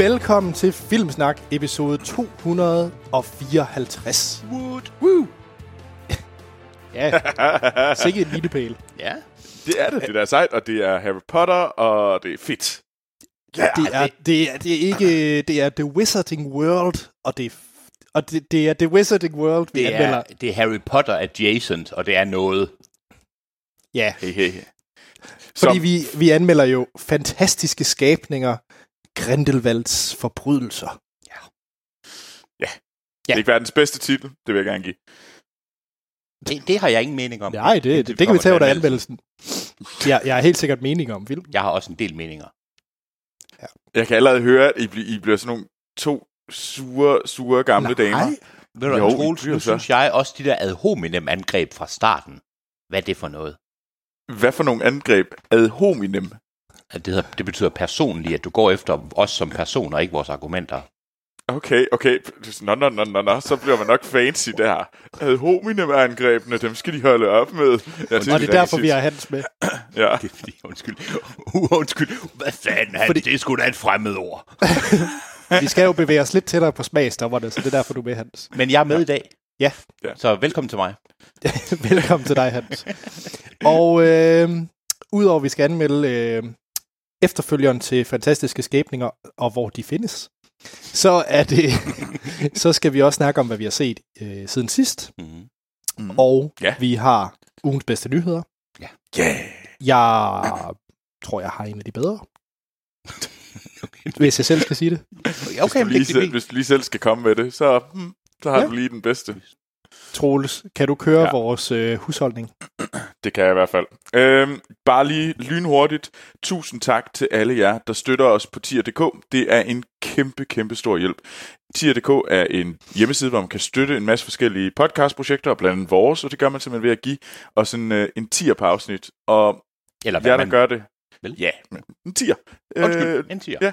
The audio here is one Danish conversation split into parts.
Velkommen til Filmsnak episode 254. Wood. Woo! ja, sikke en lille pæl. Ja. Det er det, det der er sejt, og det er Harry Potter, og det er fedt. Ja, det, er, det, er, det er ikke... Det er The Wizarding World, og det er, og det, det er The Wizarding World, vi Det anmelder. er, det er Harry Potter adjacent, og det er noget. Ja, Hey, hey. fordi Som, vi, vi anmelder jo fantastiske skabninger, Grindelwalds forbrydelser. det er ikke verdens bedste titel, det vil jeg gerne give. Det, det har jeg ingen mening om. Nej, det, det, det, det kan vi tage under til anmeldelsen. Jeg, jeg har helt sikkert mening om film. Jeg har også en del meninger. Jeg kan allerede høre, at I, bl- I bliver sådan nogle to sure, sure gamle damer. Ved du, Jo, Troels, det er nu synes jeg også, de der ad hominem angreb fra starten, hvad er det for noget? Hvad for nogle angreb ad hominem? At det, hedder, det betyder personligt, at du går efter os som personer, ikke vores argumenter. Okay, okay. Nå, nå, nå, nå, nå. Så bliver man nok fancy der. Ad hominem angrebene, dem skal de holde op med. Ja, Og det er derfor, vi har Hans med. Ja. Det er fordi, undskyld. Uh, undskyld. Hvad fanden, han, Fordi- det er sgu da et fremmed ord. Vi skal jo bevæge os lidt tættere på smagsdommerne, så det er derfor, du er med, Hans. Men jeg er med i dag. Ja. Ja. Så velkommen til mig. Velkommen til dig, Hans. Og øh, udover at vi skal anmelde øh, efterfølgeren til Fantastiske Skæbninger, og hvor de findes, så er det, så skal vi også snakke om, hvad vi har set øh, siden sidst. Mm. Mm. Og Ja. vi har ugens bedste nyheder. Yeah. Jeg tror, jeg har en af de bedre. Hvis jeg selv skal sige det. Okay, hvis, du lige det, selv, det, hvis du lige selv skal komme med det, så, hmm, så har Ja. du lige den bedste. Troels, kan du køre ja. Vores øh, husholdning? Det kan jeg i hvert fald. Øhm, bare lige lynhurtigt. Tusind tak til alle jer, der støtter os på tier.dk. Det er en kæmpe, kæmpe stor hjælp. Tier.dk er en hjemmeside, hvor man kan støtte en masse forskellige podcastprojekter, blandt andet vores, og det gør man simpelthen ved at give os en, øh, en tier på afsnit. Og eller hvad jer, der man... gør det... Vel? Ja, men en tier. Undskyld, Øh, en tier. ja.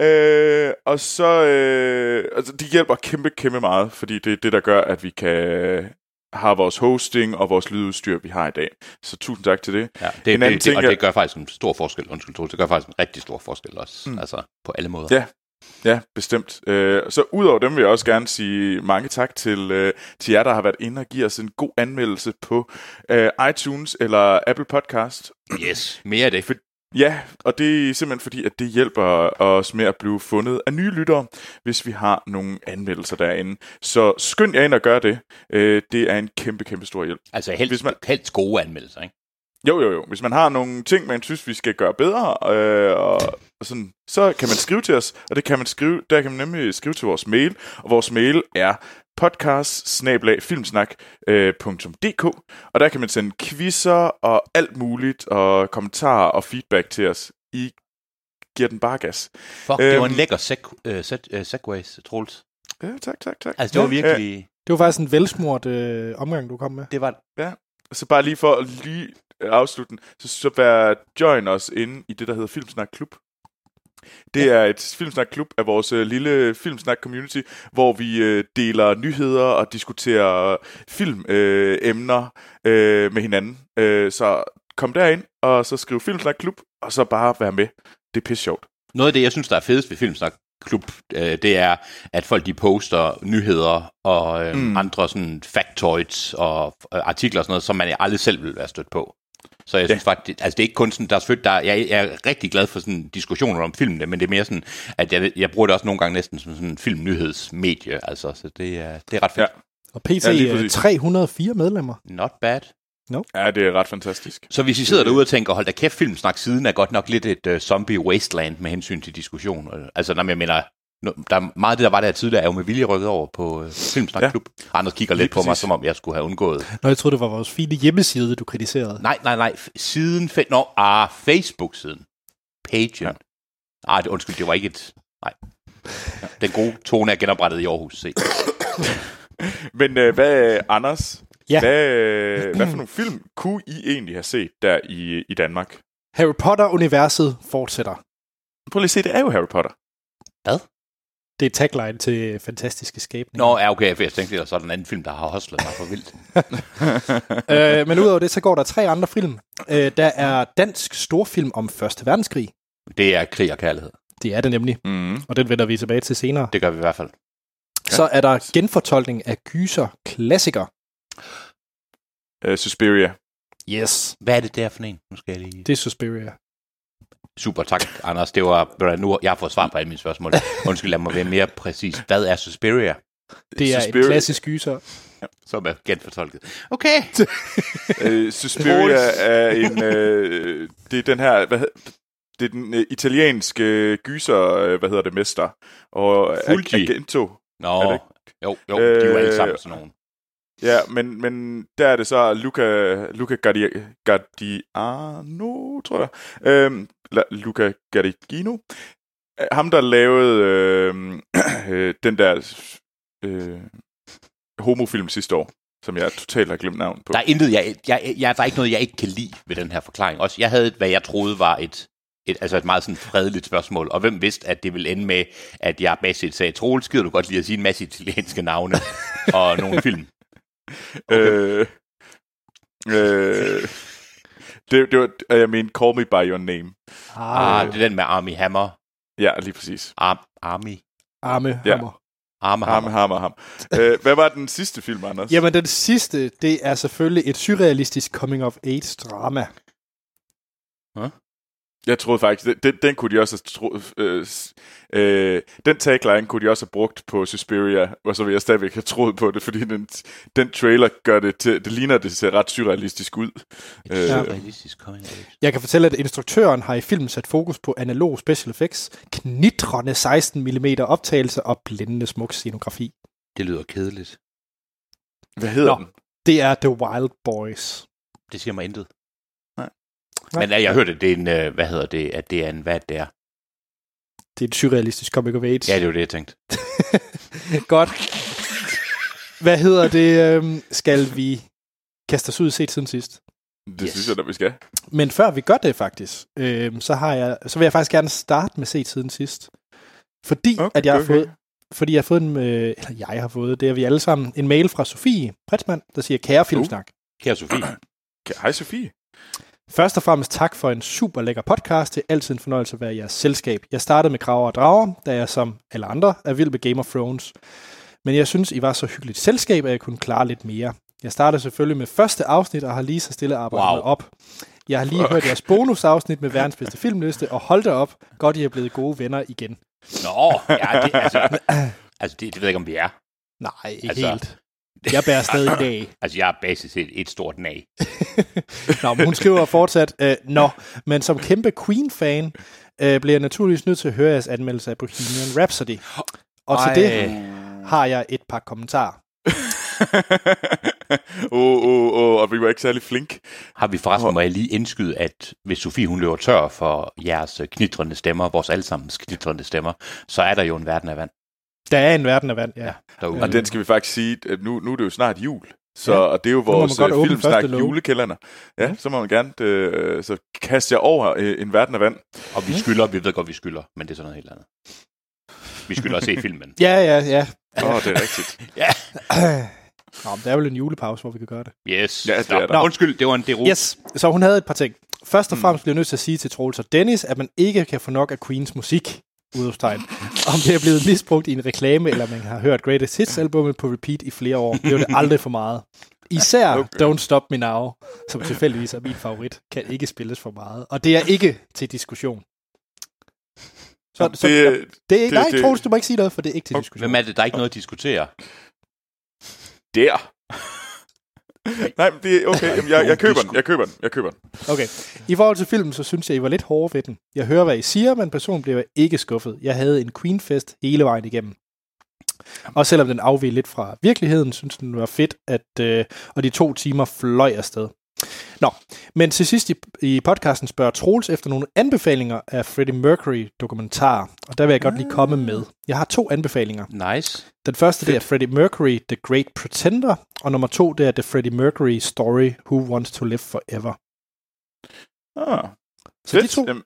Øh, og så, øh, altså, de hjælper kæmpe, kæmpe meget, fordi det er det, der gør, at vi kan have vores hosting og vores lydudstyr, vi har i dag. Så tusind tak til det. Ja, det, En anden det, ting, det, og det gør faktisk en stor forskel. Undskyld, Troels, det gør faktisk en rigtig stor forskel også. Mm. Altså på alle måder. Ja. Ja, bestemt. Øh, så udover dem vil jeg også gerne sige mange tak til, øh, til jer, der har været inde og give os en god anmeldelse på øh, iTunes eller Apple Podcast. Yes, mere af det. For, ja, og det er simpelthen fordi, at det hjælper os med at blive fundet af nye lyttere, hvis vi har nogle anmeldelser derinde. Så skynd jer ind og gør det. Øh, det er en kæmpe, kæmpe stor hjælp. Altså helst, Hvis man- helst gode anmeldelser, ikke? Jo, jo, jo. Hvis man har nogle ting, man synes, vi skal gøre bedre, øh, og, og sådan, så kan man skrive til os, og det kan man skrive, der kan man nemlig skrive til vores mail, og vores mail er podcast-filmsnak.dk, og der kan man sende quizzer og alt muligt, og kommentarer og feedback til os. I giver den bare gas. Fuck, det var en Øhm. lækker seg- uh, set, uh, segways, Troels. Ja, tak, tak, tak. Altså, det var Ja, virkelig... Det var faktisk en velsmurt øh, omgang, du kom med. Det var... Så bare lige for at lige afslutte den, så, så vær join os inde i det, der hedder Filmsnak Klub. Det er et Filmsnak Klub af vores øh, lille Filmsnak community, hvor vi øh, deler nyheder og diskuterer filmemner øh, øh, med hinanden. Øh, så kom derind, og så skriv Filmsnak Klub, og så bare vær med. Det er pisse sjovt. Noget af det, jeg synes, der er fedest ved Filmsnak Klub, øh, det er, at folk de poster nyheder og øh, mm. andre sådan factoids og øh, artikler og sådan noget, som man aldrig selv vil være stødt på. Så jeg Ja. synes faktisk, altså det er ikke kun sådan, der er selvfølgelig, der, jeg, jeg er rigtig glad for sådan diskussioner om filmene, men det er mere sådan, at jeg, jeg bruger det også nogle gange næsten som sådan en filmnyhedsmedie, altså, så det er, det er ret fedt. Ja. Og PT Ja, lige ja, præcis. 304 medlemmer. Not bad. Ja, det er ret fantastisk. Så hvis I sidder derude og tænker, hold da kæft, filmsnak siden er godt nok lidt et uh, zombie wasteland med hensyn til diskussion. Altså, når jeg mener, no- der er meget af det, der var der tidligere, er jo med vilje rykket over på uh, Filmsnak Ja. Klub. Anders kigger Lige lidt på mig, præcis. som om jeg skulle have undgået. Nå, jeg troede, det var vores fine hjemmeside, du kritiserede. Nej, nej, nej. Siden... Fe- Nå, ah, Facebook-siden. Pagen. Ja. Ah, det, undskyld, det var ikke et... Nej. Den gode tone er genoprettet i Aarhus. Se. Men øh, hvad, Anders, Ja. hvad, øh, hvad for nogle film kunne I egentlig have set der i, i Danmark? Harry Potter-universet fortsætter. Prøv lige at se, det er jo Harry Potter. Det er tagline til Fantastiske Skæbninger. Nå, ja, okay, for jeg tænkte, at så er der en anden film, der har hostlet mig for vildt. øh, men udover det, så går der tre andre film. Øh, der er dansk storfilm om Første Verdenskrig. Det er krig og kærlighed. Det er det nemlig, Mm. og den vender vi tilbage til senere. Det gør vi i hvert fald. Så er der genfortolkning af gyser klassiker. Uh, Suspiria. Yes. Hvad er det der for en? Nu skal jeg lige... Det er Suspiria. Super, tak, Anders. Det var, nu jeg har fået svar på alle mine spørgsmål. Undskyld, lad mig være mere præcis. Hvad er Suspiria, Det er Suspiria- en klassisk gyser. som er genfortolket? Okay. Uh, Suspiria er en... Uh, det er den her... Hvad, det er den uh, italienske gyser, uh, hvad hedder det, mester. Og Fulci. Ag- Agento. Nå, Er det jo, jo, de er jo alle Øh, sammen sådan nogle. Ja, men, men der er det så Luca, Luca Gardi, Gardiano, tror jeg. Øhm, Luca Gardigino. Øh, Ham, der lavede øh, øh, den der øh, homofilm sidste år, som jeg totalt har glemt navn på. Der er intet, jeg, jeg, jeg, der er ikke noget, jeg ikke kan lide ved den her forklaring. Også, jeg havde, hvad jeg troede var et, et, altså et meget sådan fredeligt spørgsmål, og hvem vidste, at det ville ende med, at jeg basalt sagde, Troels, gider du godt lide at sige en masse italienske navne og nogle film? Øh, øh, det, det var, jeg mener, Call Me By Your Name. Ah, det er den med Army Hammer. Ja, lige præcis. Ar, Army. Arme Ja. hammer. Arme Ham, Hammer. ham. Øh, hvad var den sidste film, Anders? Jamen, den sidste, det er selvfølgelig et surrealistisk coming-of-age-drama. Jeg troede faktisk, den, den, kunne de også have tro, øh, øh, den tagline kunne de også have brugt på Suspiria, og så vil jeg stadigvæk have troet på det, fordi den, den trailer gør det til, det ligner, det ser ret surrealistisk ud. Et Øh, surrealistisk. Jeg kan fortælle, at instruktøren har i filmen sat fokus på analog special effects, knitrende 16 mm optagelse og blændende smuk scenografi. Det lyder kedeligt. Hvad hedder Nå. den? Det er The Wild Boys. Det siger mig intet. Nej. Men jeg hørte, at det er en, øh, hvad hedder det, at det er en, hvad det er. Det er et surrealistisk comic of age. Ja, det var det, jeg tænkte. Godt. Hvad hedder det? øhm, Skal vi kaste os ud set siden sidst? Det Yes. synes jeg da, vi skal. Men før vi gør det faktisk, øhm, så, har jeg, så vil jeg faktisk gerne starte med set siden sidst. Fordi, okay, at jeg har okay. fået, fordi jeg har fået en, øh, eller jeg har fået, det er vi alle sammen, en mail fra Sofie Pretsmann, der siger, kære filmsnak. Kære Sofie. Hej Sofie. Først og fremmest tak for en super lækker podcast. Det er altid en fornøjelse at være i jeres selskab. Jeg startede med Kraver og Drager, da jeg som alle andre er vild med Game of Thrones. Men jeg synes, I var så hyggeligt selskab, at jeg kunne klare lidt mere. Jeg startede selvfølgelig med første afsnit og har lige så stille arbejdet Wow. op. Jeg har lige hørt jeres bonusafsnit med verdens bedste filmliste, og hold da op, godt I er blevet gode venner igen. Nå, ja, det, altså, altså det, det ved jeg ikke, om vi er. Nej, ikke altså... helt. Jeg bærer stadig af. Altså, jeg er basis set et stort nag. Nå, men hun skriver fortsat, øh, Nå, men som kæmpe Queen-fan øh, bliver jeg naturligvis nødt til at høre jeres anmeldelse af Bohemian Rhapsody. Og til det har jeg et par kommentarer. Åh, åh, åh, og vi var ikke særlig flink. Har vi forresten, må jeg lige indskyde, at hvis Sofie hun løber tør for jeres knitrende stemmer, vores allesammens knitrende stemmer, så er der jo en verden af vand Der er en verden af vand, ja. derude. Og den skal vi faktisk sige, at nu, nu er det jo snart jul. Så Ja. og det er jo vores øh, filmsnak julekalender. Ja, så må man gerne øh, så kaste jer over øh, en verden af vand. Og vi skylder, vi ved godt, vi skylder, men det er sådan noget helt andet. Vi skylder at se filmen. Ja, ja, ja. Åh, oh, det er rigtigt. Nå, men der er vel en julepause, hvor vi kan gøre det. Yes. Ja, det Nå, er der. Undskyld, det var en derud. Yes, så hun havde et par ting. Først og fremmest bliver jeg nødt til at sige til Troels og Dennis, at man ikke kan få nok af Queens musik, udopstegn. Om det er blevet misbrugt i en reklame, eller man har hørt Greatest Hits-albummet på repeat i flere år, bliver det aldrig for meget. Især Okay. Don't Stop Me Now, som tilfældigvis er min favorit, kan ikke spilles for meget. Og det er ikke til diskussion. Så, så, det, det, det er ikke, nej, det- Troels, du må ikke sige noget, for det er ikke til Okay, diskussion. Hvem er det? Der er ikke noget at diskutere. der. Nej, men det er okay. Jamen, jeg, jeg køber den. Jeg køber den. Jeg køber den. Okay. I forhold til filmen, så synes jeg, I var lidt hårde ved den. Jeg hører, hvad I siger, men personen bliver ikke skuffet. Jeg havde en Queen-fest hele vejen igennem. Og selvom den afveg lidt fra virkeligheden, synes den var fedt, at, øh, og de to timer fløj afsted. Nå, men til sidst i, i podcasten spørger Troels efter nogle anbefalinger af Freddie Mercury dokumentar, og der vil jeg godt lige komme med. Jeg har to anbefalinger. Nice. Den første, det er Freddie Mercury, The Great Pretender, og nummer to, det er The Freddie Mercury Story, Who Wants to Live Forever. Ah, Så de fedt. to. Jamen,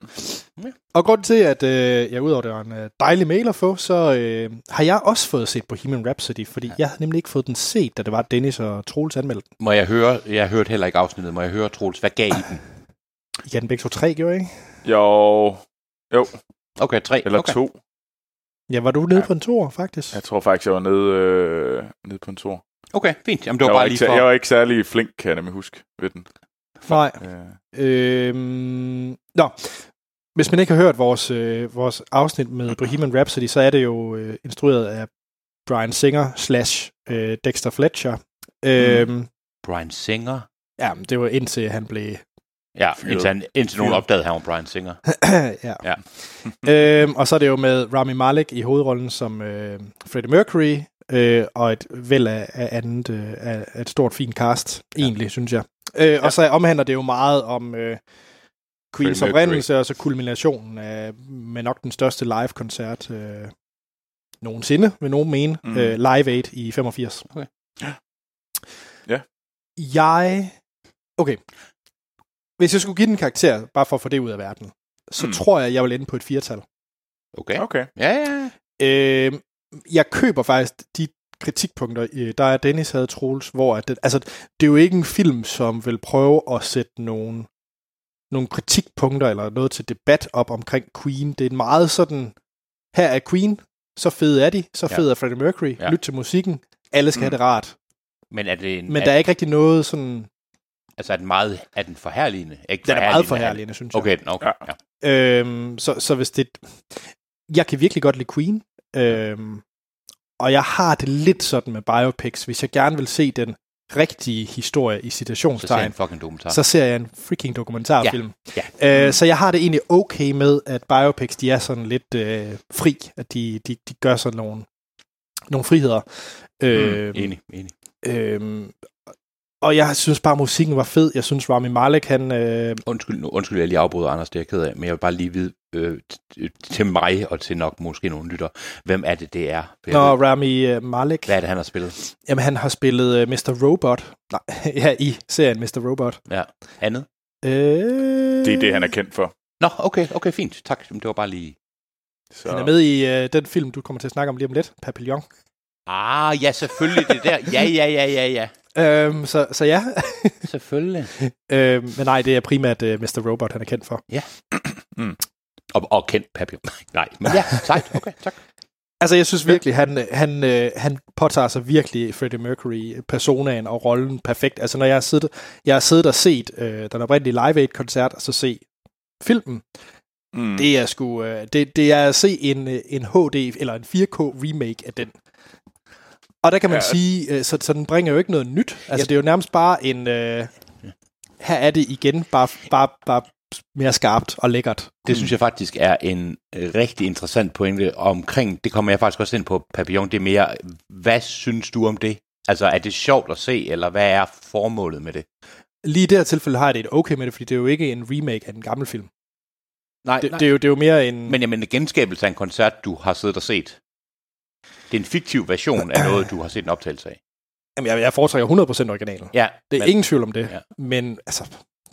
Og grund til, at øh, jeg udover det var en øh, dejlig mail at få, så øh, har jeg også fået set Bohemian Rhapsody, fordi jeg havde nemlig ikke fået den set, da det var Dennis og Troels anmeldte den. Må jeg høre, jeg hørte heller ikke afsnittet, må jeg høre, Troels, hvad gav I den? I gav den begge to tre, gjorde I ikke? Jo, jo. Okay, tre. Eller okay. to. Ja, var du nede Ja. på en tor, faktisk? Jeg tror faktisk, jeg var nede, øh, nede på en tor. Okay, fint. Jamen, det var Jeg var, bare ikke, lige for... jeg var ikke særlig flink, kan jeg nemlig huske, ved den. Nej. Øh, Øhm, nå, hvis man ikke har hørt vores, øh, vores afsnit med Bohemian Rhapsody, så er det jo øh, instrueret af Brian Singer slash øh, Dexter Fletcher. Øhm, Brian Singer. Ja, men det var indtil han blev... Ja, Fyret. indtil, han, indtil nogen opdagede, at han var Brian Singer. ja. Ja. øhm, og så er det jo med Rami Malek i hovedrollen som øh, Freddie Mercury, øh, og et væld af, af andet, øh, af, et stort fint cast, egentlig, synes jeg. Øh, Og så omhandler det jo meget om øh, Queens oprindelse, og så kulminationen af med nok den største live-koncert øh, nogensinde, vil nogen mene, Mm. øh, Live Aid i 85. Okay. Ja. Jeg... Okay. Hvis jeg skulle give den en karakter, bare for at få det ud af verden, så Mm. tror jeg, jeg vil ende på et firtal. Okay. okay. Ja, ja, ja. Øh, jeg køber faktisk de kritikpunkter, øh, der er Dennis havde Troels, hvor at det, altså, det er jo ikke en film, som vil prøve at sætte nogle, nogle kritikpunkter eller noget til debat op omkring Queen. Det er en meget sådan, her er Queen, så fed er de, så Ja. fed er Freddie Mercury, Ja. ja. lyt til musikken, alle skal Mm. have det rart. Men er det en, Men er, der er ikke rigtig noget sådan, altså er den meget, er den forherligende? Ikke den er meget forherligende, synes jeg. Okay, okay. Ja. Ja. Øhm, så, så hvis det... Jeg kan virkelig godt lide Queen. Øhm, og jeg har det lidt sådan med biopics. Hvis jeg gerne vil se den rigtige historie i Så ser så ser jeg en freaking dokumentarfilm. Ja. Øh, så jeg har det egentlig okay med, at biopics, de er sådan lidt øh, fri. At de, de, de gør sådan nogle, nogle friheder. Øh, Enig, enig. øh, og jeg synes bare, at musikken var fed. Jeg synes, Rami Malek, han... Øh, Undskyld, nu, undskyld, jeg lige afbryder, Anders, det er jeg ked af, men jeg vil bare lige vide øh, til mig og til nok måske nogle lytter, hvem er det, det er? Ved, Rami øh, Malek... hvad er det, han har spillet? Jamen, han har spillet uh, Mr. Robot. Nej, ja, i serien Mr. Robot. Ja, andet? Øh... Det er det, han er kendt for. Nå, okay, okay, fint. Tak. Det var bare lige... Så. Han er med i uh, den film, du kommer til at snakke om lige om lidt, Papillon. Ah, ja, selvfølgelig det der. Ja, ja, ja, ja, ja. Øhm, så, så ja. Selvfølgelig. øhm, men nej, det er primært uh, Mr. Robot, han er kendt for. Og, og kendt papir. Nej, men ja, sejt. Okay, tak. Altså, jeg synes virkelig, han, han, øh, han påtager sig virkelig Freddie Mercury-personaen og rollen perfekt. Altså, når jeg har siddet, jeg har siddet og set øh, den oprindelige Live Aid-koncert, og så se filmen, Mm. det er sgu, øh, det, det er at se en, øh, en HD eller en 4K remake af den. Og der kan man Ja. sige, øh, så, så den bringer jo ikke noget nyt. Altså, Ja. det er jo nærmest bare en... Øh, her er det igen bare, bare, bare mere skarpt og lækkert. Det synes jeg faktisk er en øh, rigtig interessant pointe omkring, det kommer jeg faktisk også ind på, Papillon, det er mere, hvad synes du om det? Altså, er det sjovt at se, eller hvad er formålet med det? Lige i det her tilfælde har jeg det et okay med det, fordi det er jo ikke en remake af en gammel film. Nej, Det, det, er, jo, det er jo mere en... Men jamen, en genskabelse af en koncert, du har siddet og set. Det er en fiktiv version af noget, du har set en optagelse af. Jamen, jeg, jeg foretrækker 100% originalen. Ja, Det er men, ingen tvivl om det. Ja. Men altså,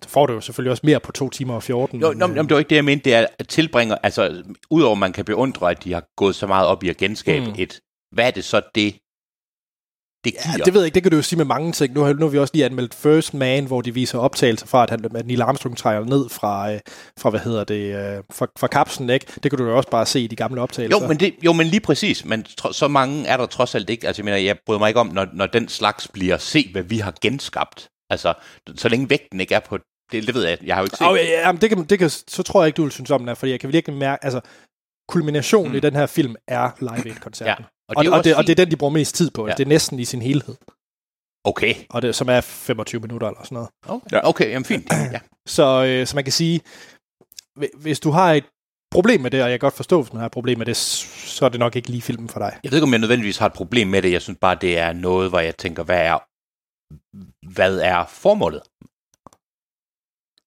så får du jo selvfølgelig også mere på 2 timer og 14. Jo, nå, øh, men det var ikke det, jeg mente. Det er at tilbringer, altså, udover at man kan beundre, at de har gået så meget op i at genskabe. Mm. et, hvad er det så, det, det giver? Ja, det ved jeg ikke. Det kan du jo sige med mange ting. Nu har, nu har vi også lige anmeldt First Man, hvor de viser optagelser fra, at, han, at Neil Armstrong træder ned fra, øh, fra hvad hedder det, øh, fra, fra kapslen, ikke? Det kan du jo også bare se i de gamle optagelser. Jo, men, det, jo, men lige præcis. Men tro, så mange er der trods alt ikke. Altså, jeg mener, jeg bryder mig ikke om, når, når den slags bliver se, hvad vi har genskabt. Altså, så længe vægten ikke er på... Det, det ved jeg, jeg har jo ikke set. Oh, ja, ja, men det kan, det kan, så tror jeg ikke, du vil synes om den her, fordi jeg kan virkelig mærke, altså, kulminationen Mm. mm. i den her film er Live Aid-koncerten. Ja, Og, og, jo og, det, og det er den, de bruger mest tid på. Ja. Det er næsten i sin helhed. Okay, Og det, som er 25 minutter eller sådan noget. okay, Ja. okay jamen fint. Ja. Så, øh, så man kan sige, hvi- hvis du har et problem med det, og jeg kan godt forstå, hvis man har et problem med det, så er det nok ikke lige filmen for dig. Jeg ved ikke, om jeg nødvendigvis har et problem med det. Jeg synes bare, det er noget, hvor jeg tænker, hvad er, hvad er formålet?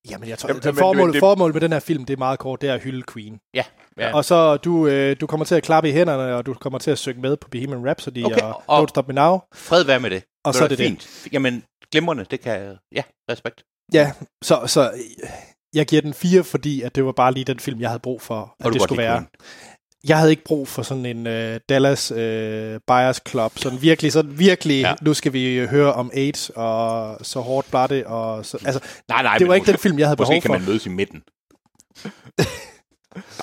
Jamen, jeg tror, Jamen, Jamen, men- formålet, det- formålet med den her film, det er meget kort, det er at hylde Queen. Ja, ja. Og så du, øh, du kommer til at klappe i hænderne, og du kommer til at synge med på Bohemian Rhapsody Okay, og, og- Don't Stop Me Now, Fred være med det. og så er det det. fint. Jamen, glimrende, det kan... Ja, respekt. Ja, så, så øh, jeg giver den fire, fordi at det var bare lige den film, jeg havde brug for, at det skulle være. Jeg havde ikke brug for sådan en uh, Dallas uh, Buyers Club, sådan virkelig, sådan virkelig, Ja. nu skal vi høre om AIDS, og så hårdt var det, og så, altså, Nej, nej, det men var ikke måske, den film, jeg havde Måske behov kan for. man mødes i midten.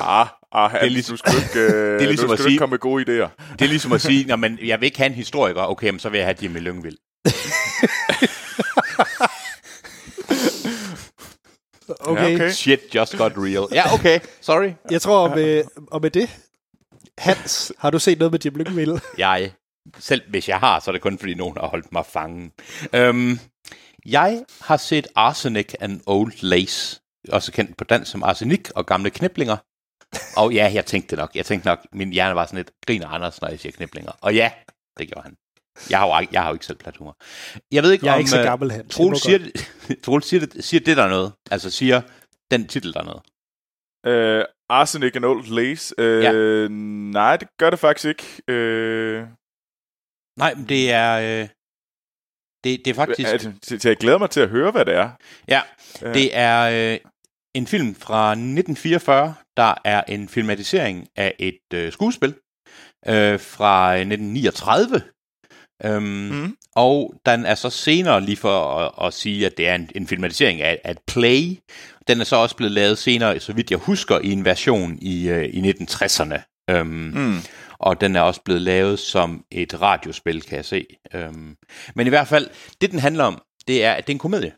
Ah, ah det er ligesom, du skulle ikke, uh, det er ligesom du at skulle sige- komme med gode idéer. Det er ligesom at sige, når man, jeg vil ikke have en historiker, okay, men så vil jeg have Jimmy Lyngvild. Okay. Ja, okay. Shit just got real. Ja, okay, sorry. Jeg tror, med, og med det, Hans, har du set noget med Jim Lyngvild? Jeg, selv hvis jeg har, så er det kun fordi nogen har holdt mig fangen. Øhm, jeg har set Arsenic and Old Lace, også kendt på dansk som Arsenik og gamle kniblinger. Og ja, jeg tænkte det nok. Jeg tænkte nok, min hjerne var sådan lidt, griner Anders, når jeg siger kniblinger. Og ja, det gjorde han. Jeg har jo, ikke- jeg har jo ikke selv platumor. Jeg ved ikke, Jeg er om... ikke så øh, gammel, Hans. Troels siger, det, Troels siger, det, siger det der noget? Altså siger den titel der noget? Uh, Arsenic and Old Lace. Uh, Ja. Nej, det gør det faktisk ikke. Uh, Nej, men det er... Øh, det, det er faktisk... at, så jeg glæder mig til at høre, hvad det er. Ja, Ja. det er øh, en film fra 1944, der er en filmatisering af et øh, skuespil øh, fra øh, 1939. Øhm, Mm. Og den er så senere, lige for at, at sige, at det er en, en filmatisering af, et play, den er så også blevet lavet senere, så vidt jeg husker, i en version i, øh, i 1960'erne. Øhm, Mm. og den er også blevet lavet som et radiospil, kan jeg se. Øhm, men i hvert fald, det den handler om, det er, at det er en komedie.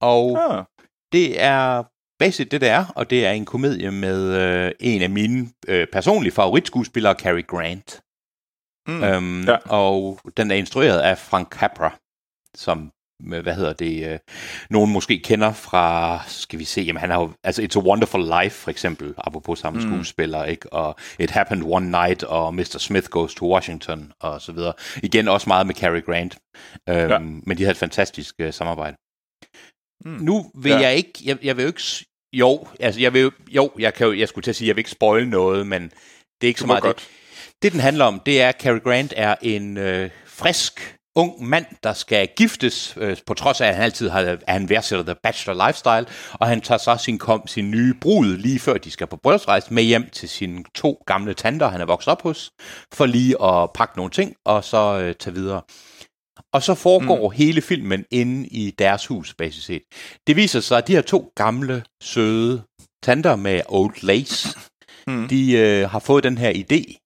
Og Ah. det er basic det, det er, og det er en komedie med øh, en af mine øh, personlige favoritskuespillere, Cary Grant. Mm. Øhm, Ja. Og den er instrueret af Frank Capra, som, øh, hvad hedder det, øh, nogen måske kender fra, skal vi se, jamen han har jo, altså It's a Wonderful Life for eksempel, apropos samme mm. skuespiller, ikke? Og It Happened One Night, og Mr. Smith Goes to Washington, og så videre. Igen også meget med Cary Grant, øhm, Ja. men de havde et fantastisk øh, samarbejde. Mm. Nu vil Ja. jeg ikke, jeg, jeg vil jo ikke, jo, altså jeg vil jo, jeg, kan jo, jeg skulle til at sige, jeg vil ikke spoil noget, men det er ikke Du så meget godt. det. Det, den handler om, det er, at Cary Grant er en øh, frisk, ung mand, der skal giftes, øh, på trods af, at han altid har, at han værdsætter the bachelor lifestyle, og han tager så sin, kom, sin nye brud, lige før de skal på bryllupsrejse, med hjem til sine to gamle tanter, han er vokset op hos, for lige at pakke nogle ting, og så øh, tage videre. Og så foregår mm. hele filmen inde i deres hus, basisk set. Det viser sig, at de her to gamle, søde tanter med old lace, Mm. de øh, har fået den her idé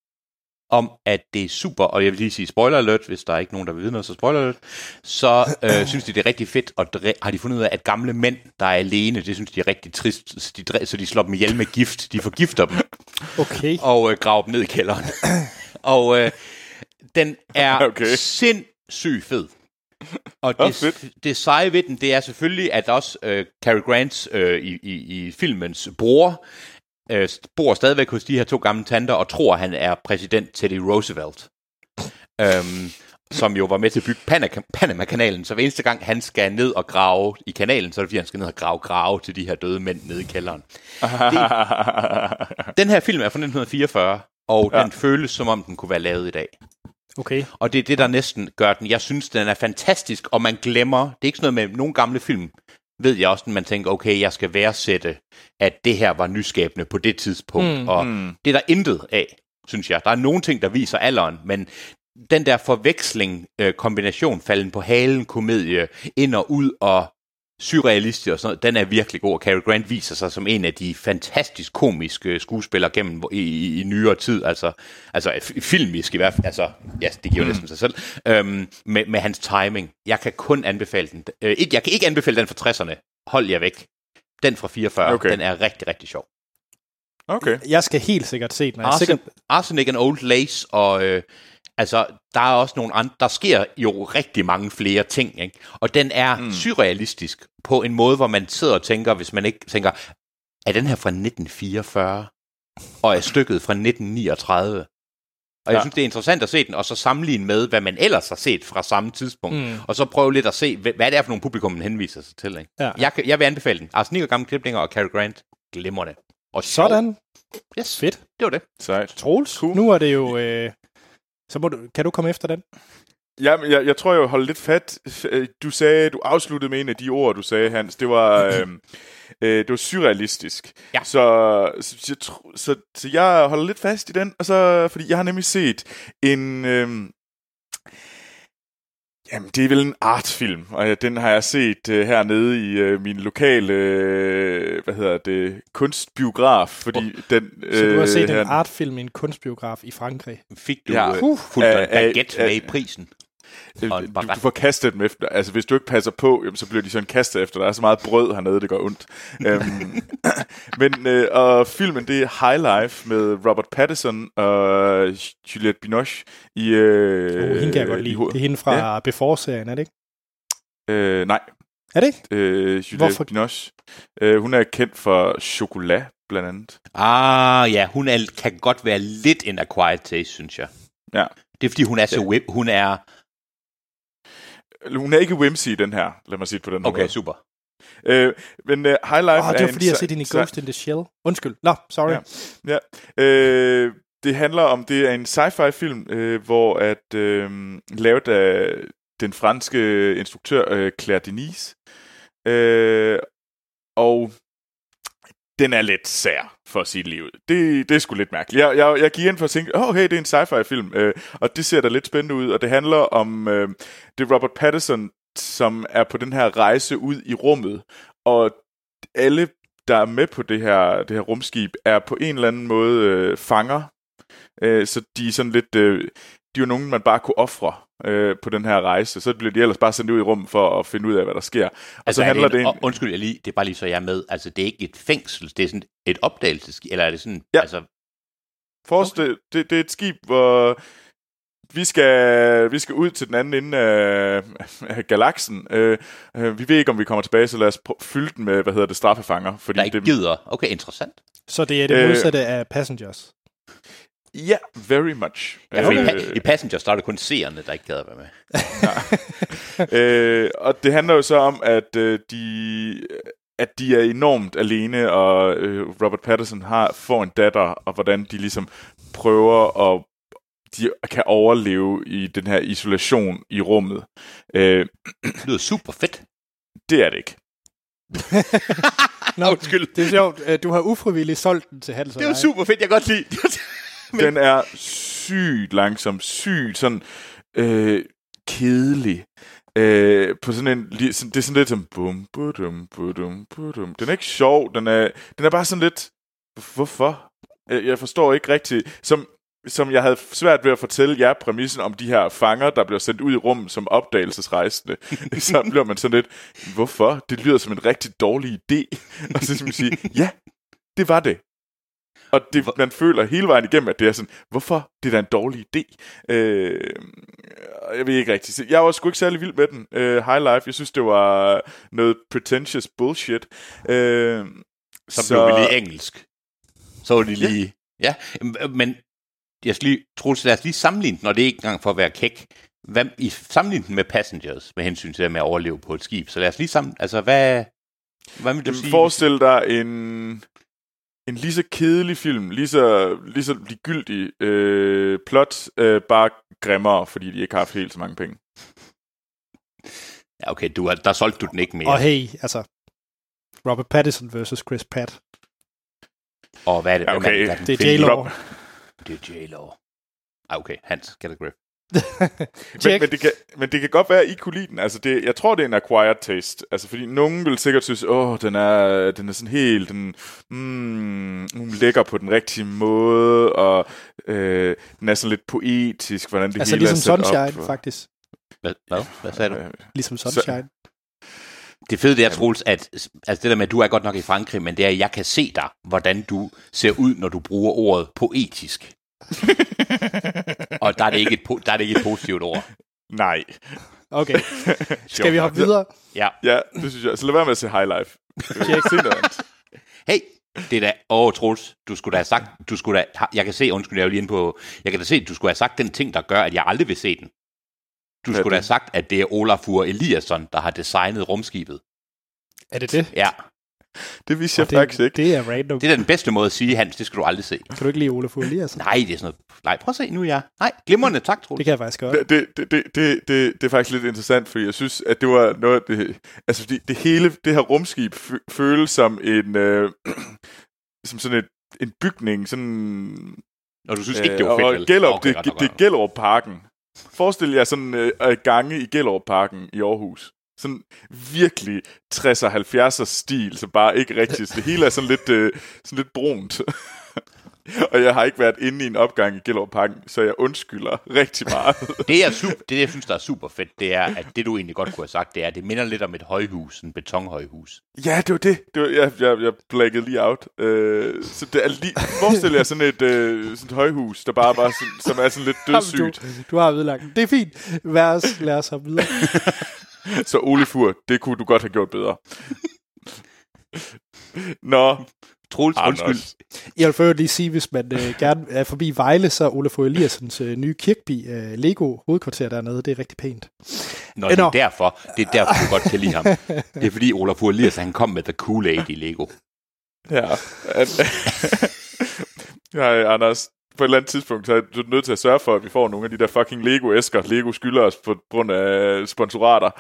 om, at det er super, og jeg vil lige sige spoiler alert, hvis der er ikke nogen, der vil vide noget, så spoiler alert, så øh, synes de, det er rigtig fedt, og dræ- har de fundet ud af, at gamle mænd, der er alene, det synes de er rigtig trist, så de, dræ- så de slår dem ihjel med gift, de forgifter dem, Okay. og øh, graver dem ned i kælderen. og øh, den er Okay. sindssygt fed. Og det, fedt. det seje ved den, det er selvfølgelig, at også øh, Cary Grants øh, i, i, i filmens bror øh, bor stadigvæk hos de her to gamle tanter og tror, han er præsident Teddy Roosevelt. øhm, som jo var med til at bygge Pana- Panama-kanalen. Så hver eneste gang, han skal ned og grave i kanalen, så er det fordi, han skal ned og grave grave til de her døde mænd nede i kælderen. Den her film er fra 1944, og ja. den føles, som om den kunne være lavet i dag. Okay. Og det er det, der næsten gør den. Jeg synes, den er fantastisk, og man glemmer, det er ikke sådan noget med nogle gamle film, ved jeg også, når man tænker, okay, jeg skal værdsætte, at det her var nyskabende på det tidspunkt, Mm, og mm. det er der intet af, synes jeg. Der er nogle ting, der viser alderen, men den der forveksling, øh, kombination, falden på halen, komedie, ind og ud og surrealistisk og sådan noget, den er virkelig god, og Cary Grant viser sig som en af de fantastisk komiske skuespillere gennem i, i, i nyere tid, altså, altså filmisk i hvert fald, altså, ja, det giver næsten sig selv, øhm, med, med hans timing. Jeg kan kun anbefale den. Øh, ikke, jeg kan ikke anbefale den fra 60'erne. Hold jer væk. Den fra 44, Okay. den er rigtig, rigtig sjov. okay. Jeg skal helt sikkert se den. Arsen, Arsenic and Old Lace, og øh, altså, der er også nogle andre, der sker jo rigtig mange flere ting, ikke? og den er mm. surrealistisk på en måde, hvor man sidder og tænker, hvis man ikke tænker, er den her fra 1944, og er stykket fra 1939? Og jeg Ja. synes, det er interessant at se den, og så sammenligne med, hvad man ellers har set fra samme tidspunkt, Mm. og så prøve lidt at se, hvad det er for nogle publikum, man henviser sig til. Ikke? Ja. Jeg, jeg vil anbefale den. Arsenic og gamle kliplinger og Cary Grant, glimrende. Og sjov. sådan. Yes, Fedt. det var det. Sejt. Troels, Cool. nu er det jo... Øh, så må du, kan du komme efter den? Jamen, jeg, jeg tror, jeg vil holde lidt fat. F- Du sagde, du afsluttede med en af de ord, du sagde, Hans. Det var, øhm, øh, det var surrealistisk. Ja. Så, så, så, så, så jeg holder lidt fast i den, og så, fordi jeg har nemlig set en... Øhm, Jamen, det er vel en artfilm, og ja, den har jeg set uh, hernede i uh, min lokale, uh, hvad hedder det, kunstbiograf, fordi oh, den... Uh, Så du har set her, en artfilm i en kunstbiograf i Frankrig? Fik du Ja. Uh. uh, fuldt Af- af- baguette med af- i prisen? Øh, du, du får kastet dem efter. Altså, hvis du ikke passer på, jamen, så bliver de sådan kastet efter. Der er så meget brød hernede, det gør ondt. øhm, men, øh, og filmen, det er High Life med Robert Pattinson og Juliette Binoche i... Øh, Uh, hende kan jeg godt lide. Det er hende fra ja. Before-serien, er det ikke? Øh, nej, Er det ikke? øh, Juliette Hvorfor? Binoche. Øh, hun er kendt for chokolat, blandt andet. Ah, ja, hun er, kan godt være lidt en acquired taste, synes jeg. Ja. Det er, fordi hun er så web, hun er... Hun er ikke whimsy, den her, lad mig sige det på den Okay, måde. super. Øh, men uh, High Life Åh, oh, det er var fordi, jeg har set hende i Ghost in the Shell. Undskyld. Nå, sorry. Ja. Ja. Øh, det handler om, det er en sci-fi film, øh, hvor at øh, lavet af den franske instruktør øh, Claire Denis. Øh, og den er lidt sær, for at sige det lige ud. Det, det er sgu lidt mærkeligt. Jeg, jeg, jeg gik ind for at tænke, åh, oh, hey, det er en sci-fi film, øh, og det ser da lidt spændende ud, og det handler om, øh, det er Robert Pattinson, som er på den her rejse ud i rummet, og alle, der er med på det her, det her rumskib, er på en eller anden måde øh, fanger, øh, så de er sådan lidt, øh, de er jo nogen, man bare kunne ofre øh, på den her rejse, så bliver de ellers bare sendt ud i rummet for at finde ud af, hvad der sker. Og Altså, så er handler det, en, det... det undskyld, jeg lige, det er bare lige så jeg er med. Altså, det er ikke et fængsel, det er sådan et opdagelsesskib, eller er det sådan, Ja. altså, Forestil, okay. det, det er et skib, hvor vi skal, vi skal ud til den anden ende af, af galaksen. Øh, øh, vi ved ikke, om vi kommer tilbage, så lad os prø- fylde den med, hvad hedder det, straffefanger. Fordi der ikke det, gider. Okay, interessant. Så det er det Øh. modsatte af Passengers. Ja, very much. Ja, for Øh, i, pa- i Passengers, der er det kun seerne, der ikke gad at være med. øh, og det handler jo så om, at øh, de at de er enormt alene, og øh, Robert Pattinson har får en datter, og hvordan de ligesom prøver at de kan overleve i den her isolation i rummet. Øh, Det lyder super fedt. det er det ikke. Nå, Undskyld. Det er sjovt. Øh, Du har ufrivilligt solgt den til Hans Det mig. super fedt, jeg kan godt lide. Den er sygt langsom, sygt sådan øh, kedelig. Øh, på sådan en, det er sådan lidt som bum, budum, budum, budum. Den er ikke sjov, den er, den er bare sådan lidt, hvorfor? Jeg, forstår ikke rigtigt, som, som jeg havde svært ved at fortælle jer præmissen om de her fanger, der bliver sendt ud i rum som opdagelsesrejsende, så bliver man sådan lidt, hvorfor? Det lyder som en rigtig dårlig idé. Og så skal man sige, ja, det var det. Og det, man føler hele vejen igennem, at det er sådan, hvorfor? Det er da en dårlig idé. Øh, jeg ved ikke rigtigt. Jeg var sgu ikke særlig vild med den. Øh, High Life, jeg synes, det var noget pretentious bullshit. Øh, Så, så blev vi lige engelsk. Så var det lige... Ja, ja men jeg skal lige, Troels, lad os lige sammenligne den, når det er ikke engang for at være kæk. Hvad, I sammenligne den med Passengers, med hensyn til det med at overleve på et skib. Så lad os lige sammen... Altså, hvad, hvad vil du Jamen, sige? forestil dig en, en lige så kedelig film, lige så, lige så ligegyldig øh, plot, øh, bare grimmere, fordi de ikke har haft helt så mange penge. Ja, okay, du, er- der solgte du den ikke mere. Og hey, altså... Robert Pattinson versus Chris Pratt. Og hvad er det? Ja, er okay. der den Det er? J-Lo. Det er J-Lo. Ah, okay, Hans, get a grip. Men, men, det kan, men det kan godt være, at I kunne lide den. Altså det, jeg tror, det er en acquired taste. Altså, fordi nogen vil sikkert synes, åh, den er, den er sådan helt, den, mm, hun lægger på den rigtige måde, og øh, den er sådan lidt poetisk, hvordan det altså hele ligesom er sat Sunshine, op. faktisk. Hvad, hvad? hvad sagde du? Øh, Ligesom Sunshine. Det fede det er, Troels, at altså det der med, at du er godt nok i Frankrig, men det er, at jeg kan se dig, hvordan du ser ud, når du bruger ordet poetisk. Og der er det ikke et, po- der er det ikke et positivt ord. Nej. Okay. Skal vi hoppe videre? Ja. Ja, det synes jeg. Så lad være med at se High Life. Hey, det er da... Åh, oh, Troels, du skulle da have sagt... Du skulle da, jeg kan se, undskyld, jeg er lige inde på... Jeg kan da se, du skulle have sagt den ting, der gør, at jeg aldrig vil se den. Du Hvad skulle da have sagt, at det er Olafur Eliasson, der har designet rumskibet. Er det det? Ja, Det vidste jeg det, faktisk ikke. Det er random. det er da den bedste måde at sige, Hans, det skal du aldrig se. Kan du ikke lide Olaf Eliasson? Nej, det er sådan noget... Nej, prøv at se nu, ja. Nej, glimrende, tak, Troels. Det kan jeg faktisk godt. Det, det, det, det, det, det, er faktisk lidt interessant, fordi jeg synes, at det var noget det... Altså, fordi det hele, det her rumskib fø- føles som en... Øh, som sådan et, en bygning, sådan... Og du synes ikke, det var øh, fedt, og vel? Gellerup, Okay, det, det, er godt. Gellerup Parken. Forestil jer sådan øh, øh, gange i Gellerup Parken i Aarhus. Sådan virkelig 60'er 70'er stil, så bare ikke rigtigt. Så det hele er sådan lidt, øh, sådan lidt brunt. og jeg har ikke været inde i en opgang i Gellerup Parken, så jeg undskylder rigtig meget. Det, er super, det, jeg synes, der er super fedt, det er, at det, du egentlig godt kunne have sagt, det er, at det minder lidt om et højhus, en betonhøjhus. ja, det var det. det var, jeg, jeg, jeg blækkede lige out. Øh, så det er lige, forestil jer sådan et, øh, sådan et højhus, der bare var sådan, som er sådan lidt dødssygt. Du, du har vedlagt. Det er fint. Lad os, lad os have videre. Så Ole Fur, det kunne du godt have gjort bedre. Nå, Troels, Anders. undskyld. Jeg vil øvrigt lige sige, hvis man øh, gerne er forbi Vejle, så er Olaf Eliassens øh, nye Kirkby øh, Lego hovedkvarter dernede. Det er rigtig pænt. Nå, det er Nå. derfor, det er derfor, du godt kan lide ham. Det er fordi Olaf Elias, han kom med The Kool-Aid i Lego. ja. Ja, Anders, på et eller andet tidspunkt, så er du nødt til at sørge for, at vi får nogle af de der fucking Lego-æsker, Lego skylder os på grund af sponsorater.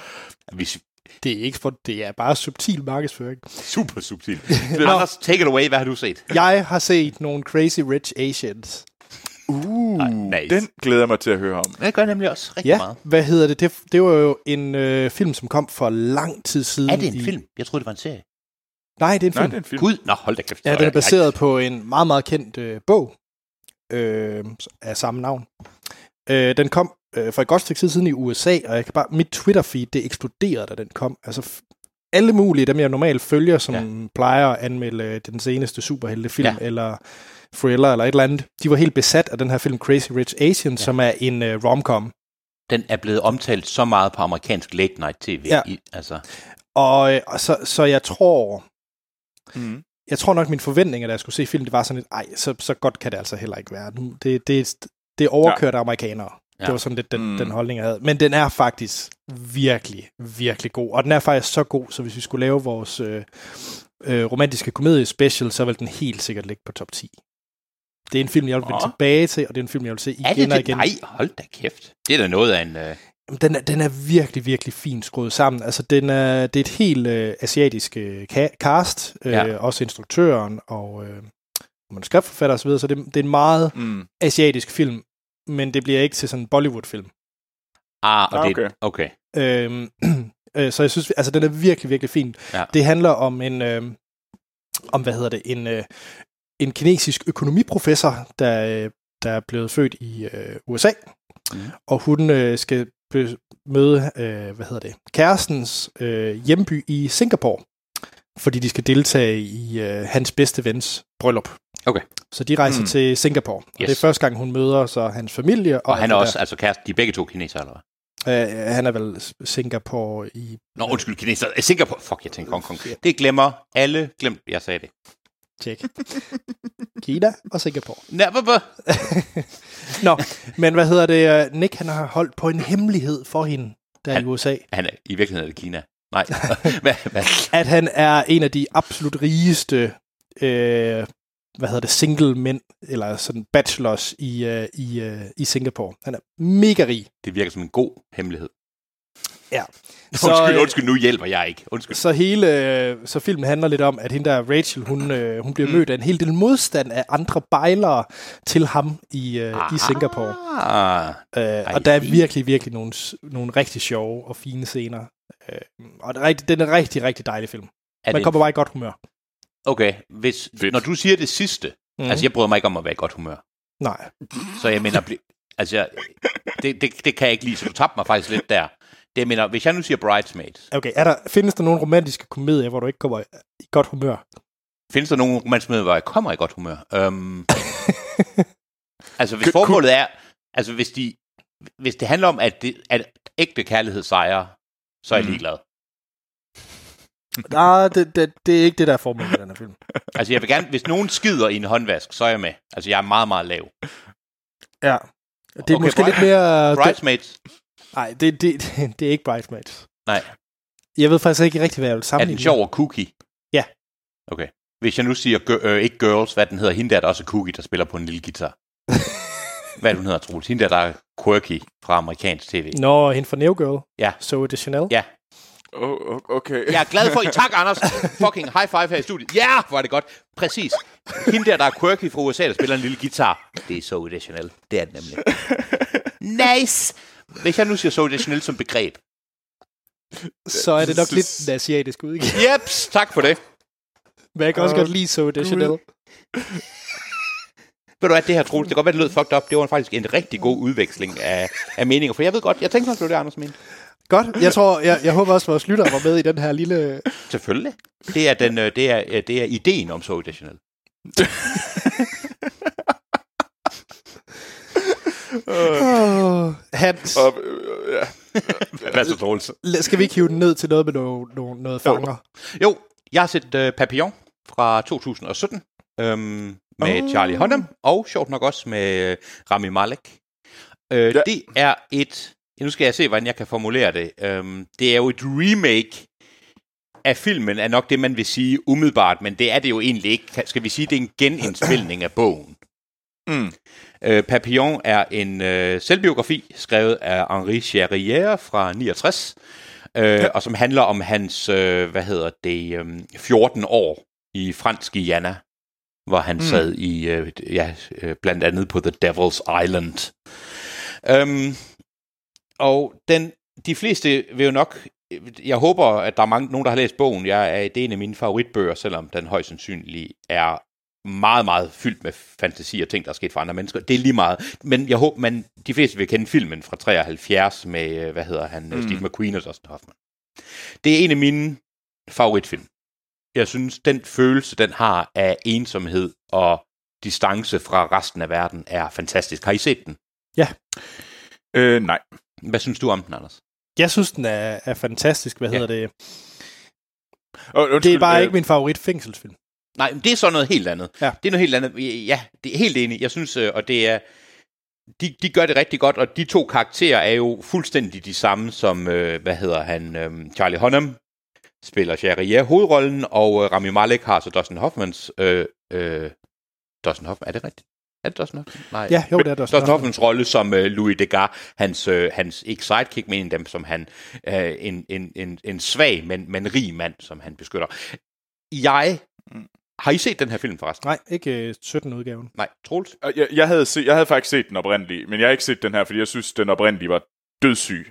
Hvis, Det er ikke for, det er bare subtil markedsføring. super subtil. Anders, take it away. Hvad har du set? Jeg har set nogle Crazy Rich Asians. Uh, nice. den glæder jeg mig til at høre om. Jeg gør nemlig også rigtig Ja, meget. hvad hedder det? det? Det var jo en øh, film, som kom for lang tid siden. Er det en i... film? Jeg troede, det var en serie. Nej, det er en Nej, film. det er en film. Gud, nå, hold da kæft. Ja, den er baseret på en meget, meget kendt øh, bog øh, af samme navn. Øh, den kom øh, for et godt stykke tid siden i USA, og jeg kan bare, mit Twitter-feed, det eksploderede, da den kom. Altså, alle mulige, dem jeg normalt følger, som ja. plejer at anmelde øh, den seneste superheltefilm, Ja. ja. eller thriller, eller et eller andet, de var helt besat af den her film Crazy Rich Asians, ja. som er en øh, romcom. Den er blevet omtalt så meget på amerikansk late night tv. Ja. I, altså, Og, øh, og så, så jeg tror, Mm. Jeg tror nok, mine forventninger, da jeg skulle se filmen, det var sådan lidt, ej, så, så godt kan det altså heller ikke være. Det, det, det er overkørt ja. amerikanere. Ja. Det var sådan lidt den, Mm. den holdning, jeg havde. Men den er faktisk virkelig, virkelig god. Og den er faktisk så god, så hvis vi skulle lave vores øh, øh, romantiske komedie special, så vil den helt sikkert ligge på top 10. Det er en film, jeg vil vende tilbage til, og det er en film, jeg vil se igen er det og det? igen. Nej, hold da kæft. Det er da noget af en... Øh, Den er, den er virkelig, virkelig fint skruet sammen. Altså, den er, det er et helt øh, asiatisk øh, cast, øh, Ja. også instruktøren og øh, manuskriptforfatter osv., så det, det er en meget Mm. asiatisk film, men det bliver ikke til sådan en Bollywood-film. ah, og Ah, okay. okay. Øhm, øh, så jeg synes, altså den er virkelig, virkelig fin. Ja. Det handler om en, øh, om hvad hedder det, en, øh, en kinesisk økonomiprofessor, der, øh, der er blevet født i øh, USA, mm. og hun øh, skal møde, øh, hvad hedder det, kærestens øh, hjemby i Singapore, fordi de skal deltage i øh, hans bedste vens bryllup. Okay. Så de rejser Mm. til Singapore. Og Yes. det er første gang, hun møder så hans familie. Og han alt er også, altså kæreste, de er begge to kinesere, eller hvad? der. Øh, han er vel Singapore i Nå, undskyld, kineser. Singapore. Fuck, jeg tænker Hong Kong. Det glemmer alle. Glemt, jeg sagde det. Tjek. Kina og Singapore. Never, but... Nå, men hvad hedder det? øh, Nick han har holdt på en hemmelighed for hende der Han- i USA. Han er, I virkeligheden er det Kina. Nej. hvad, hvad? At han er en af de absolut rigeste, øh, hvad hedder det, single mænd, eller sådan bachelors i, øh, i, øh, i Singapore. Han er mega rig. Det virker som en god hemmelighed. Ja. Så, undskyld, øh, undskyld, nu hjælper jeg ikke. Undskyld. Så hele så filmen handler lidt om, at hende der Rachel, hun, øh, hun bliver Mm. mødt af en hel del modstand af andre bejlere til ham i, øh, i Singapore. Ah, Øh, og der er virkelig, virkelig nogle, nogle rigtig sjove og fine scener. Øh, og det er rigtig, den er en rigtig, rigtig dejlig film. er Man kommer bare i godt humør. okay, hvis, Fedt. når du siger det sidste, Mm. altså jeg bryder mig ikke om at være i godt humør. Nej. Så jeg mener, altså, jeg- det, det, det kan jeg ikke lide, så du tabte mig faktisk lidt der. Jeg mener, hvis jeg nu siger Bridesmaids, Okay, er der, findes der nogle romantiske komedier, hvor du ikke kommer i godt humør? findes der nogen romanske med, hvor jeg kommer i godt humør? Um, altså, hvis formålet er, altså hvis, de, hvis det handler om, at, det, at ægte kærlighed sejrer, så er jeg Mm. ligeglad. Nej, det, det, det er ikke det, der er formålet med den her film. Altså, jeg vil gerne, hvis nogen skider i en håndvask, så er jeg med. Altså, jeg er meget, meget lav. Ja. Det er Okay, måske lidt mere... Bridesmaids, nej, det, det, det, er ikke Bridesmaids. nej. Jeg ved faktisk ikke rigtig, hvad jeg vil Er sammenligne. den sjov og cookie? Ja. Okay. Hvis jeg nu siger, gir- øh, ikke girls, hvad den hedder, hende der, der også er cookie, der spiller på en lille guitar. hvad er hun hedder, Troels? Hende der, der er quirky fra amerikansk tv. Nå, hende fra New Girl. Ja. Zoe Deschanel. Ja. Oh, okay. Jeg er glad for, I tak, Anders. Fucking high five her i studiet. Ja, yeah, hvor er det godt. Præcis. Hende der, der er quirky fra USA, der spiller en lille guitar. Det er så Deschanel. Det er det nemlig. Nice. Hvis jeg nu siger så Deschanel som begreb. Så er det nok lidt en asiatisk udgave. Jeps, tak for det. Men jeg kan også godt lide så det Chanel. Ved du hvad, det her Troels, det kan godt være, det lød fucked up. Det var faktisk en rigtig god udveksling af, af meninger. For jeg ved godt, jeg tænkte nok, det var det, Anders mente. Godt. Jeg tror, jeg, jeg håber også, at vores lyttere var med i den her lille... Selvfølgelig. Det er, den, øh, det er, øh, det er ideen om så Deschanel. Oh, Hans, Og, øh, ja. Hvad så, Troels? skal vi ikke hive den ned til noget med noget, noget, noget fanger? Jo, jeg har set uh, Papillon fra 2017 øhm, med Oh. Charlie Hunnam, og sjovt nok også med Rami Malek. Uh, ja. Ja. Det er et... ja, Nu skal jeg se, hvordan jeg kan formulere det. Um, det er jo et remake af filmen, er nok det, man vil sige umiddelbart, men det er det jo egentlig ikke. Skal vi sige, det er en genindspilning af bogen. Mm. Uh, Papillon er en uh, selvbiografi, skrevet af Henri Charrière fra 69, uh, ja. og som handler om hans, uh, hvad hedder det, um, 14 år i fransk Guyana, hvor han mm. sad i, uh, ja, uh, blandt andet på The Devil's Island. Um, og den, de fleste vil jo nok, jeg håber, at der er mange, nogen, der har læst bogen. Jeg er, det er en af mine favoritbøger, selvom den højst sandsynligt er meget, meget fyldt med fantasi og ting, der er sket for andre mennesker. Det er lige meget. Men jeg håber, man, de fleste vil kende filmen fra 73 med, øh, hvad hedder han, mm. Steve McQueen og Dustin Hoffman. Det er en af mine favoritfilm. Jeg synes, den følelse, den har af ensomhed og distance fra resten af verden, er fantastisk. Har I set den? Øh, nej. Hvad synes du om den, Anders? Jeg synes, den er, er fantastisk. Hvad Ja. hedder det? Og, Det undskyld, er bare øh, ikke min favorit fængselsfilm. Nej, men det er så noget helt andet. Ja. Det er noget helt andet. Ja, det er helt enig. Jeg synes, øh, og det er... De, de gør det rigtig godt, og de to karakterer er jo fuldstændig de samme som, øh, hvad hedder han, øh, Charlie Hunnam spiller Charrier hovedrollen, og øh, Rami Malek har så Dustin Hoffmans... Øh, øh, Dustin Hoffman, er det rigtigt? Er det Dustin Hoffman? Nej. Ja, jo, det er der. Dustin Hoffmans rolle som øh, Louis Degas, hans, øh, hans ikke sidekick, men dem som han, øh, en, en, en, en svag, men, men rig mand, som han beskytter. Jeg, har I set den her film forresten? Nej, ikke øh, 17-udgaven. Nej, Troels? Og Jeg, jeg, havde se, jeg havde faktisk set den oprindelige, men jeg har ikke set den her, fordi jeg synes, den oprindelige var dødssyg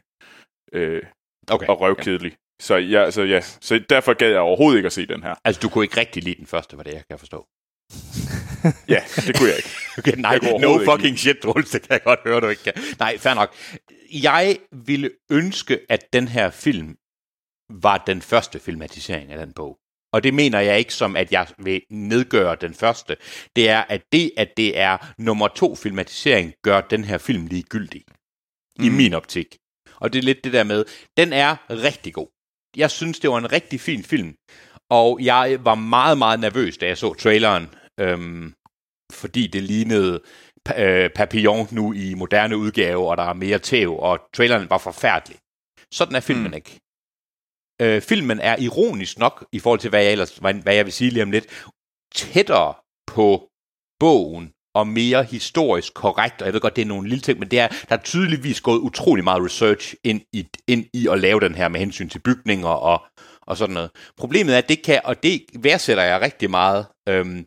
øh, Okay. og røvkedelig. Så, jeg, så, ja, så derfor gad jeg overhovedet ikke at se den her. Altså, du kunne ikke rigtig lide den første, var det, jeg kan forstå. Ja, det kunne jeg ikke. Okay, nej, Jeg no overhovedet ikke fucking shit, Troels, det kan jeg godt høre, du ikke kan. Nej, fair nok. Jeg ville ønske, at den her film var den første filmatisering af den bog. Og det mener jeg ikke som, at jeg vil nedgøre den første. Det er, at det, at det er nummer to filmatisering, gør den her film ligegyldig. Mm. I min optik. Og det er lidt det der med, den er rigtig god. Jeg synes, det var en rigtig fin film. Og jeg var meget, meget nervøs, da jeg så traileren. Øhm, fordi det lignede øh, Papillon nu i moderne udgave, og der er mere tæv, og traileren var forfærdelig. Sådan er filmen mm. ikke. Øh, filmen er ironisk nok, i forhold til, hvad jeg, ellers, hvad, hvad jeg vil sige lige om lidt, tættere på bogen, og mere historisk korrekt, og jeg ved godt, det er nogle lille ting, men det er, der er tydeligvis gået utrolig meget research ind i, ind i at lave den her med hensyn til bygninger og, og sådan noget. Problemet er, at det kan, og det værdsætter jeg rigtig meget, øhm,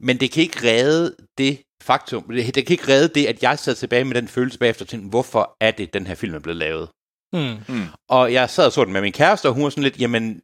men det kan ikke redde det faktum, det, det kan ikke redde det, at jeg sad tilbage med den følelse bagefter og tænkte, hvorfor er det, den her film er blevet lavet? Mm. Og jeg sad og så den med min kæreste, og hun var sådan lidt, jamen,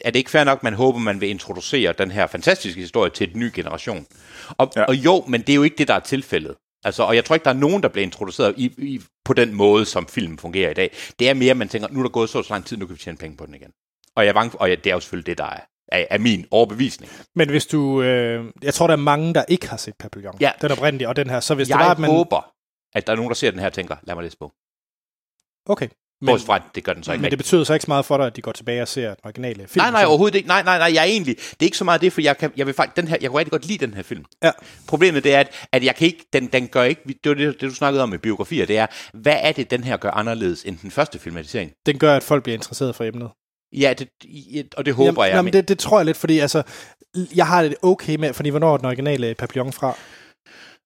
er det ikke fair nok, man håber, man vil introducere den her fantastiske historie til en ny generation? Og, ja. Og jo, men det er jo ikke det, der er tilfældet. Altså, og jeg tror ikke, der er nogen, der bliver introduceret i, i, på den måde, som filmen fungerer i dag. Det er mere, at man tænker, nu er der gået så, så lang tid, nu kan vi tjene penge på den igen. Og, jeg er bange for, og det er jo selvfølgelig det, der er, er, er min overbevisning. Men hvis du... Øh, jeg tror, der er mange, der ikke har set Papillon. Ja. Den oprindelige og den her. Så hvis jeg det var, at man... håber, at der er nogen, der ser den her og tænker, lad mig læse på. Okay. Men, Bortset fra, det gør den så ikke. men det betyder så ikke så meget for dig, at de går tilbage og ser den originale film. Nej, nej, overhovedet ikke. Nej, nej, nej, jeg er egentlig... Det er ikke så meget det, for jeg, kan, jeg vil faktisk... Den her, jeg kunne rigtig godt lide den her film. Ja. Problemet det er, at, at jeg kan ikke... Den, den gør ikke... Det var det, det, du snakkede om med biografier. Det er, hvad er det, den her gør anderledes end den første filmatisering? Den gør, at folk bliver interesseret for emnet. Ja, det, og det håber jeg. jamen, men- det, det tror jeg lidt, fordi altså, jeg har det okay med, fordi hvornår er den originale Papillon fra?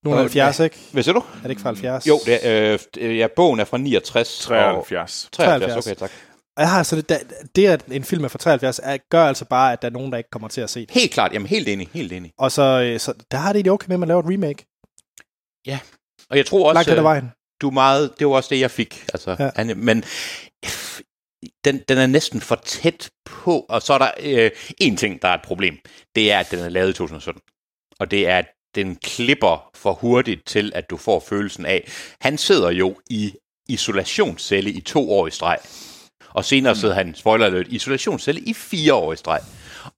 Nogle Øh, 70, ikke? Hvad siger du? Er det ikke fra 70? Jo, det er, øh, ja, bogen er fra 69. 73. Og 73, 73. okay, tak. Jeg har så det, det at en film er fra 73, er, gør altså bare, at der er nogen, der ikke kommer til at se det. Helt klart, jamen helt enig, helt enig. Og så, øh, så der har det egentlig okay med, at man laver et remake. Og jeg tror også, Langt ad øh, vejen. du er meget, det var også det, jeg fik. Altså, Ja. ja. han, men den, den er næsten for tæt på, og så er der øh, en ting, der er et problem. Det er, at den er lavet i 2017. Og det er, at den klipper for hurtigt til, at du får følelsen af, han sidder jo i isolationscelle i to år i streg. Og senere sidder han, spoiler alert, i isolationscelle i fire år i streg.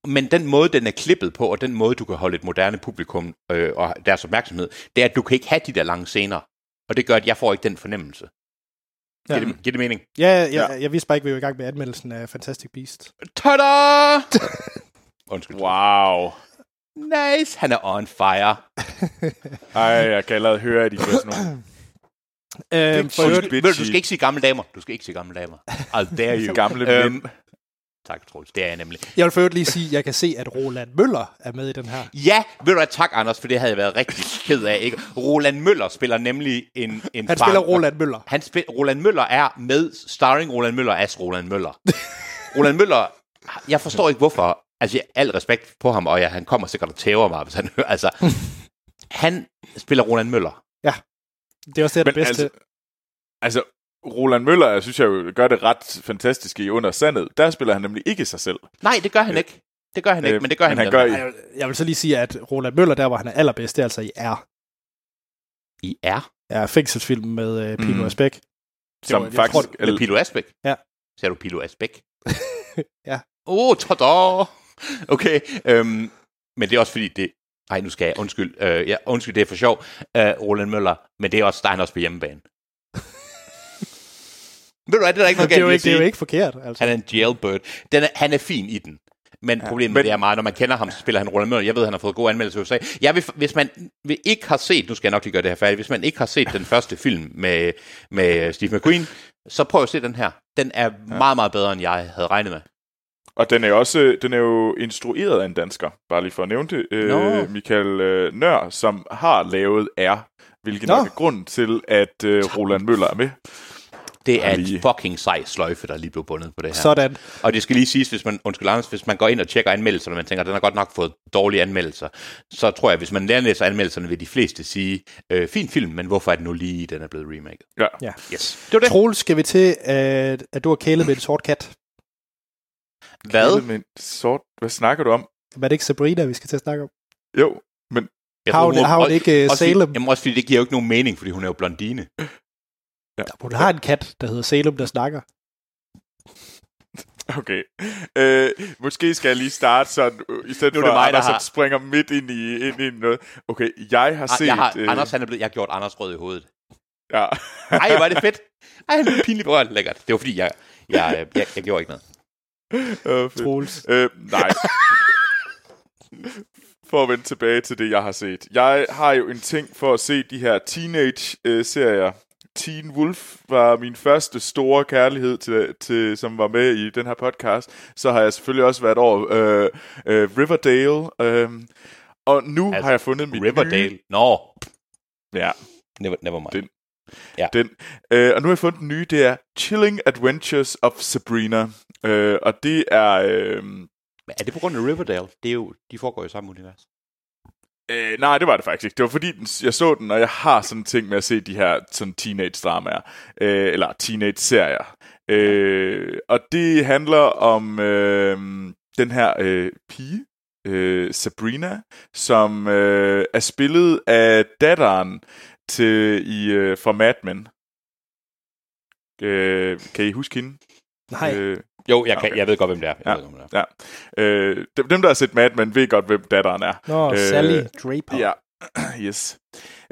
Men den måde, den er klippet på, og den måde, du kan holde et moderne publikum øh, og deres opmærksomhed, det er, at du kan ikke have de der lange scener. Og det gør, at jeg får ikke den fornemmelse. Ja. Giver, det, giver det mening? Ja, jeg, Ja. jeg, jeg vidste bare ikke, vi var i gang med anmeldelsen af Fantastic Beast. Tada! Undskyld. Wow. Nice, han er on fire. Ej, jeg kan allerede høre, at I gør sådan nogle Øhm, for du, du skal ikke sige gamle damer. Du skal ikke sige gamle damer. I'll dare you. gamle Øhm, mænd. Tak, Troels. Det er jeg nemlig. jeg vil for lige sige, at jeg kan se, at Roland Møller er med i den her. Ja, ved du hvad, tak Anders, for det havde jeg været rigtig ked af. Ikke? Roland Møller spiller nemlig en, en Han far- spiller Roland Møller. Han spil, Roland Møller er med, starring Roland Møller as Roland Møller. Roland Møller, jeg forstår ikke hvorfor, altså jeg, al respekt på ham, og ja, han kommer sikkert og tæver mig, hvis han hører, altså, han spiller Roland Møller. Det er også det, der er bedste. altså, altså, Roland Møller, jeg synes jeg jo gør det ret fantastisk i Under Sandet. Der spiller han nemlig ikke sig selv. Nej, det gør han ikke. Det gør han ikke, Øh, men det gør men han, han gør- Ej, jeg, vil, jeg vil så lige sige, at Roland Møller, der hvor han er allerbedst, det er altså i R. I er. Ja, fængselsfilm med uh, Pino Mm. Asbæk. Som var- faktisk... tror, Med Pilo Asbæk? Ja. Ser du Pilo Asbæk? Ja. Åh, oh, tada! Okay, øhm, men det er også fordi, det... Nej, nu skal jeg, undskyld, øh, ja, undskyld, det er for sjov, øh, Roland Møller, men det er også, der er han også på hjemmebane. Ved du hvad, det er der ikke noget det, er jo galt at ikke, det er jo ikke forkert. Altså. Han er en jailbird. Den er, han er fin i den. Men ja, problemet men- det er meget, når man kender ham, så spiller han Roland Møller. Jeg ved, han har fået gode anmeldelser i USA. Jeg vil, hvis man vil ikke har set, nu skal jeg nok lige gøre det her færdigt, hvis man ikke har set den første film med, med Steve McQueen, så prøv at se den her. Den er ja. meget, meget bedre, end jeg havde regnet med. Og den er også den er jo instrueret af en dansker, bare lige for at nævne det. Øh. Michael øh, Nør, som har lavet R, hvilket nok er grunden til, at øh, Roland Møller er med. Det er lige- fucking sej sløjfe, der lige blev bundet på det her. Sådan. Og det skal lige siges, hvis man, undskyld Anders, hvis man går ind og tjekker anmeldelserne, og man tænker, at den har godt nok fået dårlige anmeldelser, så tror jeg, hvis man læser anmeldelserne, vil de fleste sige, øh, fin film, men hvorfor er det nu lige, den er blevet remaket? Ja. Ja. Yes. Det var det. Troels, skal vi til, at, at du har kælet med en sort kat? Hvad? Men sort, hvad snakker du om? Var det ikke Sabrina, vi skal til at snakke om? Jo, men Jeg Har hun, har hun ikke uh, også fordi- Salem? Jamen også fordi det giver jo ikke nogen mening, fordi hun er jo blondine. Hun har en kat, der hedder Salem, der snakker. okay. Øh, måske skal jeg lige starte sådan, øh, i stedet Nu er for det mig, der Anders, har- som springer midt ind i, ind i noget. Okay, jeg har Ah, set... jeg har, øh, Anders, han er blevet, jeg har gjort Anders rød i hovedet. Ja. Ej, var det fedt. Ej, han er pinligt berørt. Lækkert. Det var fordi, jeg, jeg, jeg, jeg gjorde ikke noget. Øh, fedt. Troels. Øh, nej. for at vende tilbage til det, jeg har set. Jeg har jo en ting for at se de her teenage-serier. Teen Wolf var min første store kærlighed, til, til, som var med i den her podcast. Så har jeg selvfølgelig også været over øh, øh, Riverdale. Øh, og nu Altså, har jeg fundet mit Riverdale. nye... Nå, Ja, never, never mind. Det- Ja. den. Øh, og nu har jeg fundet den nye, det er Chilling Adventures of Sabrina. Øh, og det er... Øh, er det på grund af Riverdale? Det er jo, de foregår i samme univers. Øh, nej, det var det faktisk ikke. Det var fordi, den, jeg så den, og jeg har sådan en ting med at se de her sådan teenage-dramaer. Øh, eller teenage-serier. Øh, og det handler om øh, den her øh, pige, øh, Sabrina, som øh, er spillet af datteren til i øh, fra Mad Men. Øh, kan I huske hende? Nej, Øh, Jo, jeg, kan, Okay. jeg ved godt, hvem det er. Jeg Ja. ved, hvem det er. øh, dem, dem, der har set Mad Men, ved godt, hvem datteren er. Nå, øh, Sally Draper. Ja, yes.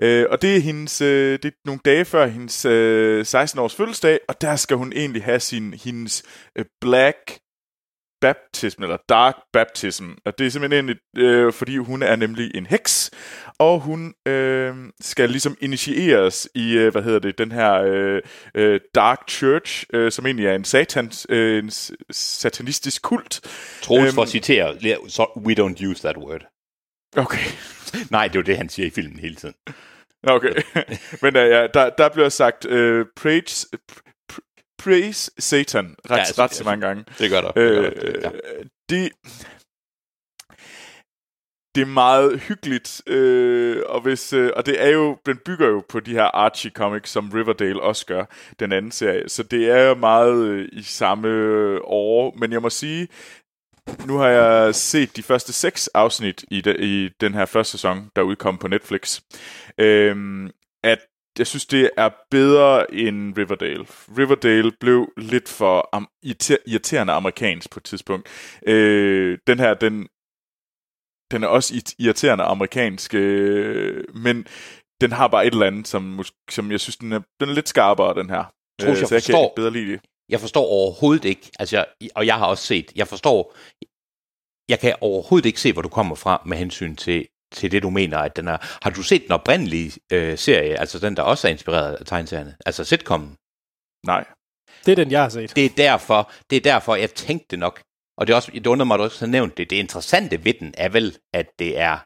Øh, og det er hendes, øh, det er nogle dage før hendes øh, 16-års fødselsdag, og der skal hun egentlig have sin hendes øh, black baptism, eller dark baptism. Og det er simpelthen et, øh, fordi hun er nemlig en heks, og hun øh, skal ligesom initieres i, øh, hvad hedder det, den her øh, øh, dark church, øh, som egentlig er en satans, øh, en satanistisk kult. Troels Øhm. for at citere, so, we don't use that word. Okay. Nej, det er jo det, han siger i filmen hele tiden. Okay. Men uh, ja, der, der bliver sagt uh, preach, pr- praise Satan ret, Ja, altså, ret så mange gange. Det gør der. Øh, det, det er meget hyggeligt, øh, og, hvis, øh, og det er jo, den bygger jo på de her Archie comics, som Riverdale også gør, den anden serie. Så det er jo meget øh, i samme år, men jeg må sige, nu har jeg set de første seks afsnit i, de, i den her første sæson, der udkom på Netflix. Øh, at jeg synes, det er bedre end Riverdale. Riverdale blev lidt for am- irriter- irriterende amerikansk på et tidspunkt. Øh, den her, den, den er også it- irriterende amerikansk, øh, men den har bare et eller andet, som, som jeg synes, den er, den er lidt skarpere, den her. Troels, jeg så jeg forstår- kan bedre lide det. Jeg forstår overhovedet ikke, altså, og jeg har også set, jeg forstår, jeg kan overhovedet ikke se, hvor du kommer fra med hensyn til, til det, du mener, at den er... Har du set den oprindelige øh, serie, altså den, der også er inspireret af tegneserierne, altså sitcomen? Nej. Det er den, jeg har set. Det er derfor, det er derfor, jeg tænkte det nok. Og det, er også, det undrer mig, at du også har nævnt det. Det interessante ved den er vel, at det er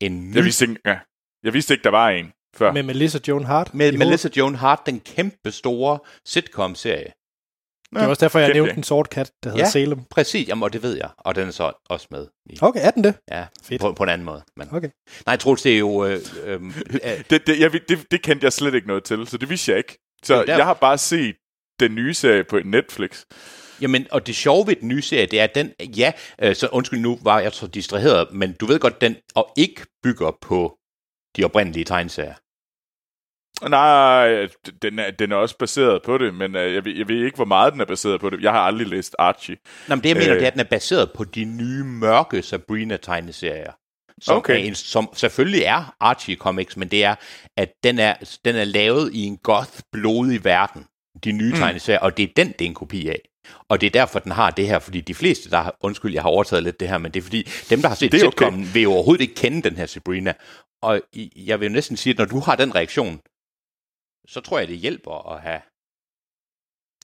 en ny Jeg vidste ikke, ja. jeg vidste ikke der var en før. Med Melissa Joan Hart. med Melissa Joan Hart, den kæmpe store sitcom-serie. Det er også derfor, jeg Kæmpe. nævnte en sort kat, der hedder Ja. Salem. Præcis, jamen, og det ved jeg. Og den er så også med. I, Okay, er den det? ja, Fedt. på, på en anden måde. Men, Okay. Nej, Troels, det er jo... Øh, øh, øh, Det, det, jeg, det, det kendte jeg slet ikke noget til, så det vidste jeg ikke. Så er der- jeg har bare set den nye serie på Netflix. Jamen, og det sjove ved den nye serie, det er, at den, ja, øh, så undskyld, nu var jeg så distraheret, men du ved godt, den og ikke bygger på de oprindelige tegneserier. Nej, den er, den er også baseret på det, men øh, jeg ved, jeg ved ikke, hvor meget den er baseret på det. Jeg har aldrig læst Archie. Nå, men det jeg mener, Øh. det er, at den er baseret på de nye mørke Sabrina-tegneserier. Som, Okay. er en, som selvfølgelig er Archie Comics, men det er, at den er, den er lavet i en goth, blodig verden. De nye mm. tegneserier, og det er den, det er en kopi af. Og det er derfor, den har det her, fordi de fleste, der har, undskyld, jeg har overtaget lidt det her, men det er fordi, dem, der har set er okay. sitcomen, vil jo overhovedet ikke kende den her Sabrina. Og jeg vil jo næsten sige, at når du har den reaktion, så tror jeg, det hjælper at have...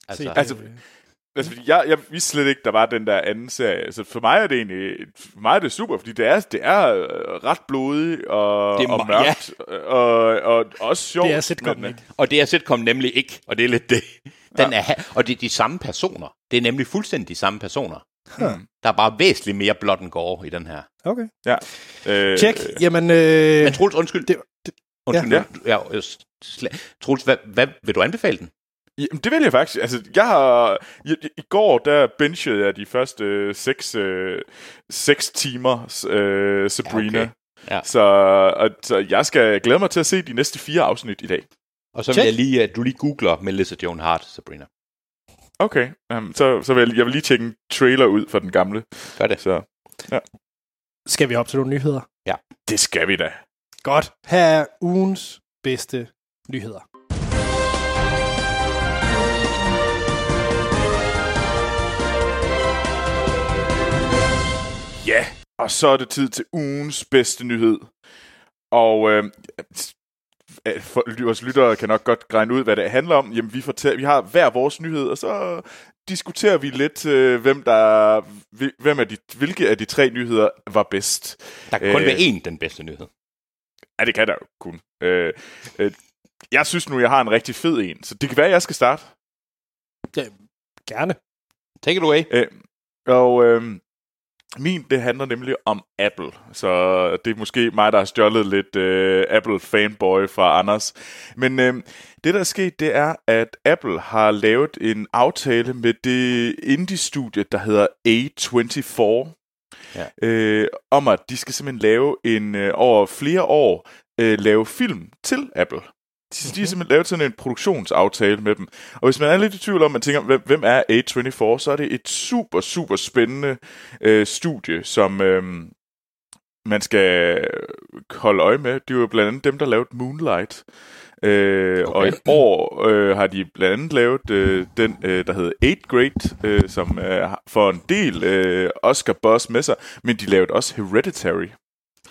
Altså, Se, altså, Altså, fordi jeg, jeg vidste slet ikke, der var den der anden serie. Altså, for mig er det egentlig, for mig er det super, fordi det er, det er øh, ret blodigt og, Det er og mørkt, og, og også sjovt. Det er sitcom, men, ikke? Og det er sitcom nemlig ikke, og det er lidt det. Den er, ha- og det er de samme personer. Det er nemlig fuldstændig de samme personer. Hmm. Der er bare væsentligt mere blot and gore i den her. Okay. Ja. Øh, Tjek. Jamen, øh, Men Troels, undskyld. det, undskyld Ja. ja. Ja, øh, sla- Troels, hvad, hvad, vil du anbefale den? Jamen, det vil jeg faktisk. Altså, jeg har... I, i går, der benchede jeg de første øh, seks, øh, seks timer øh, Sabrina. Ja, okay. Ja. Så, og, så jeg skal glæde mig til at se de næste fire afsnit i dag. Og så vil Check. jeg lige, at du lige googler Melissa Joan Hart, Sabrina. Okay, um, så, så vil jeg, jeg vil lige tjekke en trailer ud for den gamle. Gør det. Så skal vi op til nogle nyheder? det skal vi da. Godt. Her er ugens bedste nyheder. Ja, og så er det tid til ugens bedste nyhed. Og øh, for, vores lyttere kan nok godt regne ud, hvad det handler om. Jamen, vi, fortæller, vi har hver vores nyhed, og så diskuterer vi lidt, øh, hvem der, hvem af de, hvilke af de tre nyheder var bedst. Der kan kun Øh. være én den bedste nyhed. Ja, det kan der jo kun. Øh, øh, jeg synes nu, jeg har en rigtig fed en, så det kan være, jeg skal starte. Gerne. Take it away. Øh, og øh, min, det handler nemlig om Apple. Så det er måske mig, der har stjålet lidt øh, Apple-fanboy fra Anders. Men øh, det, der er sket, det er, at Apple har lavet en aftale med det indie-studie, der hedder A24. Ja. Øh, om at de skal simpelthen lave en øh, over flere år øh, lave film til Apple. De, de har simpelthen lavet sådan en produktionsaftale med dem. Og hvis man er lidt i tvivl om, man tænker, hvem, hvem er A24, så er det et super, super spændende øh, studie, som øh, man skal holde øje med. Det er jo blandt andet dem, der lavede Moonlight. Øh, Okay. Og i år øh, har de blandt andet lavet øh, den, øh, der hedder 8 Grade, øh, som øh, får en del øh, Oscar Buzz med sig, men de lavede også Hereditary.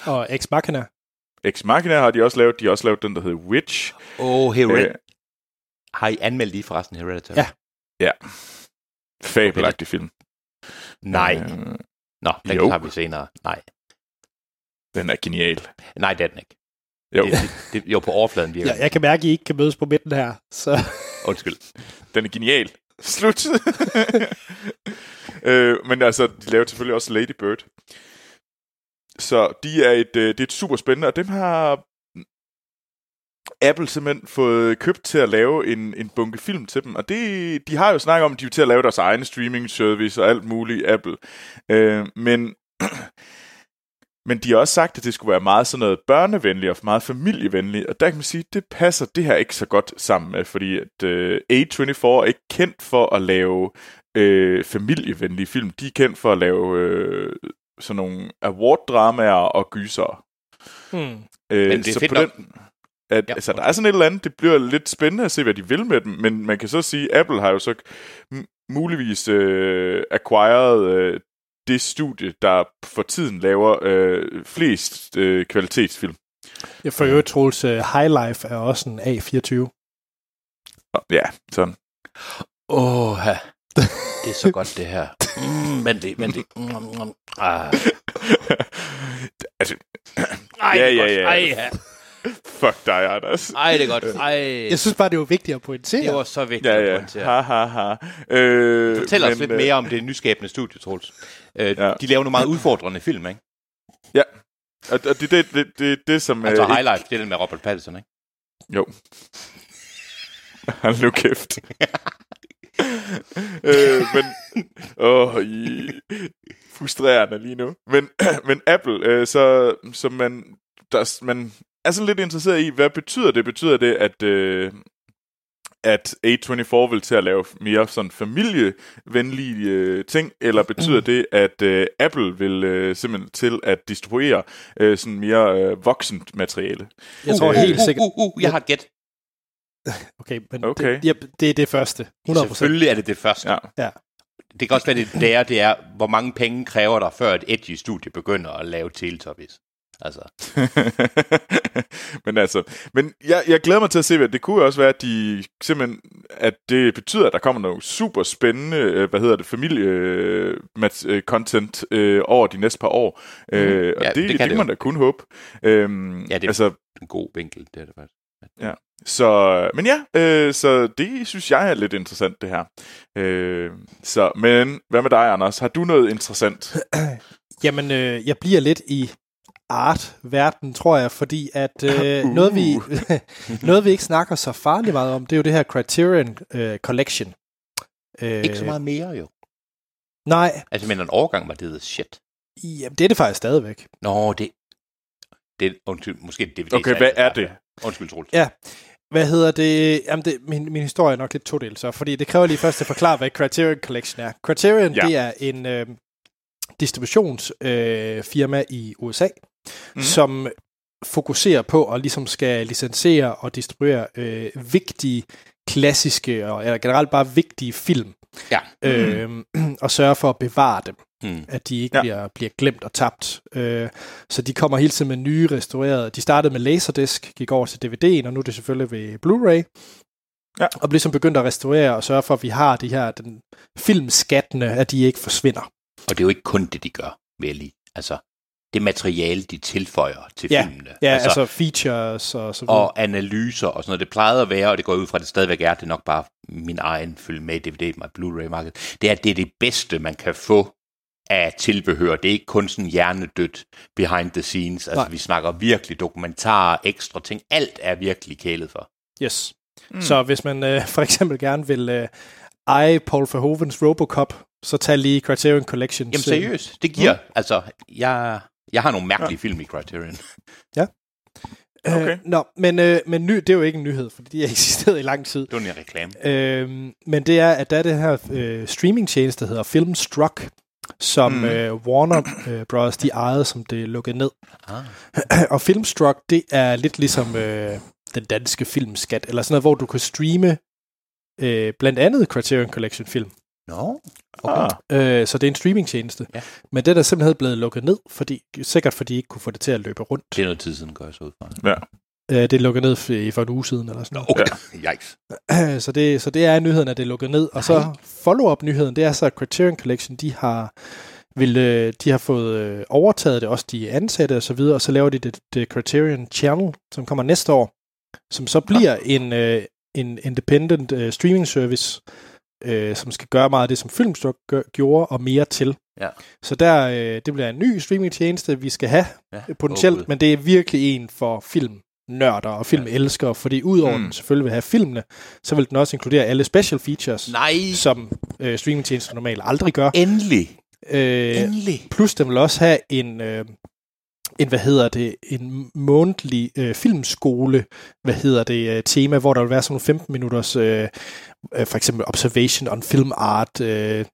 Og Ex Machina. Ex Machina har de også lavet. De har også lavet den, der hedder Witch. Oh, Hereditary. Øh, Har I anmeldt lige forresten Hereditary? Ja. ja. Fabelagtig film. Nej. Øh, Nå, den jo. tager vi senere. Nej. den er genial. Nej, det er den ikke. Jo. Det, det, det, jo, på overfladen virker Ja, jeg kan mærke, at I ikke kan mødes på midten her. Så Undskyld. Den er genial. Slut. øh, men altså, de laver selvfølgelig også Lady Bird. Så de er et, øh, det er et super spændende, og dem har Apple simpelthen fået købt til at lave en, en bunke film til dem. Og det, de har jo snakket om, at de vil til at lave deres egen streaming service og alt muligt Apple. Øh, men men de har også sagt, at det skulle være meget sådan noget børnevenligt og meget familievenligt, og der kan man sige, at det passer det her ikke så godt sammen med, fordi at øh, A24 er ikke kendt for at lave øh, familievenlige film. De er kendt for at lave øh, sådan nogle award-dramaer og gyser. Hmm. Øh, Men det er så fedt på nok. den, at, Ja. altså, der er sådan et eller andet, det bliver lidt spændende at se, hvad de vil med dem, men man kan så sige, Apple har jo så muligvis øh, acquired øh, det studie, der for tiden laver øh, flest øh, kvalitetsfilm. Jeg for øvrigt, Troels, uh, High Life er også en A24. Og, ja, sådan. Åh, det er så godt det her. Mm, men det, men det... Mm, mm, ah. altså, Ej, Ja, ja, ja. Ej, ja. Fuck dig, Anders. Ej, det er godt. Ej, Jeg synes bare, det var vigtigt at pointere. det var så vigtigt Ja, at ja. pointere. Ha, ha, ha. Øh, Fortæl os men, lidt øh, mere om det nyskabende studie, Troels. Øh, Ja. De laver nogle meget udfordrende film, ikke? Ja, og, det er det, det, det, det, som... Altså øh, High Life, det er den med Robert Pattinson, ikke? Jo. Hold nu kæft. øh, men... Åh, i, frustrerende lige nu. Men, men Apple, øh, så, så man, der, man er sådan lidt interesseret i, hvad betyder det? Betyder det, at... Øh, at A24 vil til at lave mere sådan familievenlige øh, ting, eller betyder det, at øh, Apple vil øh, simpelthen til at distribuere øh, sådan mere øh, voksent materiale? Jeg tror Uh, helt sikkert... Uh, uh, uh, jeg har et gæt. Okay, men Okay. Det, ja, det er det første. 100%. Selvfølgelig er det det første. Ja. Ja. Det kan også være, det det er, det er, hvor mange penge kræver der, før et edgy studie begynder at lave Teletubbies. Altså, men altså, men jeg, jeg glæder mig til at se, hvad det kunne også være, at de simpelthen, at det betyder, at der kommer noget super spændende, øh, hvad hedder det, familie øh, mat- øh, content øh, over de næste par år. Mm. Øh, og Ja, det, det kan det det man da kun håbe. Øhm, Ja, det- altså, en god vinkel, det er det faktisk. så, men ja, øh, så det synes jeg er lidt interessant, det her. Øh, så, men hvad med dig, Anders? Har du noget interessant? Jamen, øh, jeg bliver lidt i art-verden, tror jeg, fordi at øh, Uh. noget, vi, noget, vi ikke snakker så farligt meget om, det er jo det her Criterion øh, Collection. Øh, Ikke så meget mere jo. Nej, Altså, men en overgang var det shit. jamen, det er det faktisk stadigvæk. Nå, det... det undskyld, måske det DVD. Okay, hvad er det? Undskyld, Troels. Ja. Hvad hedder det? Jamen, det, min, min historie er nok lidt todelt, så, fordi det kræver lige først at forklare, hvad Criterion Collection er. Criterion, Ja. det er en øh, distributionsfirma øh, firma i USA. Mm. som fokuserer på og ligesom skal licensere og distribuere øh, vigtige, klassiske og eller generelt bare vigtige film, Ja. øh, og sørge for at bevare dem Hmm. at de ikke Ja. bliver, bliver glemt og tabt. Øh, så de kommer hele tiden med nye restaurerede. De startede med Laserdisc, gik over til DVD'en, og nu er det selvfølgelig ved Blu-ray. Ja. Og bliver som begyndt at restaurere og sørge for, at vi har de her den, filmskattene, at de ikke forsvinder. Og det er jo ikke kun det, de gør, vil jeg lige. Altså, det materiale, de tilføjer til Ja, filmene. Ja, altså, altså features og så videre. og analyser og sådan noget. Det plejede at være, og det går ud fra, at det stadigvæk er, det er nok bare min egen følge med DVD, med Blu-ray-markedet. Det er, at det er det bedste, man kan få af tilbehør. Det er ikke kun sådan hjernedødt behind the scenes. Altså, Nej. vi snakker virkelig dokumentarer, ekstra ting. Alt er virkelig kælet for. Yes. Mm. Så hvis man øh, for eksempel gerne vil øh, eje Paul Verhovens Robocop, så tag lige Criterion Collections. Jamen seriøst, det giver, mm. altså, jeg, jeg har nogle mærkelige ja. film i Criterion. Øh, Okay. Nå, men, øh, men ny, det er jo ikke en nyhed, fordi de har eksisteret i lang tid. Det var en reklame. Øhm, men det er, at der er det her øh, streamingtjeneste, der hedder Filmstruck, som Mm. øh, Warner øh, Bros. de ejede, som det lukkede ned. Ah. og Filmstruck, det er lidt ligesom øh, den danske filmskat, eller sådan noget, hvor du kan streame øh, blandt andet Criterion Collection film. Nå, okay. Ah, Øh, så det er en streamingtjeneste. Ja. Men det er der simpelthen blevet lukket ned, fordi, sikkert fordi de ikke kunne få det til at løbe rundt. det er noget tid siden, går jeg så ud fra. ja. Øh, det er lukket ned for, for en uge siden, eller sådan noget. Okay, yikes. så, det, så det er nyheden, at det er lukket ned. Og så follow-up nyheden, det er så, at Criterion Collection, de har, vil, øh, de har fået øh, overtaget det, også de ansatte og så videre, og så laver de det, det Criterion Channel, som kommer næste år, som så bliver en, øh, en independent streaming service, øh, som skal gøre meget af det, som Filmstock gør, gjorde, og mere til. Ja. Så der, øh, det bliver en ny streamingtjeneste, vi skal have Ja. potentielt, Åh, Gud. men det er virkelig en for filmnørder og filmelskere, fordi udover Mm. den selvfølgelig vil have filmene, så vil den også inkludere alle special features, Nej, som øh, streamingtjenester normalt aldrig gør. endelig. Øh, Endelig. plus den vil også have en, øh, en hvad hedder det, en månedlig øh, filmskole, hvad hedder det, øh, tema, hvor der vil være sådan nogle 15 minutters, øh, øh, for eksempel observation on film art, øh,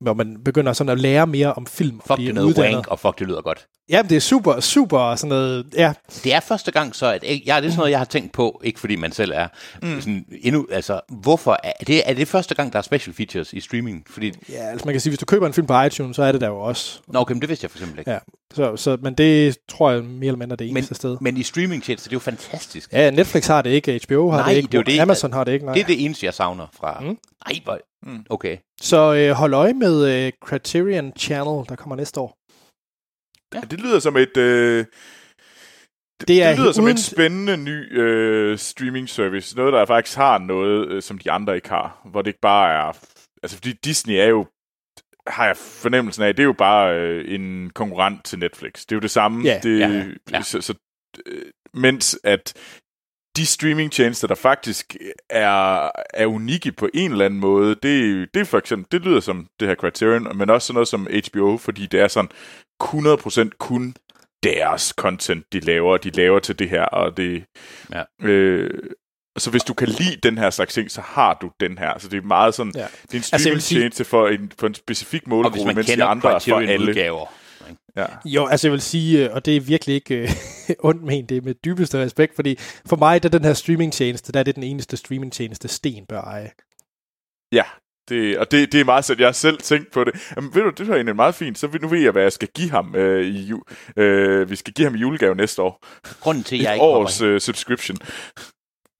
hvor man begynder sådan at lære mere om film. Fuck, det er noget uddannet. wank, og fuck, det lyder godt. Jamen, det er super, super sådan noget, ja, Det er første gang, så at, ja, det er sådan noget, jeg har tænkt på, ikke fordi man selv er mm. sådan endnu, altså, hvorfor er det, er det første gang, der er special features i streaming? Fordi, ja, altså man kan sige, hvis du køber en film på iTunes, så er det der jo også. nå, okay, men det vidste jeg for eksempel ikke. Ja, så, så, men det tror jeg mere eller mindre det eneste sted. Men i streamingtjenester, det er jo fantastisk. Ja, Netflix har det ikke, HBO har Nej, det ikke, det det. Amazon har det ikke, nej. Det er det eneste, jeg savner fra... Mm. Nej, hvor... Mm. Okay. Så øh, hold øje med øh, Criterion Channel, der kommer næste år. Ja, det lyder som et... Øh, det, Det er det lyder som uden- en spændende ny øh, streaming service. Noget, der faktisk har noget, øh, som de andre ikke har. Hvor det ikke bare er... Altså, fordi Disney er jo har jeg fornemmelsen af, det er jo bare øh, en konkurrent til Netflix. Det er jo det samme. Ja, det, ja, ja. Så, så, øh, mens at de streamingtjenester, der faktisk er, er unikke på en eller anden måde, det, det er for eksempel, det lyder som det her Criterion, men også sådan noget som HBO, fordi det er sådan 100% kun deres content, de laver, de laver til det her, og det... Ja. Øh, så hvis du kan lide den her slags ting, så har du den her. Så det er meget sådan, Ja. det er en Altså, jeg vil sige- streamingtjeneste for en, for en specifik målgruppe, mens de andre er for alle. Criterion-udgaver. Ja. Jo, altså jeg vil sige, øh, og det er virkelig ikke øh, ondt men det er med dybeste respekt, fordi for mig, det er den her streamingtjeneste, der er det den eneste streamingtjeneste, Sten bør eje. Ja, det, og det, det er meget sådan, jeg har selv tænkt på det. Jamen, ved du, det var egentlig meget fint, så nu ved jeg, hvad jeg skal give ham øh, i ju, øh, Vi skal give ham i julegave næste år. Grunden til, jeg ikke hopper, års øh, subscription.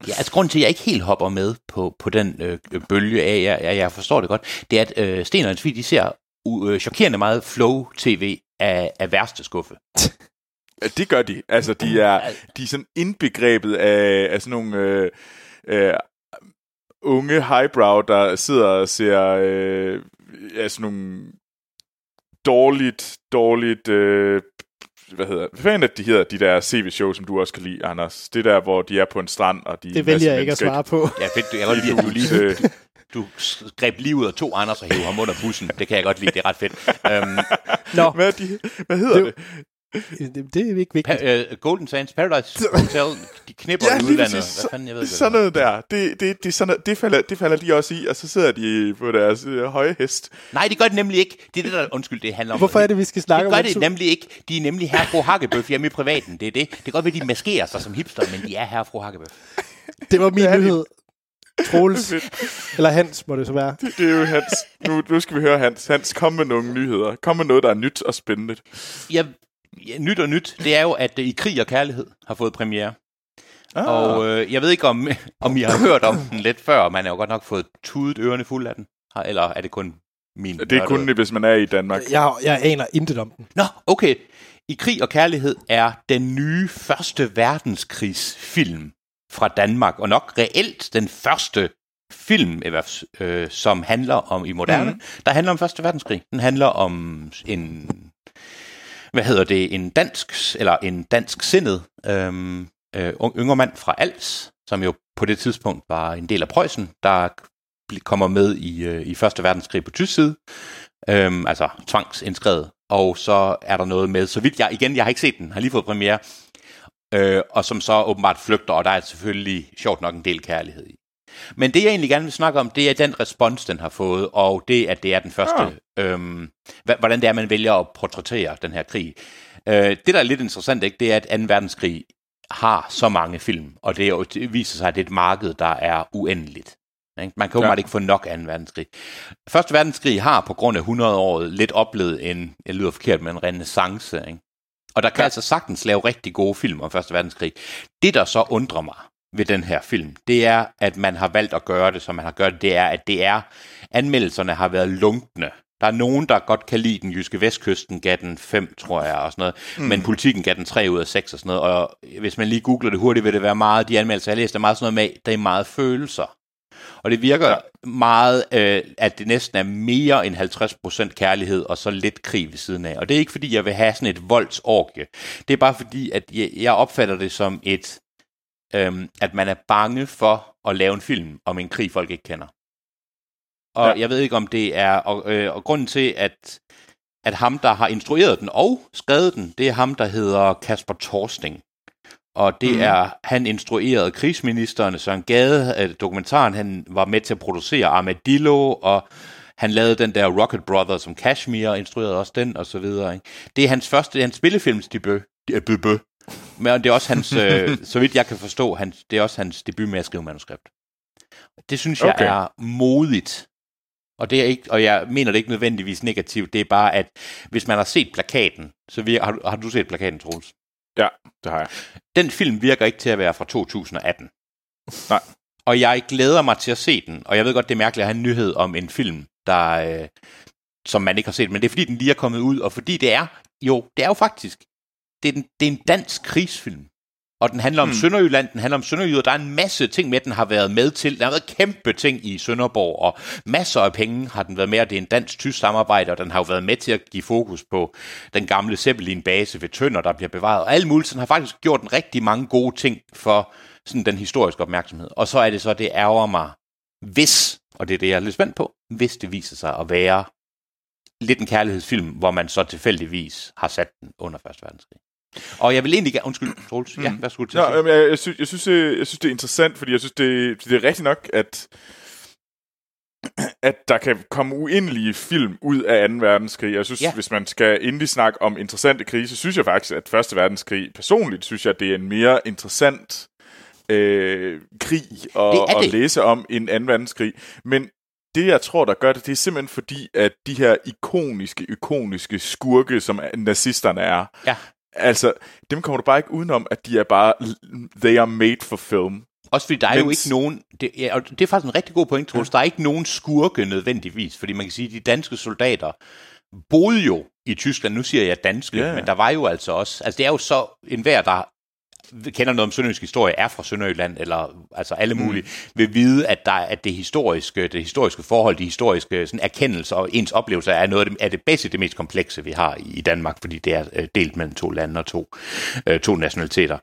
ja, altså, grunden til, at jeg ikke helt hopper med på, på den øh, bølge af, jeg, jeg, jeg forstår det godt, det er, at øh, Sten og hans de ser uh, øh, chokerende meget flow-tv af, af værste skuffe. Ja, det gør de. Altså, de er, de er sådan indbegrebet af, af sådan nogle øh, øh, unge highbrow, der sidder og ser øh, ja, sådan nogle dårligt, dårligt... Øh, hvad hedder hvad fanden er det, de hedder, de der CV-show, som du også kan lide, Anders? Det der, hvor de er på en strand, og de er Det vælger jeg ikke at svare på. Ja, fedt. Lide, at du lige du greb lige ud af to Anders og hævde ham under bussen. Det kan jeg godt lide. Det er ret fedt. Um, Nå, Hvad, de, hvad hedder Det- det? det, det er ikke vigtigt. pa- uh, Golden Sands Paradise Hotel, de knipper Ja, i udlandet. Hvad fanden, jeg ved ikke, Sådan noget der. Det, det, det, sådan noget, det, falder, det falder de også i, og så sidder de på deres øh, høje hest. Nej, det gør det nemlig ikke. Det er det, der, undskyld, det handler om. Hvorfor er det, vi skal snakke det om gør det? det nemlig ikke. De er nemlig herre fru Hakkebøf hjemme i privaten. Det er det. Det kan godt være, de maskerer sig som hipster, men de er herre fru Hakkebøf. Det var min Det det. nyhed. Troels, eller Hans må det så være. Det, det er jo Hans. Nu, nu skal vi høre Hans. Hans, kom med nogle nyheder. Kom med noget, der er nyt og spændende. Ja, ja, nyt og nyt, det er jo, at øh, I krig og kærlighed har fået premiere. Ah, Og øh, jeg ved ikke, om, om I har hørt om den lidt før. Man har jo godt nok fået tudet ørerne fulde af den. Har- Eller er det kun min? det er kun, hvis man er i Danmark. Jeg, jeg aner intet om den. Nå, okay. I krig og kærlighed er den nye første verdenskrigsfilm fra Danmark, og nok reelt den første film, i hvert øh, som handler om i moderne, mm. der handler om Første Verdenskrig. Den handler om en, hvad hedder det, en dansk, eller en dansk sindet øhm, øh, yngre mand fra Als, som jo på det tidspunkt var en del af Preussen, der kommer med i, øh, i Første Verdenskrig på tysk side, øhm, altså tvangsindskrevet. Og så er der noget med, så vidt jeg, igen, jeg har ikke set den, har lige fået premiere, øh, og som så åbenbart flygter, og der er selvfølgelig sjovt nok en del kærlighed i. Men det, jeg egentlig gerne vil snakke om, det er den respons, den har fået, og det, at det er den første, øhm, hva- hvordan det er, man vælger at portrættere den her krig. Øh, det, der er lidt interessant, ikke, det er, at 2. verdenskrig har så mange film, og det, er det viser sig, at det er et marked, der er uendeligt. Ikke? Man kan jo Ja. ja. ikke få nok af 2. verdenskrig. Første verdenskrig har på grund af 100-året lidt oplevet en, jeg lyder forkert, men en renaissance. Ikke? Og der kan ja. altså sagtens lave rigtig gode film om Første verdenskrig. Det, der så undrer mig ved den her film, det er, at man har valgt at gøre det, som man har gjort det, det er, at det er, anmeldelserne har været lunkne Der er nogen, der godt kan lide den jyske vestkysten, gav den 5, tror jeg, og sådan noget. Mm. Men politikken gav den 3 ud af 6 og sådan noget. Og hvis man lige googler det hurtigt, vil det være meget, de anmeldelser, jeg har læst, er meget sådan noget med, der er meget følelser. Og det virker ja. meget, øh, at det næsten er mere end 50% kærlighed, og så lidt krig ved siden af. Og det er ikke, fordi jeg vil have sådan et voldsorgie. Det er bare fordi, at jeg, jeg opfatter det som et, øh, at man er bange for at lave en film om en krig, folk ikke kender. Og ja. jeg ved ikke, om det er... Og, øh, og grunden til, at, at ham, der har instrueret den og skrevet den, det er ham, der hedder Kasper Torsting. Og det mm. er, han instruerede krigsministeren Søren Gade, øh, dokumentaren, han var med til at producere Armadillo, og han lavede den der Rocket Brothers som Kashmir, og instruerede også den, og så videre. Ikke? Det er hans første, det er hans spillefilmsdebut. Debut. Men det er også hans, øh, så vidt jeg kan forstå, hans, det er også hans debut med at skrive manuskript. Det synes jeg okay. er modigt. Og, det er ikke, og jeg mener det ikke nødvendigvis negativt, det er bare, at hvis man har set plakaten, så virker, har, du, har du set plakaten, Troels? Ja, det har jeg. Den film virker ikke til at være fra 2018. Nej. Og jeg glæder mig til at se den, og jeg ved godt, det er mærkeligt at have en nyhed om en film, der, øh, som man ikke har set, men det er fordi, den lige er kommet ud, og fordi det er, jo, det er jo faktisk, det er, den, det er en dansk krigsfilm. Og den handler om hmm. Sønderjylland, den handler om Sønderjyder. Der er en masse ting med, den har været med til. Der har været kæmpe ting i Sønderborg, og masser af penge har den været med, det er en dansk-tysk samarbejde, og den har jo været med til at give fokus på den gamle Zeppelin-base ved Tønder, der bliver bevaret. Og alle mulige, har faktisk gjort en rigtig mange gode ting for sådan den historiske opmærksomhed. Og så er det så, det ærger mig, hvis, og det er det, jeg er lidt spændt på, hvis det viser sig at være lidt en kærlighedsfilm, hvor man så tilfældigvis har sat den under 1. verdenskrig. Og jeg vil egentlig. Undskyld, Troels. Ja, hvad skulle du til at sige? jeg, jeg, synes, jeg, synes, jeg, jeg synes, det er interessant, fordi jeg synes, det, det er rigtigt nok, at at der kan komme uendelige film ud af 2. verdenskrig. Jeg synes, ja. hvis man skal endelig snakke om interessante krige, så synes jeg faktisk, at 1. verdenskrig, personligt synes jeg, det er en mere interessant øh, krig at, at læse om end 2. verdenskrig. Men det, jeg tror, der gør det, det er simpelthen fordi, at de her ikoniske, ikoniske skurke, som nazisterne er, ja. Altså, dem kommer du bare ikke udenom, at de er bare, they are made for film. Også fordi der er Mens... jo ikke nogen, det, ja, og det er faktisk en rigtig god point, Troels, ja. der er ikke nogen skurke nødvendigvis, fordi man kan sige, at de danske soldater boede jo i Tyskland, nu siger jeg danske, ja. men der var jo altså også, altså det er jo så enhver, der kender noget om sønderjysk historie, er fra Sønderjylland, eller altså alle mulige, mm. vil vide, at, der, at det historiske, det historiske forhold, de historiske sådan, erkendelser og ens oplevelser er noget af det, er det basic det mest komplekse, vi har i, Danmark, fordi det er øh, delt mellem to lande og to, øh, to nationaliteter.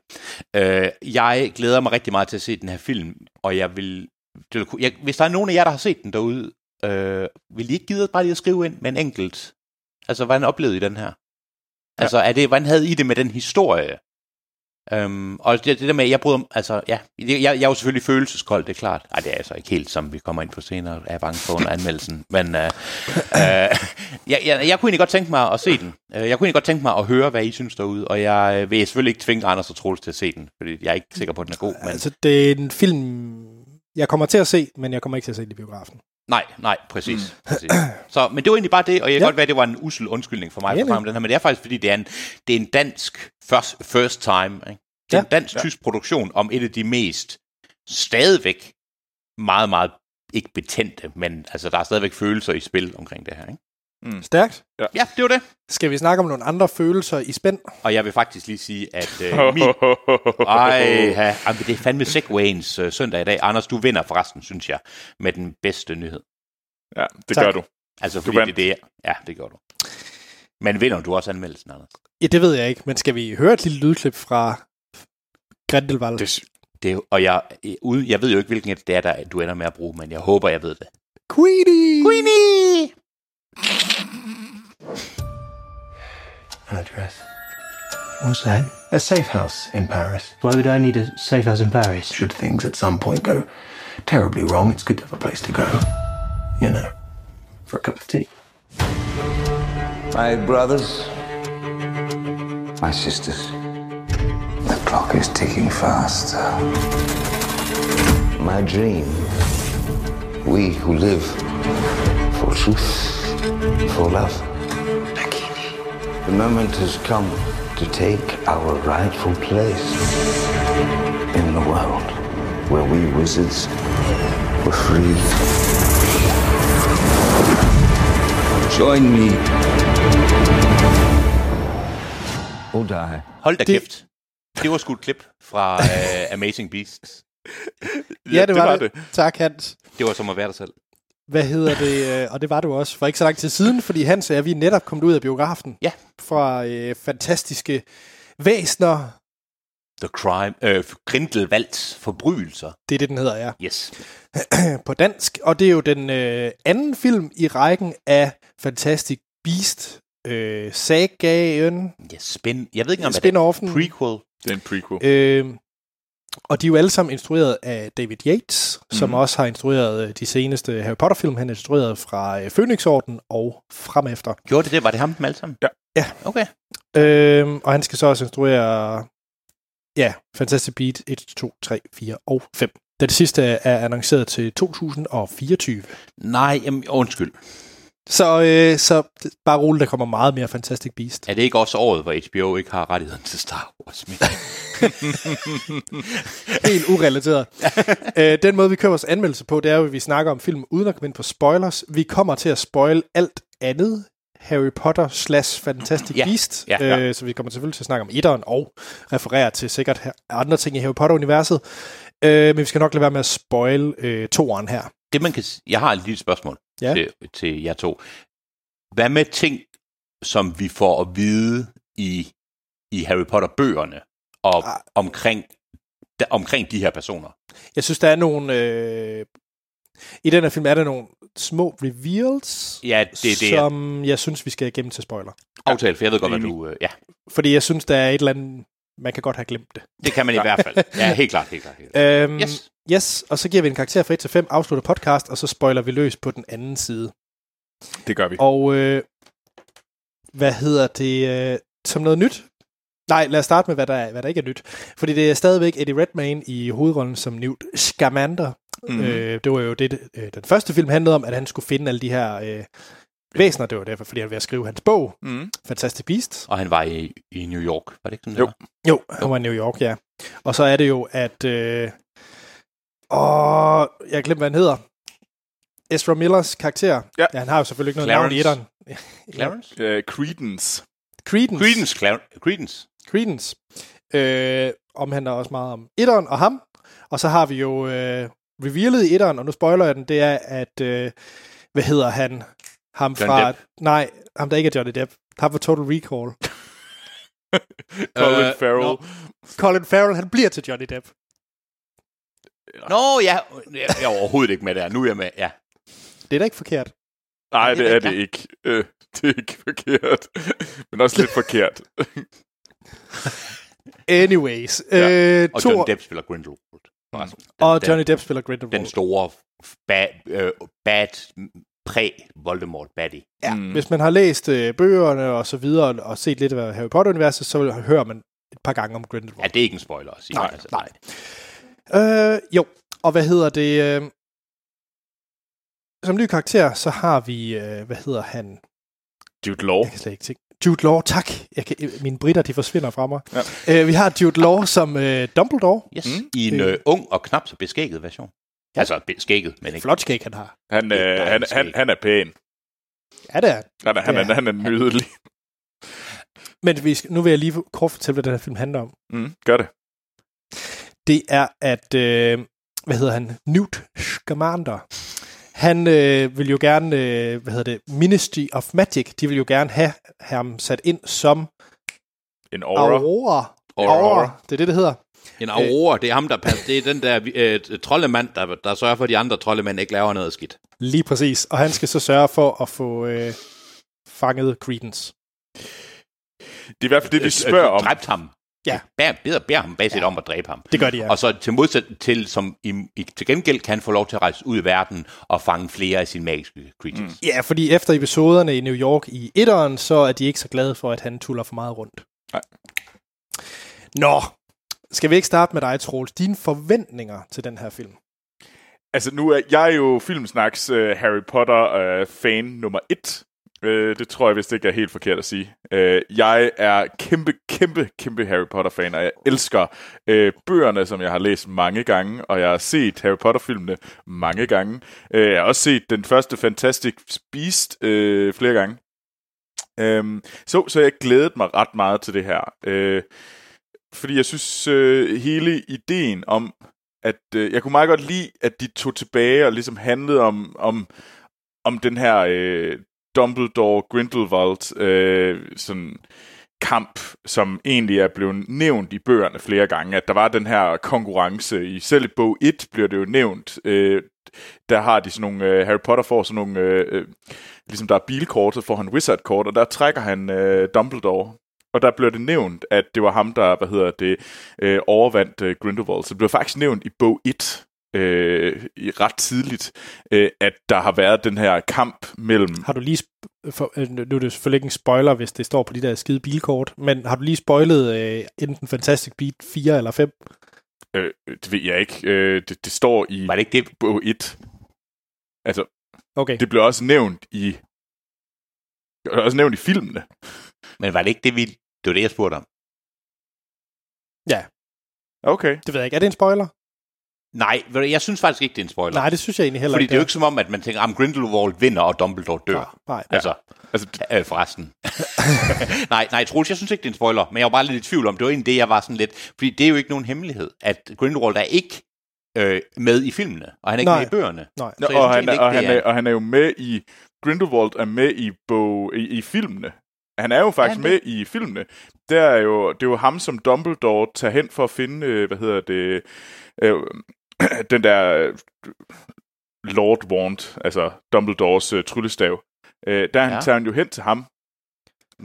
Øh, jeg glæder mig rigtig meget til at se den her film, og jeg vil, det jeg, hvis der er nogen af jer, der har set den derude, øh, vil I ikke give bare lige at skrive ind med en enkelt, altså hvad han oplevede i den her? Altså, er det, hvordan havde I det med den historie? Øhm, og det, det der med, jeg bryder, altså ja, jeg, jeg er jo selvfølgelig følelseskold, det er klart. Nej, det er altså ikke helt, som vi kommer ind på senere, er jeg bange for under anmeldelsen. Men øh, øh, jeg, jeg, jeg kunne egentlig godt tænke mig at se den. Øh, jeg kunne egentlig godt tænke mig at høre, hvad I synes derude, og jeg øh, vil selvfølgelig ikke tvinge Anders og Troels til at se den, fordi jeg er ikke sikker på, at den er god. Men... Altså, det er en film, jeg kommer til at se, men jeg kommer ikke til at se den i biografen. Nej, nej, præcis. Mm. præcis. Så, men det var egentlig bare det, og jeg kan ja. godt være, at det var en usel undskyldning for mig ja, for den her, men det er faktisk, fordi det er en, det er en dansk first, first time. Ikke? Det er ja. en dansk-tysk ja. produktion om et af de mest stadigvæk meget, meget ikke betændte, men altså, der er stadigvæk følelser i spil omkring det her. Ikke? Mm. Stærkt. Ja. ja, det var det. Skal vi snakke om nogle andre følelser i spænd? Og jeg vil faktisk lige sige, at uh, min... Ej, ha, det er fandme Segwayens uh, søndag i dag. Anders, du vinder forresten, synes jeg, med den bedste nyhed. Ja, det tak. gør du. Altså, fordi du det, det er... Ja, det gør du. Men vinder du også anmeldelsen, Anders? Ja, det ved jeg ikke, men skal vi høre et lille lydklip fra Grindelwald? Det, det, og jeg, ude, jeg ved jo ikke, hvilken det er, der du ender med at bruge, men jeg håber, jeg ved det. Queenie! Queenie! An address. What's that? A safe house in Paris. Why would I need a safe house in Paris? Should things at some point go terribly wrong, it's good to have a place to go. You know, for a cup of tea. My brothers, my sisters, the clock is ticking fast. My dream, we who live for truth for love. The moment has come to take our rightful place in the world where we wizards were free. Join me. Or die. Hold da Det- kæft. Det var sgu et klip fra uh, Amazing Beasts. Ja, det, var, det. Tak, Hans. Det var som at være dig selv. Hvad hedder det? øh, Og det var du også for ikke så lang tid siden, fordi Hans og jeg, vi er netop kommet ud af biografen. Ja. Fra øh, fantastiske væsner. The Crime. Øh, Grindelwalds forbrydelser. Det er det, den hedder, ja. Yes. På dansk. Og det er jo den øh, anden film i rækken af Fantastic Beast øh, sagaen, Ja, spin. Jeg ved ikke, om det er. spin-offen. Prequel. Det er en prequel. Øh, og de er jo alle sammen instrueret af David Yates, mm. som Mhm. også har instrueret øh, de seneste Harry Potter-film. Han er instrueret fra øh, Phoenix-orden og fremefter. Gjorde det det? Var det ham dem alle sammen? Ja. Ja. Okay. Øh, og han skal så også instruere ja, Fantastic Beat 1, 2, 3, 4 og 5. Den sidste er annonceret til 2024. Nej, jamen, undskyld. Så, øh, så bare roligt, der kommer meget mere Fantastic Beast. Er det ikke også året, hvor HBO ikke har rettigheden til Star Wars? Helt urelateret. øh, den måde, vi kører vores anmeldelse på, det er jo, at vi snakker om film uden at komme ind på spoilers. Vi kommer til at spoil alt andet Harry Potter slash Fantastic Ja, Beast. ja, ja. Øh, så vi kommer selvfølgelig til at snakke om etteren og referere til sikkert andre ting i Harry Potter-universet. Øh, men vi skal nok lade være med at spoil øh, toeren her. Det man kan... Jeg har et lille spørgsmål Ja. til, til jer to. Hvad med ting, som vi får at vide i, i Harry Potter-bøgerne og Ah. omkring, der, omkring de her personer? Jeg synes, der er nogle... Øh, I den her film er der nogle små reveals, Ja, det det, jeg som jeg synes, vi skal igennem til spoiler. aftale, for jeg ved godt, hvad du... øh, Ja, Fordi jeg synes, der er et eller andet... Man kan godt have glemt det. det kan man i hvert fald. Ja, helt klart, helt klart. Helt klart. Øhm, Yes. Yes, og så giver vi en karakter fra 1 til 5, afslutter podcast, og så spoiler vi løs på den anden side. Det gør vi. Og øh, hvad hedder det? Øh, som noget nyt? Nej, lad os starte med, hvad der, er, hvad der ikke er nyt. Fordi det er stadigvæk Eddie Redmayne i hovedrollen som Newt Scamander. Mm-hmm. Øh, det var jo det, øh, den første film handlede om, at han skulle finde alle de her øh, væsener. Det var derfor, fordi han var ved at skrive hans bog, Mm. Fantastic Beast. Og han var i, i New York, var det ikke sådan, Jo. det var? Jo, han var i New York, ja. Og så er det jo, at... Øh, åh, jeg glemte, hvad han hedder. Ezra Millers karakter. Ja. ja han har jo selvfølgelig ikke noget navn i Clarence. etteren. Clarence? Uh, Credence. Credence. Credence. Cla- Credence. Credence. Øh, omhandler også meget om etteren og ham. Og så har vi jo øh, revealet i etteren, og nu spoiler jeg den, det er, at, øh, hvad hedder han? Ham Johnny fra... Depp. Nej, ham der ikke er Johnny Depp. Ham fra Total Recall. Colin Øh, Farrell. nå. Colin Farrell, han bliver til Johnny Depp. Nå, ja. Jeg jeg er overhovedet ikke med der. Nu er jeg med, ja. Det er da ikke forkert. Nej, det det er er det ikke. Øh, det er ikke forkert. Men også lidt forkert. Anyways. Ja. Øh, Og to, Johnny Depp spiller Grindelwald. forresten. Den- og den- Johnny Depp spiller Grindelwald. Den store bad, øh, bad præ-Voldemort baddie. Ja, Mm. hvis man har læst øh, bøgerne og så videre, og set lidt af Harry Potter-universet, så hører man et par gange om Ja, Grindelwald. det er ikke en spoiler at sige. Nej, altså, nej. Øh, jo, og hvad hedder det? Øh, som ny karakter, så har vi, øh, hvad hedder han? Jude Law. Jeg kan slet ikke tænke. Jude Law, tak. Jeg kan, mine britter, de forsvinder fra mig. Ja. Øh, vi har Jude Law som øh, Dumbledore. Yes, Mm. i en øh, ung og knap så beskækket version. Ja. Altså beskækket, men ikke. Flot skæg, han har. Han, er øh, han, han, han er pæn. Ja, det er han. Han er, han, er, han er nydelig. Men vi skal, nu vil jeg lige kort fortælle, hvad den her film handler om. Mm, gør det. det er, at, øh, hvad hedder han, Newt Scamander, han øh, vil jo gerne, øh, hvad hedder det, Ministry of Magic, de vil jo gerne have ham sat ind som En aura. Aurora. Aurora. Aurora. Det er det, det hedder. En aurora, det er ham, der passer. Det er den der øh, troldemand, der, der sørger for, at de andre troldemænd ikke laver noget skidt. Lige præcis. Og han skal så sørge for at få øh, fanget Credence. Det er i hvert fald det, de Øh, spørger øh, om. Dræbt ham. Ja. Bær, beder, beder ham basisk ja. om at dræbe ham. Det gør de, ja. Og så til modsat til, som i, i, til gengæld kan han få lov til at rejse ud i verden og fange flere af sine magiske creatures. Mm. Ja, fordi efter episoderne i New York i etteren, så er de ikke så glade for, at han tuller for meget rundt. Nej. Nå, skal vi ikke starte med dig, Troels? Dine forventninger til den her film? Altså, nu er jeg jo Filmsnaks uh, Harry Potter uh, fan nummer et. Uh, det tror jeg vist ikke er helt forkert at sige. Uh, jeg er kæmpe, kæmpe, kæmpe Harry Potter-fan, og jeg elsker uh, bøgerne, som jeg har læst mange gange, og jeg har set Harry Potter-filmene mange gange. Uh, jeg har også set den første Fantastic Beast uh, flere gange. Øh, så, så jeg glædede mig ret meget til det her. Uh, fordi jeg synes, øh, hele ideen om, at øh, jeg kunne meget godt lide, at de tog tilbage og ligesom handlede om, om, om den her øh, Dumbledore-Grindelwald øh, sådan kamp, som egentlig er blevet nævnt i bøgerne flere gange, at der var den her konkurrence. I selv i bog 1 bliver det jo nævnt. Øh, der har de sådan nogle, øh, Harry Potter får sådan nogle, øh, øh, ligesom der er bilkort, så får han wizard-kort, og der trækker han øh, Dumbledore. Og der blev det nævnt, at det var ham, der, hvad hedder det, øh, overvandt øh, Grindelwald. Så det blev faktisk nævnt i bog 1, øh, i ret tidligt, øh, at der har været den her kamp mellem... Har du lige... Sp- for, øh, nu er det selvfølgelig ikke en spoiler, hvis det står på de der skide bilkort, men har du lige spoilet øh, enten Fantastic Beat 4 eller 5? Øh, det ved jeg ikke. Øh, det, det står i Var det ikke det? bog 1. Altså, Okay. det blev også nævnt i... Det blev også nævnt i filmene. Men var det ikke det, vi... Det var det, jeg spurgte om. Okay. Det ved jeg ikke. Er det en spoiler? Nej, jeg synes faktisk ikke, det er en spoiler. Nej, det synes jeg egentlig heller Fordi ikke. det er jo ikke som om, at man tænker, at Grindelwald vinder, og Dumbledore dør. Nej, nej. Altså, Altså, øh, forresten. nej, nej, Troels, jeg synes ikke, det er en spoiler, men jeg var bare lidt i tvivl om, det var egentlig det, jeg var sådan lidt, fordi det er jo ikke nogen hemmelighed, at Grindelwald er ikke øh, med i filmene, og han er ikke Nej. med i bøgerne. Nej. Så og, han, er, og, er, og han er jo med i... Grindelwald er med i, bog, i, i filmene. Han er jo faktisk han med i filmene. Det er jo, det er jo ham, som Dumbledore tager hen for at finde, øh, hvad hedder det, øh, den der øh, Lord Wand, altså Dumbledores øh, tryllestav. Øh, der Ja. ja. tager han jo hen til ham,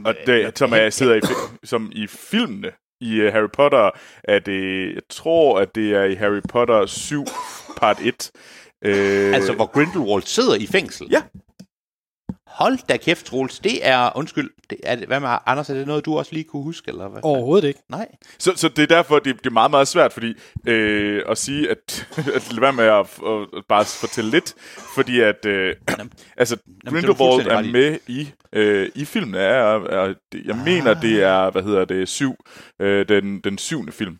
og Øh, det, som er, sidder i, som i filmene. I uh, Harry Potter er det, jeg tror, at det er i Harry Potter 7, part 1. Øh, Altså, hvor Grindelwald sidder i fængsel. Ja. Hold da kæft, Troels. Det er, undskyld, det er, hvad med Anders, er det noget, du også lige kunne huske, eller hvad? Overhovedet ikke. Nej. Så, så det er derfor, det, det er meget, meget svært, fordi øh, at sige, at, at lade være med at, at, at bare fortælle lidt, fordi at øh, altså, er du Grindelwald er i. med i, øh, i filmen. Er, er, det- jeg mener, det er, hvad hedder det, syv, øh, den, den syvende film.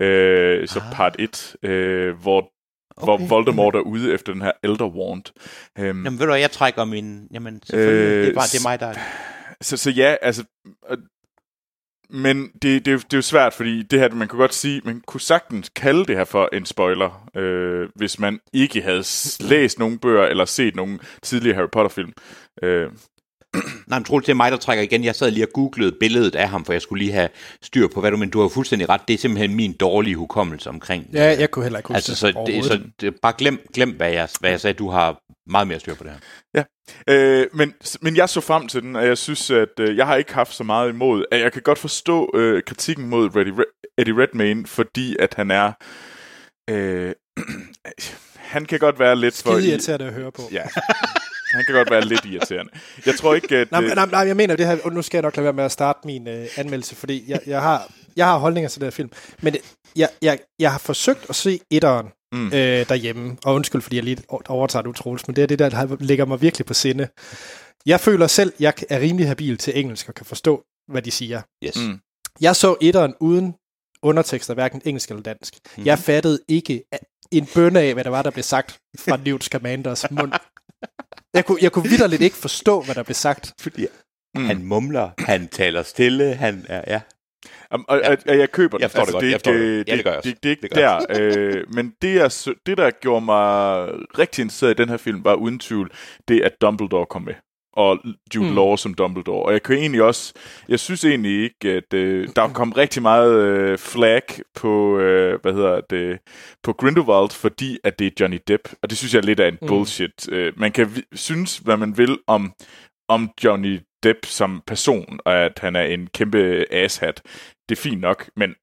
Øh, så Ah. part 1, øh, hvor, okay. hvor Voldemort er ude efter den her Elder Wand. Øhm, Jamen ved du jeg trækker min... Jamen selvfølgelig, Øh, det, er bare, det er mig, der... så, så ja, altså... øh, Men det, det, det er jo svært, fordi det her, man kunne godt sige, man kunne sagtens kalde det her for en spoiler, øh, hvis man ikke havde læst nogen bøger eller set nogen tidligere Harry Potter-film. Øh, Nej, men Troels, det er mig, der trækker igen. Jeg sad lige og googlede billedet af ham, for jeg skulle lige have styr på, hvad du men Du har fuldstændig ret. Det er simpelthen min dårlige hukommelse omkring... Ja, jeg kunne heller ikke huske Altså, så, det, så det, bare glem, glem hvad, jeg, hvad jeg sagde. Du har meget mere styr på det her. øh, men, men jeg så frem til den, og jeg synes, at øh, jeg har ikke haft så meget imod. At jeg kan godt forstå øh, kritikken mod Eddie, Red- Eddie Redmayne, fordi at han er... Øh, han kan godt være lidt for... Skide i- irriterende at høre på. Ja, han kan godt være lidt irriterende. Jeg tror ikke, at... Nej, øh, nej, nej, jeg mener det her, og nu skal jeg nok lade være med at starte min øh, anmeldelse, fordi jeg, jeg, har, jeg har holdninger til den her film, men det, jeg, jeg, jeg har forsøgt at se etteren Mm. øh, derhjemme, og undskyld, fordi jeg lige overtager det utroligt, men det er det der, der ligger mig virkelig på sinde. Jeg føler selv, jeg er rimelig habil til engelsk og kan forstå, hvad de siger. Yes. Mm. Jeg så etteren uden undertekster, hverken engelsk eller dansk. Mhm. Mm. Jeg fattede ikke en bønne af, hvad der var, der blev sagt fra Newt Scamanders mund. Jeg kunne, jeg kunne vidderligt ikke forstå, hvad der blev sagt. Fordi Mm. han mumler, han taler stille, han er... Ja. Um, og, og, og jeg køber Jeg den. Altså, forstår det godt, er jeg forstår det. Ja, det gør jeg også. Det, det er ikke Det gør der. øh, men det, jeg, det, der gjorde mig rigtig interesseret i den her film, var uden tvivl, det at Dumbledore kom med. Og Jude Mm. Law som Dumbledore. Og jeg kan egentlig også... Jeg synes egentlig ikke, at øh, der kom rigtig meget øh, flag på, øh, hvad hedder det, på Grindelwald, fordi at det er Johnny Depp. Og det synes jeg er lidt af en Mm. bullshit. Øh, man kan vi- synes, hvad man vil om, om Johnny Depp som person, og at han er en kæmpe asshat. Det er fint nok, men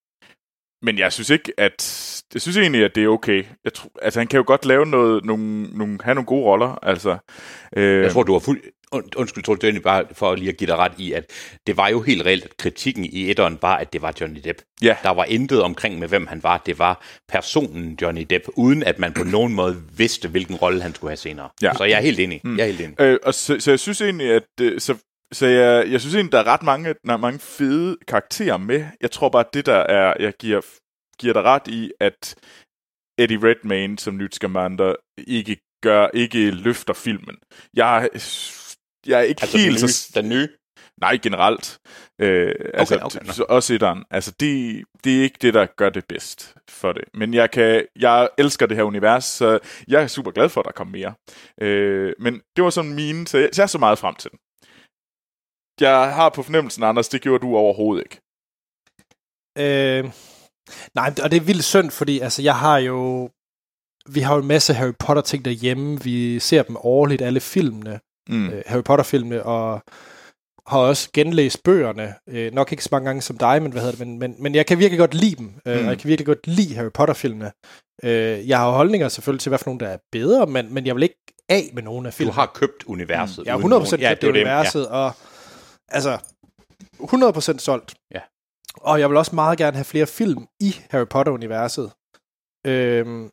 men jeg synes ikke, at... Jeg synes egentlig, at det er okay. Jeg tror, altså, han kan jo godt lave noget, nogle, nogle, have nogle gode roller. Altså, øh, Jeg tror, du har fuld... Und, undskyld, tror det er bare for lige at give dig ret i, at det var jo helt reelt, at kritikken i etteren var, at det var Johnny Depp. Ja. Der var intet omkring med, hvem han var. Det var personen Johnny Depp, uden at man på nogen måde vidste, hvilken rolle han skulle have senere. Ja. Så jeg er helt enig. Mm. Jeg er helt enig. Øh, og så, så jeg synes egentlig, at... øh, Så, så jeg, jeg synes egentlig, der er ret mange, der er mange fede karakterer med. Jeg tror bare, at det der er, jeg giver, giver dig ret i, at Eddie Redmayne som Newt Scamander ikke gør, ikke løfter filmen. Jeg, jeg er ikke Altså helt den nye, så... den nye. Nej, generelt. Øh, altså, okay, så også etteren. Altså, det, det er ikke det, der gør det bedst for det. Men jeg, kan, jeg elsker det her univers, så jeg er super glad for, at der kommer mere. Øh, men det var sådan mine, så jeg, så jeg er så meget frem til den. Jeg har på fornemmelsen, Anders, det gjorde du overhovedet ikke. Øh, nej, og det er vildt synd, fordi altså, jeg har jo... Vi har jo en masse Harry Potter-ting derhjemme. Vi ser dem årligt, alle filmene. Mm. øh, Harry Potter-filmene, og har også genlæst bøgerne. Øh, nok ikke så mange gange som dig, men, hvad hedder det, men, men, men jeg kan virkelig godt lide dem, øh, Mm. og jeg kan virkelig godt lide Harry Potter-filmene. Øh, jeg har holdninger selvfølgelig til, hvad for nogle, der er bedre, men, men jeg vil ikke af med nogen af Du filmene. har købt universet. jeg har 100% uden nogen- købt ja, det det er jo universet, og altså 100% solgt. Ja. Og jeg vil også meget gerne have flere film i Harry Potter-universet. Øhm,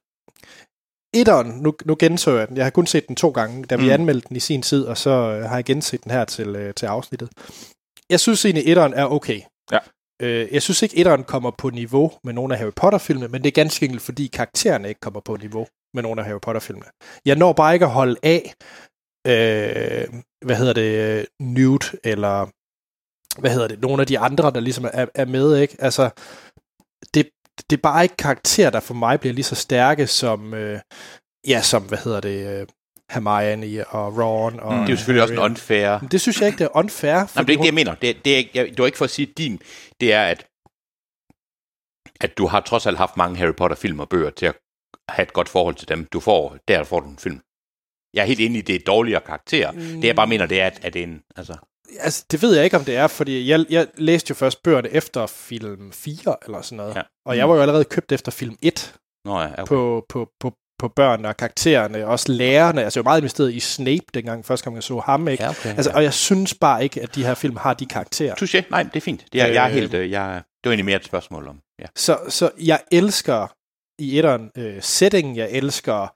etteren, nu, nu genså jeg den. Jeg har kun set den to gange, da vi Mm. anmeldte den i sin tid, og så øh, har jeg genset den her til, øh, til afsnittet. Jeg synes egentlig, etteren er okay. Ja. Øh, jeg synes ikke, etteren kommer på niveau med nogle af Harry Potter-filmene, men det er ganske enkelt, fordi karaktererne ikke kommer på niveau med nogle af Harry Potter-filmene. Jeg når bare ikke at holde af, øh, hvad hedder det, øh, Newt, eller hvad hedder det, nogle af de andre, der ligesom er, er med, ikke? Altså, det, det er bare ikke karakterer, der for mig bliver lige så stærke som, øh, ja, som, hvad hedder det, øh, Hermione og Ron. Og Mm. Det er jo selvfølgelig også en Harry. unfair... Men det synes jeg ikke, det er unfair. Nej, men det er ikke det, jeg mener. Det, det, er, ikke- jeg, det var ikke for at sige din. Det er, at, at du har trods alt haft mange Harry Potter-film og bøger til at have et godt forhold til dem. Du får, der får du en film. Jeg er helt enig i, det er dårligere karakterer. Mm. Det jeg bare mener, det er, at, at det en... Altså, Altså, det ved jeg ikke, om det er, fordi jeg, jeg læste jo først bøgerne efter film 4 eller sådan noget. Ja. Og jeg var jo allerede købt efter film 1 nå ja, okay. på, på, på, på børnene og karaktererne, også lærerne. Altså, jeg var meget investeret i Snape, dengang første gang jeg så ham, ikke? Ja, okay. Altså, og jeg synes bare ikke, at de her film har de karakterer. Touché. Nej, det er fint. Det er, jeg er Øh. helt... øh, Jeg, det var egentlig mere et spørgsmål om... Ja. Så, så jeg elsker i etteren øh, setting, jeg elsker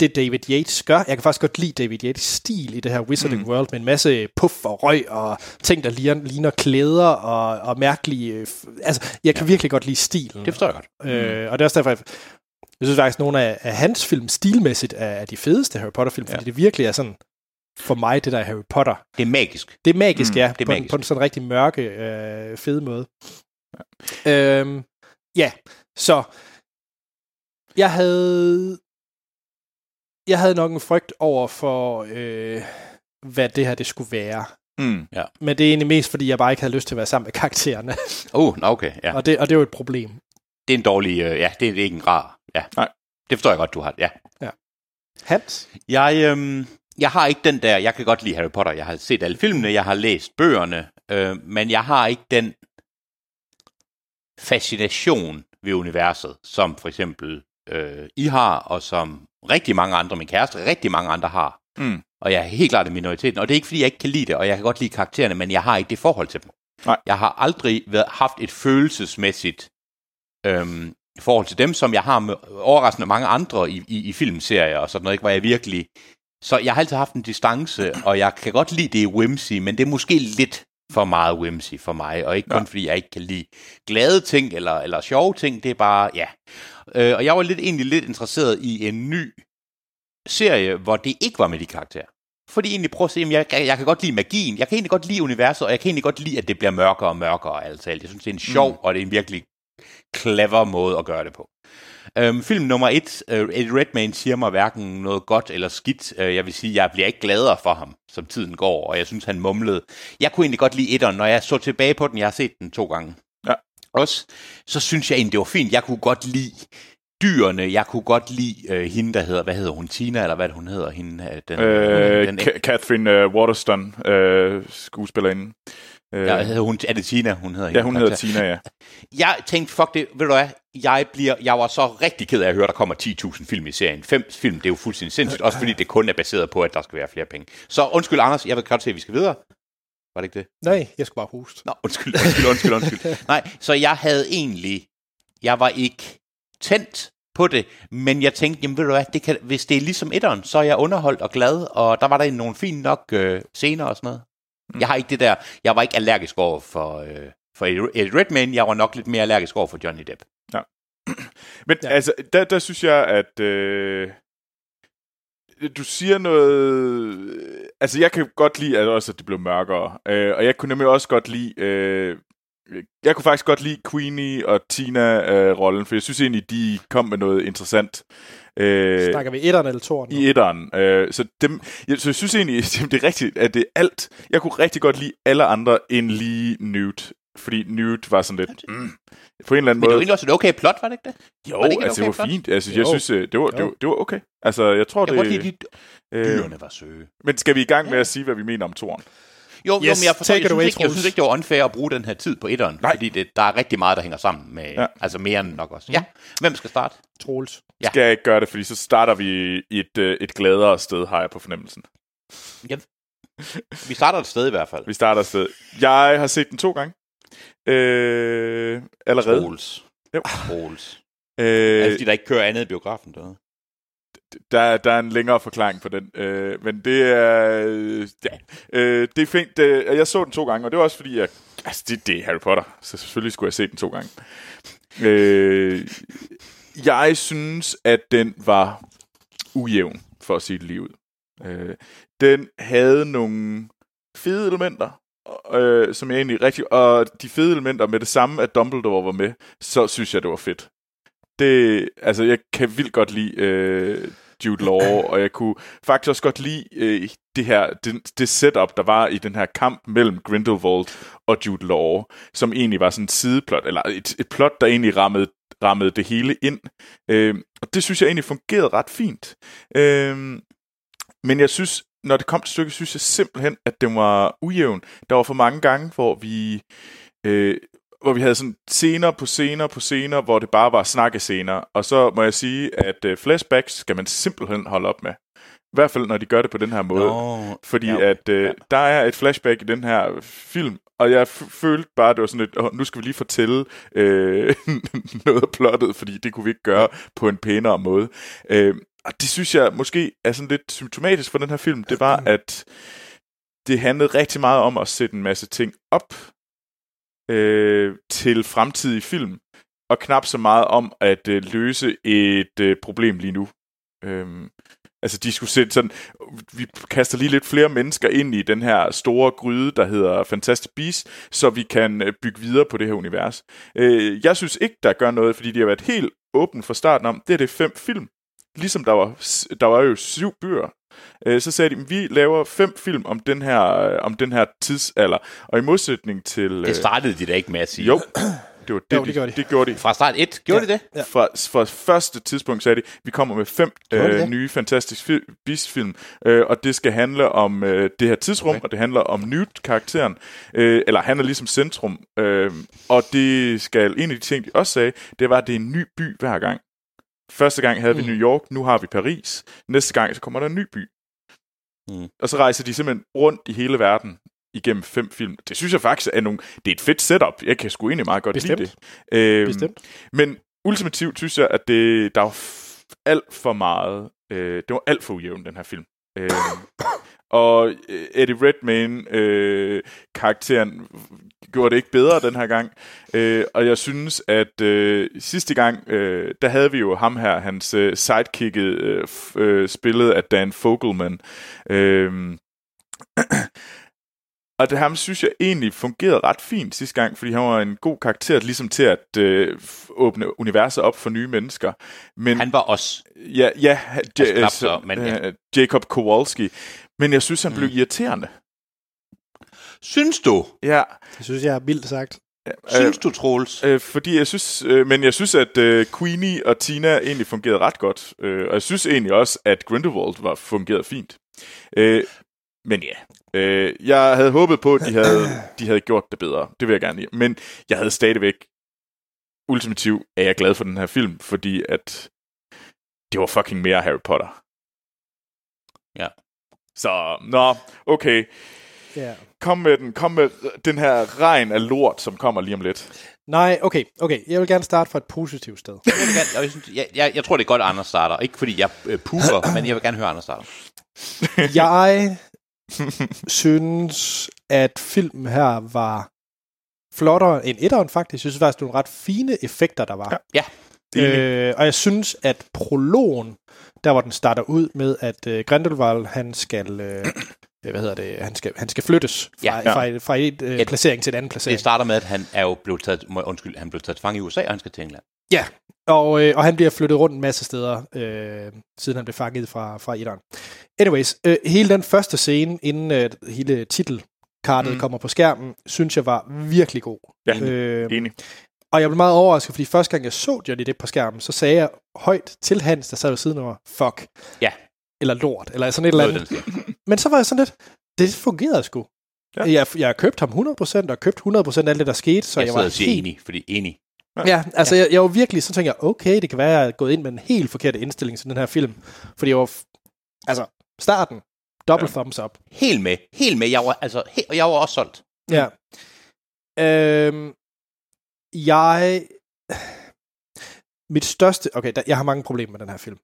det David Yates gør. Jeg kan faktisk godt lide David Yates stil i det her Wizarding mm. World med en masse puff og røg og ting, der ligner, ligner klæder og, og mærkelige... øh, Altså, jeg kan ja. virkelig godt lide stilen. Det forstår jeg godt. Øh, og det er også derfor, jeg, jeg synes faktisk, at nogle af, af hans film stilmæssigt er, er de fedeste Harry Potter-film, fordi Ja. det virkelig er sådan, for mig, det der er Harry Potter. Det er magisk. Det er magisk, Mm, mm, ja. det er på, magisk. En, på en sådan rigtig mørke, øh, fede måde. Ja. Øhm, ja, så jeg havde jeg havde nok en frygt over for, øh, hvad det her det skulle være. Mm. Men det er egentlig mest, fordi jeg bare ikke havde lyst til at være sammen med karaktererne. Oh, nå, okay. Ja. og, det, og det er jo et problem. Det er en dårlig... Øh, ja, det er ikke en rar... Ja. Nej. Det forstår jeg godt, du har. Ja. Hans? Jeg, øhm, jeg har ikke den der... Jeg kan godt lide Harry Potter. Jeg har set alle filmene, jeg har læst bøgerne, øh, men jeg har ikke den fascination ved universet, som for eksempel øh, I har, og som rigtig mange andre, min kæreste, rigtig mange andre har. Mm. Og jeg er helt klart i minoriteten, og det er ikke, fordi jeg ikke kan lide det, og jeg kan godt lide karaktererne, men jeg har ikke det forhold til dem. Nej. Jeg har aldrig været, haft et følelsesmæssigt øhm, forhold til dem, som jeg har med overraskende mange andre i, i, i filmserier og sådan noget, ikke, hvor jeg virkelig... Så jeg har altid haft en distance, og jeg kan godt lide det whimsy, men det er måske lidt for meget whimsy for mig, og ikke kun Ja. fordi jeg ikke kan lide glade ting eller, eller sjove ting, det er bare, ja. Øh, og jeg var lidt, egentlig lidt interesseret i en ny serie, hvor det ikke var med de karakterer. Fordi egentlig prøve at se, om jeg, jeg, jeg kan godt lide magien, jeg kan egentlig godt lide universet, og jeg kan egentlig godt lide, at det bliver mørkere og mørkere, altså. Jeg synes, det er en sjov, mm. og det er en virkelig clever måde at gøre det på. Øhm, film nummer et, uh, Eddie Redmayne siger mig hverken noget godt eller skidt. Uh, jeg vil sige, jeg bliver ikke gladere for ham, som tiden går, og jeg synes, han mumlede. Jeg kunne egentlig godt lide etteren, når jeg så tilbage på den. Jeg har set den to gange. Også, så synes jeg egentlig, det var fint. Jeg kunne godt lide dyrene. Jeg kunne godt lide øh, hende, der hedder, hvad hedder hun, Tina, eller hvad hun hedder, hende, øh, den, Øh, den, Ka- Catherine uh, Waterston, uh, skuespillerinde. Øh, Ja, hedder hun, er det Tina, hun hedder? ja, hende, hun hedder? Tina, ja. Jeg tænkte, fuck det, ved du hvad, jeg, bliver, jeg var så rigtig ked af at høre, der kommer 10.000 film i serien. Fem film, det er jo fuldstændig sindssygt, også fordi det kun er baseret på, at der skal være flere penge. Så undskyld, Anders, jeg vil godt se, at vi skal videre. Var det ikke det? Nej, jeg skulle bare hoste. Nå, undskyld, undskyld, undskyld, undskyld. Nej, så jeg havde egentlig, jeg var ikke tændt på det, men jeg tænkte, jamen ved du hvad, det kan, hvis det er ligesom etteren, så er jeg underholdt og glad, og der var der nogle fine nok øh, scener og sådan noget. Mm. Jeg har ikke det der, jeg var ikke allergisk over for, øh, for Eddie Redmayne, jeg var nok lidt mere allergisk over for Johnny Depp. Men Ja. ja. altså, der, der synes jeg, at øh, du siger noget... Altså, jeg kan godt lide at også, at det blev mørkere. Øh, og jeg kunne nemlig også godt lide... Øh, jeg kunne faktisk godt lide Queenie og Tina-rollen, for jeg synes egentlig, de kom med noget interessant. Øh, Snakker vi etteren eller toeren? nu? i etteren. Øh, så, dem, jeg, så jeg synes egentlig, det er rigtigt, at det er alt. Jeg kunne rigtig godt lide alle andre end lige Newt. Fordi Newt var sådan lidt... Mm, på en eller anden Men det var måde... egentlig også et okay plot, var det ikke det? Jo, Var det ikke altså det okay var plot? fint. Altså, jeg Jo. synes, øh, det var, det, var, det var okay. Altså, jeg tror, Jeg det... de øh, dyrene var søge. men skal vi i gang med at sige, hvad vi mener om toren? Jo, yes, jo men jeg, forstår, jeg, it away, synes ikke, jeg synes ikke, det var unfair at bruge den her tid på etteren, Nej. fordi det, der er rigtig meget, der hænger sammen med, ja. Ja. altså mere end nok også. Ja, hvem skal starte? Troels. Ja. Ja. Skal jeg ikke gøre det, fordi så starter vi i et, øh, et gladere sted, har jeg på fornemmelsen. Vi starter et sted i hvert fald. Vi starter et sted. Jeg har set den to gange. Øh, allerede. Troels. Jo. Troels. Er det, Øh, fordi der ikke kører andet i biografen derude? der, der er en længere forklaring på den. Øh, men det er... Øh, ja, øh, det er fint. Øh, jeg så den to gange, og det var også fordi, jeg, altså, det, det er Harry Potter, så selvfølgelig skulle jeg se den to gange. Øh, jeg synes, at den var ujævn, for at sige det lige ud. Øh, den havde nogle fede elementer, øh, som jeg egentlig rigtig... Og de fede elementer med det samme, at Dumbledore var med, så synes jeg, det var fedt. Det, altså, jeg kan vildt godt lide øh, Jude Law, og jeg kunne faktisk også godt lide øh, det her, det, det setup, der var i den her kamp mellem Grindelwald og Jude Law, som egentlig var sådan et sideplot, eller et, et plot, der egentlig rammede, rammede det hele ind. Øh, og det synes jeg egentlig fungerede ret fint. Øh, men jeg synes, når det kom til stykket, synes jeg simpelthen, at den var ujævn. Der var for mange gange, hvor vi... Øh, hvor vi havde sådan scener på scener på scener, hvor det bare var snakkescener. Og så må jeg sige, at øh, flashbacks skal man simpelthen holde op med. I hvert fald, når de gør det på den her måde. Nå, Fordi ja, at øh, Ja. der er et flashback i den her film, og jeg følte bare, at det var sådan lidt, oh, nu skal vi lige fortælle øh, noget af plottet, fordi det kunne vi ikke gøre på en pænere måde. Øh, og det synes jeg måske er sådan lidt symptomatisk for den her film. Det var, at det handlede rigtig meget om at sætte en masse ting op øh, til fremtidige film, og knap så meget om at øh, løse et øh, problem lige nu. Øhm, altså, de skulle sætte sådan... Vi kaster lige lidt flere mennesker ind i den her store gryde, der hedder Fantastic Beasts, så vi kan øh, bygge videre på det her univers. Øh, jeg synes ikke, der gør noget, fordi de har været helt åbne fra starten om, det er det fem film. Ligesom der var, der var jo syv bøger. Øh, så sagde de, vi laver fem film om den her, øh, om den her tidsalder. Og i modsætning til... Det startede de da ikke med at sige. Jo, det var det, Jo, det gjorde de. det gjorde de. Fra start 1, gjorde ja. de det? Ja. Fra, fra første tidspunkt sagde de, vi kommer med fem øh, det? nye Fantastic Fi- Beasts-film, øh, og det skal handle om øh, det her tidsrum, okay. og det handler om Newt-karakteren, øh, eller han er ligesom centrum, øh, og det skal, en af de ting, de også sagde, det var, at det er en ny by hver gang. Første gang havde vi Mm. New York, nu har vi Paris. Næste gang, så kommer der en ny by. Mm. Og så rejser de simpelthen rundt i hele verden igennem fem film. Det synes jeg faktisk er nogle... Det er et fedt setup. Jeg kan sgu egentlig meget godt Bestemt. lide det. Øhm, Bestemt. Men ultimativt synes jeg, at det, der var alt for meget. Øh, det var alt for ujævn, den her film. Øh, og øh, Eddie Redmayne, øh, karakteren, gjorde det ikke bedre den her gang. Øh, og jeg synes, at øh, sidste gang, øh, der havde vi jo ham her, hans øh, sidekicket, øh, øh, spillet af Dan Fogelman. Øh, og det ham synes jeg egentlig fungerede ret fint sidste gang, fordi han var en god karakter, ligesom til at øh, åbne universet op for nye mennesker. Men Han var også... ja, ja, ja knap så, men ja. øh, Jacob Kowalski. Men jeg synes, han blev Mm. irriterende. Synes du? Ja, Det synes jeg er vildt sagt. Synes du, Troels? Øh, fordi jeg synes, øh, men jeg synes, at øh, Queenie og Tina egentlig fungerede ret godt. Øh, og jeg synes egentlig også, at Grindelwald var fungeret fint. Øh, men ja, øh, jeg havde håbet på, at de havde, de havde gjort det bedre. Det vil jeg gerne lide. Men jeg havde stadigvæk ultimativt er jeg glad for den her film, fordi at det var fucking mere Harry Potter. Ja. Så, nå, okay. Ja. Kom med den. Kom med den her regn af lort, som kommer lige om lidt. Nej, okay, okay. Jeg vil gerne starte fra et positivt sted. Jeg, gerne, jeg, synes, jeg, jeg, jeg tror, det er godt, at Anders starter. Ikke fordi jeg øh, puger, men jeg vil gerne høre Anders starter. Jeg synes, at filmen her var flottere end etteren faktisk. Jeg synes faktisk, det var nogle ret fine effekter, der var. Ja. Øh, og jeg synes, at prologen, der hvor den starter ud med, at øh, Grindelwald, han skal... Øh, hvad hedder det, han skal, han skal flyttes fra, Ja. ja, fra, fra et øh, Et- placering til en anden placering. Det starter med, at han er jo blevet taget, undskyld, han blev taget fange i USA, og han skal til England. Ja, og, øh, og han bliver flyttet rundt en masse steder, øh, siden han blev fanget fra, fra etteren. Anyways, øh, hele den første scene, inden øh, hele titelkartet mm. kommer på skærmen, synes jeg var virkelig god. Ja, Øh, enig. Og jeg blev meget overrasket, fordi første gang jeg så Johnny Depp på skærmen, så sagde jeg højt til Hans, der sad ved siden af mig, fuck. Ja. Eller lort, eller sådan et eller andet. Men så var jeg sådan lidt, det fungerede sgu. Ja. Ja. Jeg, jeg har købt ham 100%, og købt 100% af alt det, der skete, så Jeg jeg, var helt enig, fordi enig. Ja, altså Jeg, jeg var virkelig, så tænkte jeg, okay, det kan være, at jeg er gået ind med en helt forkert indstilling til den her film. Fordi jeg var, f- altså, starten, double ja. thumbs up. Helt med, helt med. Jeg var, altså, he, og jeg var også solgt. Ja. Øhm, jeg, mit største, okay, der, jeg har mange problemer med den her film.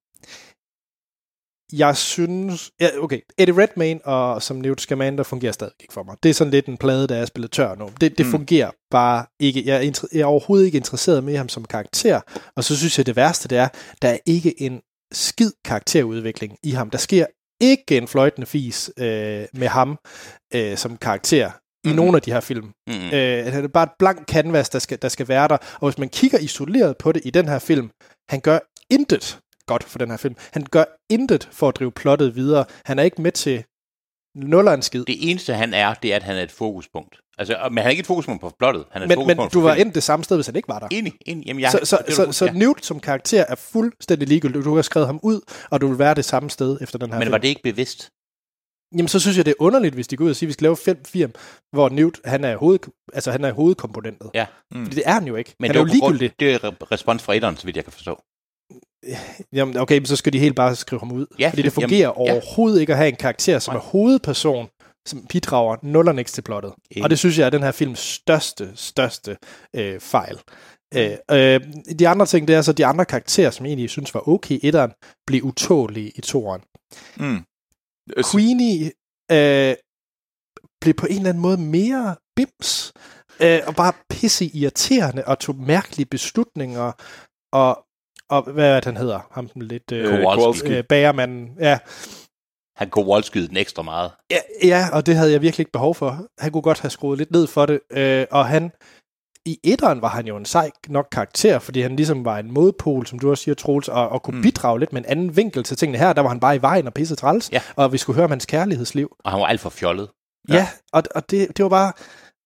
Jeg synes, ja, okay, Eddie Redmayne og som Newt Scamander fungerer stadig ikke for mig. Det er sådan lidt en plade, der er spillet tør nu. Det, det Mm. fungerer bare ikke. Jeg er, jeg er overhovedet ikke interesseret med ham som karakter. Og så synes jeg, det værste det er, der er ikke en skid karakterudvikling i ham. Der sker ikke en fløjtende fis øh, med ham øh, som karakter i Mhm. nogle af de her film. Mm. Øh, det er bare et blank canvas, der skal, der skal være der. Og hvis man kigger isoleret på det i den her film, han gør intet godt for den her film. Han gør intet for at drive plottet videre. Han er ikke med til nuller en skid. Det eneste, han er, det er, at han er et fokuspunkt. Altså, men han er ikke et fokuspunkt på plottet. Han er et Men, men fokuspunkt du var endt det samme sted, hvis han ikke var der. Enig, enig. Jamen, jeg, Så, så, det så, så ja. Newt som karakter er fuldstændig ligegyldig. Du har skrevet ham ud, og du vil være det samme sted efter den her Men film. var det ikke bevidst? Jamen, så synes jeg, det er underligt, hvis de går ud og siger, at vi skal lave fem film, hvor Newt, han er, hoved, altså, han er hovedkomponentet. Ja. Mm. Fordi det er han jo ikke. Men han det er jo på grund-. Det er re- respons fra etteren, så vidt jeg kan forstå. Jamen, okay, men så skal de helt bare skrive ham ud. Ja, fordi det jamen, fungerer ja. overhovedet ikke at have en karakter, som Nej. er hovedperson, som bidrager nul og niks til plottet. Enig. Og det synes jeg er den her films største, største øh, fejl. Øh, øh, de andre ting, det er så de andre karakterer, som jeg egentlig synes var okay i etteren, blev utålige i toeren. Mm. Queenie øh, blev på en eller anden måde mere bims, øh, og bare pisse irriterende, og tog mærkelige beslutninger, og, og hvad er det, han hedder? Ham den lidt... Øh, Øh, Kowalski. Kowalski. øh, bagermanden. Ja. Han kunne wallskyde den ekstra meget. ja, ja, og det havde jeg virkelig ikke behov for. Han kunne godt have skruet lidt ned for det, øh, og han i etteren var han jo en sej nok karakter, fordi han ligesom var en modpol, som du også siger, Troels, og, og kunne Mm. bidrage lidt med en anden vinkel til tingene her. Der var han bare i vejen og pisse træls, Ja. og vi skulle høre om hans kærlighedsliv. Og han var alt for fjollet. Ja, ja og, og det, det var bare...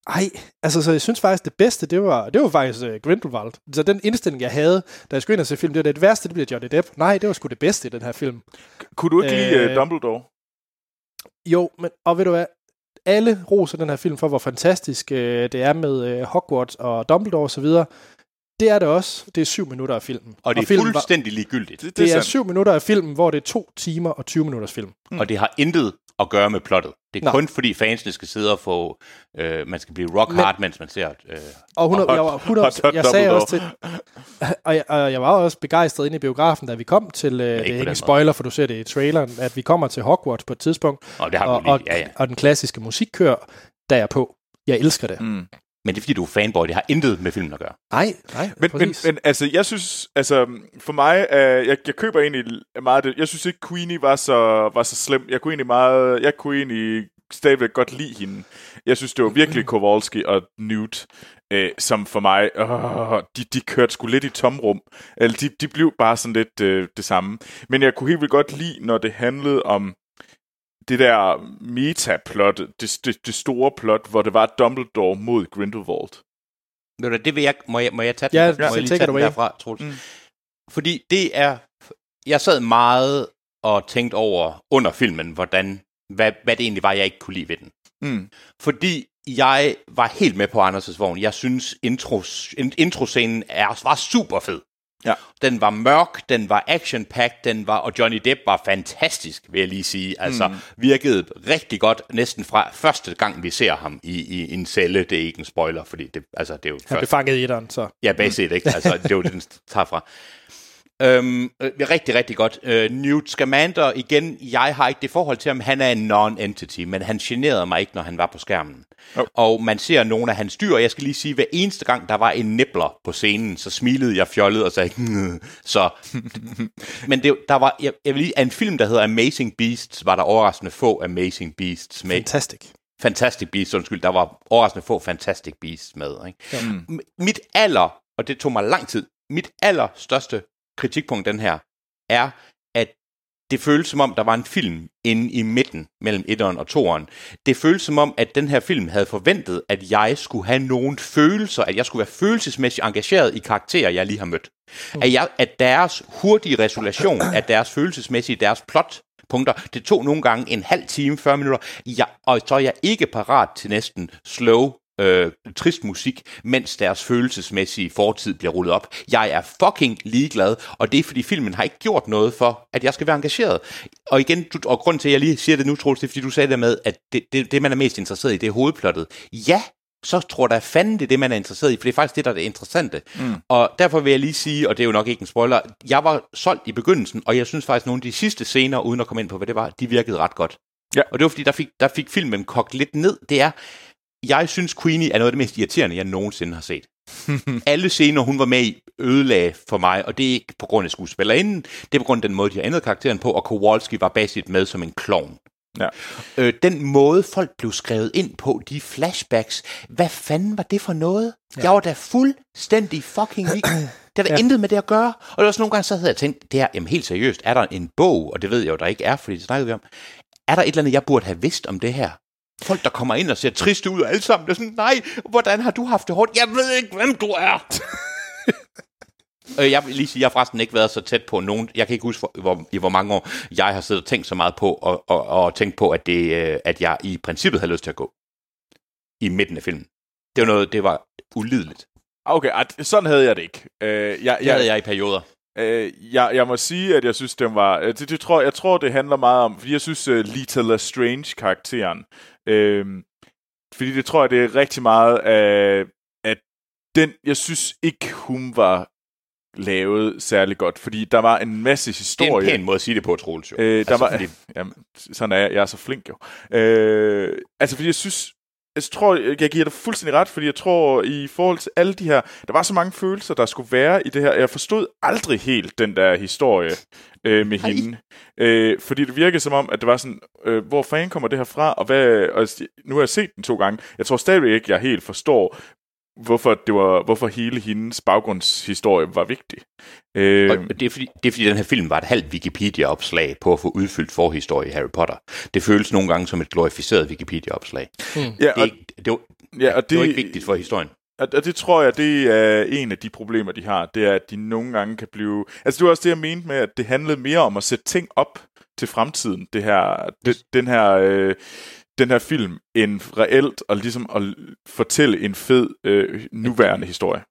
Ej, altså, så jeg synes faktisk, det bedste, det var, det var faktisk uh, Grindelwald. Så den indstilling, jeg havde, da jeg skulle ind og se film, det var det værste, det bliver Johnny Depp. Nej, det var sgu det bedste i den her film. Kunne du ikke lide Øh, uh, Dumbledore? Jo, men, og ved du hvad, alle roser den her film for, hvor fantastisk øh, det er med øh, Hogwarts og Dumbledore osv. Det er det også. Det er syv minutter af filmen. Og det er filmen var- fuldstændig ligegyldigt. Det, det er sandt. syv minutter af filmen, hvor det er to timer og 20 minutters film. Mm. Og det har intet at gøre med plottet. Det er Nå. kun fordi fansene skal sidde og få... Øh, man skal blive rock Men- hard, mens man ser... Øh, Og 100, Og jeg, var 100, hot- hot jeg sagde også til, og jeg, og jeg var også begejstret inde i biografen, da vi kom til, øh, det er ikke en måde. spoiler, for du ser det i traileren, at vi kommer til Hogwarts på et tidspunkt, og det har og, og, Ja, ja. og den klassiske musik kører, der er jeg på. Jeg elsker det. Mm. Men det er fordi, du er fanboy. Det har intet med filmen at gøre. Nej, nej, Men, men, men altså, jeg synes, altså, for mig, uh, jeg, jeg køber egentlig meget det. Jeg synes ikke, Queenie var så, var så slem. Jeg kunne egentlig meget, jeg kunne egentlig stadigvæk godt lide hende. Jeg synes, det var virkelig Kowalski og Newt, øh, som for mig, øh, de, de kørte sgu lidt i tomrum. Eller de, de blev bare sådan lidt øh, det samme. Men jeg kunne helt vildt godt lide, når det handlede om det der metaplot, det, det, det store plot, hvor det var Dumbledore mod Grindelwald. Ved du, det vil jeg, må, jeg, må jeg tage den, Ja, må jeg lige tage den derfra, Troels? Mm. Mm. Fordi det er... Jeg sad meget og tænkte over under filmen, hvordan hvad, hvad det egentlig var, jeg ikke kunne lide ved den. Mm. Fordi jeg var helt med på Anders' vogn. Jeg synes, intros, in- introscenen er, var super fed. Ja. Den var mørk, den var action den var, og Johnny Depp var fantastisk, vil jeg lige sige. Altså, mm. virkede rigtig godt, næsten fra første gang, vi ser ham i, i en celle. Det er ikke en spoiler, fordi det, altså, det er jo Han blev fanget i etteren, så... Ja, basic, ikke? Altså, det er jo den tager fra. Øhm, øh, rigtig, rigtig godt. Øh, Newt Scamander, igen, jeg har ikke det forhold til ham, han er en non-entity, men han generede mig ikke, når han var på skærmen. Oh. Og man ser nogle af hans dyr, og jeg skal lige sige, hver eneste gang, der var en nibler på scenen, så smilede jeg fjollet og sagde, "Hmm." så... men det, der var, jeg, jeg vil lige, af en film, der hedder Amazing Beasts, var der overraskende få Amazing Beasts med. Fantastic. Fantastic Beasts, undskyld, der var overraskende få Fantastic Beasts med. Ikke? Mm. Mit aller, og det tog mig lang tid, mit allerstørste kritikpunkt den her, er, det føles som om, der var en film inde i midten mellem etteren og toeren. Det føles som om, at den her film havde forventet, at jeg skulle have nogle følelser, at jeg skulle være følelsesmæssigt engageret i karakterer, jeg lige har mødt. At, jeg, at deres hurtige resolution, at deres følelsesmæssige, deres plot, punkter. Det tog nogle gange en halv time, 40 minutter, jeg, og så er jeg ikke parat til næsten slow øh, trist musik, mens deres følelsesmæssige fortid bliver rullet op. Jeg er fucking ligeglad, og det er fordi filmen har ikke gjort noget for, at jeg skal være engageret. Og igen, du, og grund til, at jeg lige siger det nu, Troels, det er fordi du sagde det med, at det, det, det man er mest interesseret i, det er hovedplottet. Ja, så tror jeg fanden, det er det, man er interesseret i, for det er faktisk det, der er det interessante. Mm. Og derfor vil jeg lige sige, og det er jo nok ikke en spoiler, jeg var solgt i begyndelsen, og jeg synes faktisk, at nogle af de sidste scener, uden at komme ind på, hvad det var, de virkede ret godt. Ja. Og det var fordi, der fik, der fik filmen kogt lidt ned. Det er, jeg synes Queenie er noget af det mest irriterende, jeg nogensinde har set. Alle scener, hun var med i, ødelagde for mig, og det er ikke på grund af skuespillerinden, det er på grund af den måde, de har ændret karakteren på, og Kowalski var basisk med som en klovn. Ja. Øh, den måde, folk blev skrevet ind på, de flashbacks, hvad fanden var det for noget? Ja. Jeg var da fuldstændig fucking lig. Det er der ja. intet med det at gøre. Og det var sådan nogle gange, så havde jeg tænkt, det er jamen, helt seriøst, er der en bog, og det ved jeg jo, der ikke er, fordi det snakkede vi om, er der et eller andet, jeg burde have vidst om det her? Folk, der kommer ind og ser triste ud, og alle sammen, er sådan, nej, hvordan har du haft det hårdt? Jeg ved ikke, hvem du er. Øh, jeg vil lige sige, jeg har forresten ikke været så tæt på nogen. Jeg kan ikke huske, hvor, hvor, i hvor mange år jeg har siddet og tænkt så meget på, og, og, og tænkt på, at, det, øh, at jeg i princippet havde lyst til at gå. I midten af filmen. Det var noget, det var ulideligt. Okay, sådan havde jeg det ikke. Uh, jeg, Det havde jeg i perioder. Uh, jeg, jeg må sige, at jeg synes, det var... øh, Det, det tror, jeg tror, det handler meget om... Fordi jeg synes, uh, Lita Lestrange-karakteren... Uh, fordi det tror jeg, det er rigtig meget af... At den... Jeg synes ikke, hun var lavet særlig godt, fordi der var en masse Det er historie. en pæn måde at sige det på, Troels. jo. Øh, der Altså, var, fordi- jamen, sådan er jeg. Jeg er så flink jo. Øh, altså, fordi jeg synes... Jeg tror, jeg giver dig fuldstændig ret, fordi jeg tror, i forhold til alle de her... Der var så mange følelser, der skulle være i det her. Jeg forstod aldrig helt den der historie øh, med Hej. hende. Øh, fordi det virkede som om, at det var sådan, øh, hvor fanden kommer det her fra? Og, hvad, og nu har jeg set den to gange. Jeg tror stadigvæk ikke, jeg helt forstår, hvorfor, det var, hvorfor hele hendes baggrundshistorie var vigtig. Øh, Og det er, fordi, det er fordi, den her film var et halvt Wikipedia-opslag på at få udfyldt forhistorie i Harry Potter. Det føles nogle gange som et glorificeret Wikipedia-opslag. ja, Det, er og, ikke, det, var, ja, og det var ikke vigtigt for historien. Og, og det tror jeg, det er en af de problemer, de har. Det er, at de nogle gange kan blive... Altså, det var også det, jeg mente med, at det handlede mere om at sætte ting op til fremtiden. Det her, det, den her... Øh, den her film end reelt og ligesom at fortælle en fed øh, nuværende historie.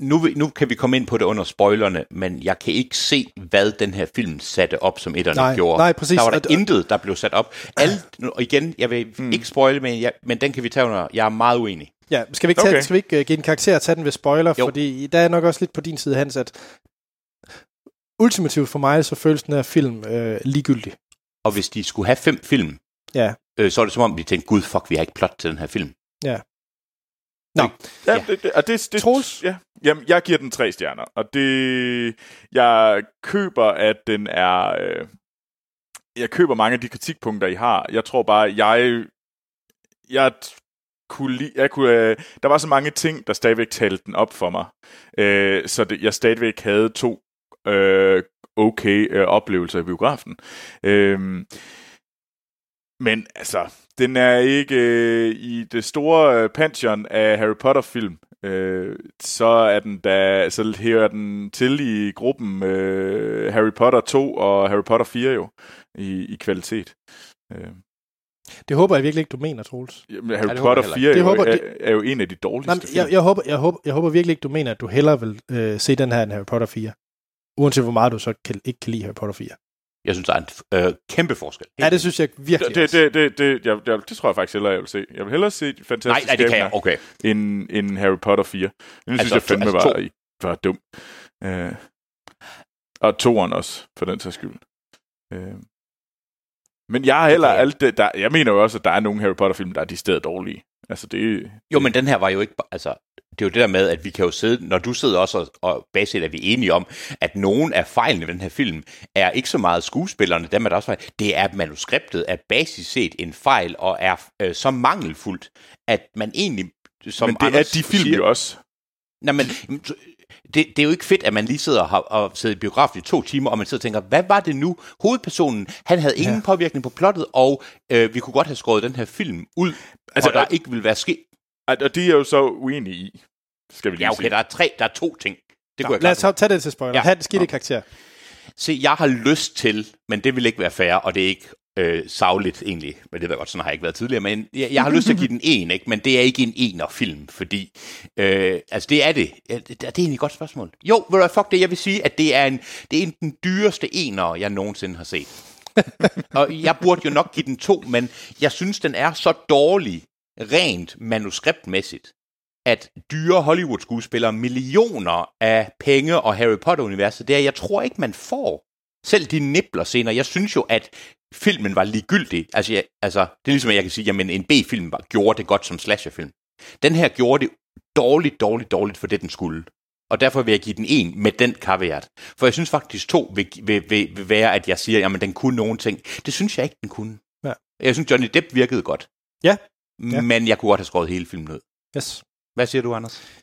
Nu, nu kan vi komme ind på det under spoilerne, men jeg kan ikke se, hvad den her film satte op, som etterne Nej, gjorde. nej, præcis. Der var der Og- og- intet, der blev sat op. Alle, og igen, jeg vil mm. ikke spoile, men, jeg, men den kan vi tage under. Jeg er meget uenig. Ja, skal vi ikke, tage, Okay. skal vi ikke uh, give en karakter og tage den ved spoiler? Jo. Fordi der er nok også lidt på din side, Hans, at ultimativt for mig, så føles den her film øh, ligegyldig. Og hvis de skulle have fem film, Ja. Øh, så er det som om, de tænkte, gud, fuck, vi har ikke plot til den her film. Nå, Ja, Ja. Det, det, og det, det, Troels? Ja, jamen, jeg giver den tre stjerner, og det... Jeg køber, at den er... Øh, jeg køber mange af de kritikpunkter, I har. Jeg tror bare, jeg... Jeg kunne lide, jeg kunne, øh, der var så mange ting, der stadigvæk talte den op for mig. Øh, så det, jeg stadigvæk havde to øh, okay øh, oplevelser i biografen. Øh, men altså, den er ikke øh, i det store øh, pantheon af Harry Potter-film. Øh, så er den da, så hører den til i gruppen øh, Harry Potter 2 og Harry Potter 4 jo, i, i kvalitet. Øh. Det håber jeg virkelig ikke, du mener, Troels. Jamen, Harry Ja, Potter jeg 4 er, Det jo, håber- er, er jo en af de dårligste Nej, jeg, jeg, håber, jeg, håber, jeg håber virkelig ikke, du mener, at du hellere vil øh, se den her end Harry Potter 4. Uanset hvor meget du så kan, ikke kan lide Harry Potter 4. Jeg synes, der er en øh, kæmpe forskel. Ja, det synes jeg virkelig det, også. det, det, det, jeg, jeg, det tror jeg faktisk hellere, jeg vil se. Jeg vil hellere se Nej, Fantastisk nej, det kan jeg. Okay. end, end Harry Potter 4. Den synes Altså, jeg fandme to- var, altså var dum. Øh, og toeren også, for den sags skyld. Øh, men jeg har heller alt det, der, jeg mener jo også, at der er nogle Harry Potter-film, der er de steder dårlige. Altså det... Jo, men den her var jo ikke... Altså, det er jo det der med, at vi kan jo sidde... Når du sidder også og, og basit er vi enige om, at nogen af fejlene ved den her film er ikke så meget skuespillerne, dem er der også fejl. Det er, at manuskriptet er basis set en fejl og er øh, så mangelfuldt, at man egentlig... Som men det Anders er de film siger, jo også. Nej, men det, det er jo ikke fedt, at man lige sidder og, har, og sidder i biografen i to timer, og man sidder og tænker, hvad var det nu? Hovedpersonen, han havde ingen ja. påvirkning på plottet, og øh, vi kunne godt have skåret den her film ud, altså, og der øh, ikke ville være ske. Og og de er jo så uenige i, skal vi lige Ja, okay, sige. der er tre, der er to ting. Det kunne jeg Lad os tage det til spoiler. Ja. Ha' en skidt i karakter. Se, jeg har lyst til, men det vil ikke være fair, og det er ikke øh, savligt egentlig, men det ved jeg godt, sådan har jeg ikke været tidligere, men jeg, jeg har lyst til at give den en, ikke? men det er ikke en ener-film, fordi, øh, altså det er det. Ja, det, det er egentlig et godt spørgsmål. Jo, ved du fuck det, jeg vil sige, at det er, en, det er en, den dyreste ener, jeg nogensinde har set. og jeg burde jo nok give den to, men jeg synes, den er så dårlig, rent manuskriptmæssigt, at dyre Hollywood-skuespillere millioner af penge og Harry Potter-universet, det er, jeg tror ikke, man får. Selv de nibler scener. Jeg synes jo, at filmen var ligegyldig. Altså, jeg, altså det er ligesom, at jeg kan sige, jamen en B-film var, gjorde det godt som slasherfilm. Den her gjorde det dårligt, dårligt, dårligt for det, den skulle. Og derfor vil jeg give den en med den caveat. For jeg synes faktisk, to vil, vil, vil, vil være, at jeg siger, jamen den kunne nogen ting. Det synes jeg ikke, den kunne. Ja. Jeg synes, Johnny Depp virkede godt. Ja. Ja. Men jeg kunne godt have skåret hele filmen ud. Yes. Hvad siger du, Anders?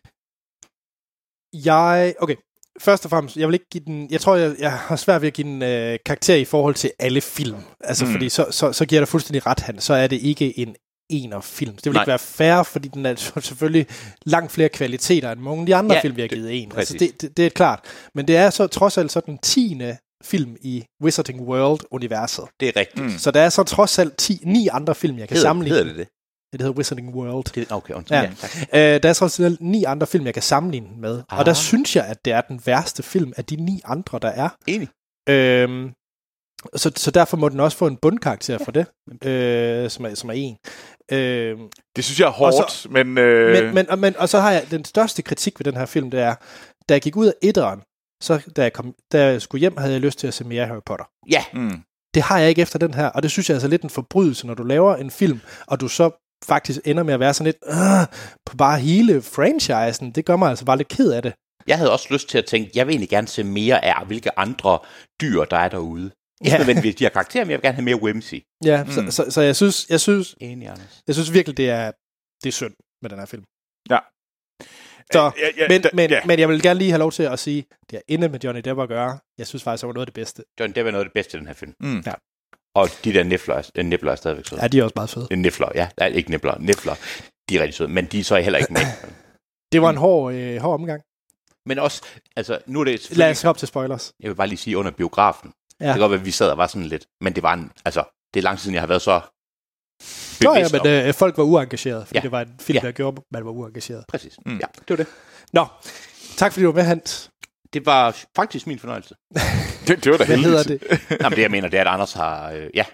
Jeg, okay, først og fremmest, jeg vil ikke give den, jeg tror, jeg, jeg har svært ved at give den øh, karakter i forhold til alle film. Altså, Mm. fordi så, så, så giver dig fuldstændig ret, han. Så er det ikke en ener film. Det vil Nej. Ikke være fair, fordi den er selvfølgelig langt flere kvaliteter end mange af de andre Ja, film, vi har det- givet en. Altså, præcis. det, det, det er klart. Men det er så trods alt så den tiende film i Wizarding World-universet. Det er rigtigt. Mm. Så der er så trods alt 10, ni andre film, jeg kan Hedder, sammenligne. hedder det det? Det hedder Wizarding World. det okay, undskyld. Ja. Ja. Øh, der er alt ni andre film, jeg kan sammenligne den med. Ah. Og der Ah. synes jeg, at det er den værste film af de ni andre, der er. Enig. Øhm, så, så derfor må den også få en bundkarakter for det, øh, som, er, som er en. Øh, Det synes jeg er hårdt, Og så- men... Øh, men, men, og, men, og så har jeg den største kritik ved den her film, det er, da jeg gik ud af etteren, så da jeg, kom, da jeg skulle hjem, havde jeg lyst til at se mere Harry Potter. Ja, mm. Det har jeg ikke efter den her, og det synes jeg er altså lidt en forbrydelse, når du laver en film, og du så faktisk ender med at være sådan lidt øh, på bare hele franchisen. Det gør mig altså bare lidt ked af det. jeg havde også lyst til at tænke, jeg vil egentlig gerne se mere af, hvilke andre dyr, der er derude. Ikke Ja. nødvendigvis de her karakterer, men jeg vil gerne have mere whimsy. Ja, Mm. så, så, så jeg synes, jeg synes, Enig, Anders. jeg synes virkelig, det er, det er synd med den her film. Ja. Så, Ja, ja, men, da- men, ja. men jeg vil gerne lige have lov til at sige, det er intet med Johnny Depp at gøre. Jeg synes faktisk, det var noget af det bedste. John, det var noget af det bedste i den her film. Mm. Ja. Og de der nifler, er- øh, nifler er stadigvæk søde. Ja, de er også meget fede. Ja. Nifler, ja. Nej, ikke nifler. Nifler. De er rigtig søde, men de er så heller ikke med. Det var en hård, øh, hård omgang. Men også, altså, nu er det Lad os hoppe til spoilers. jeg vil bare lige sige under biografen. Ja. Det kan godt være, at vi sad og var sådan lidt, men det var en, altså, det er lang tid siden, jeg har været så Nå ja, men øh, folk var uengagerede, fordi Ja. det var en film, Ja. der gjorde, man var uengageret. Præcis. Mm. Ja, det var det. Nå, tak fordi du var med, Hans. Det var faktisk min fornøjelse. Det, det var da Hvad heldigt. hedder det? Jamen, det jeg mener, det er, at Anders har... Øh, ja,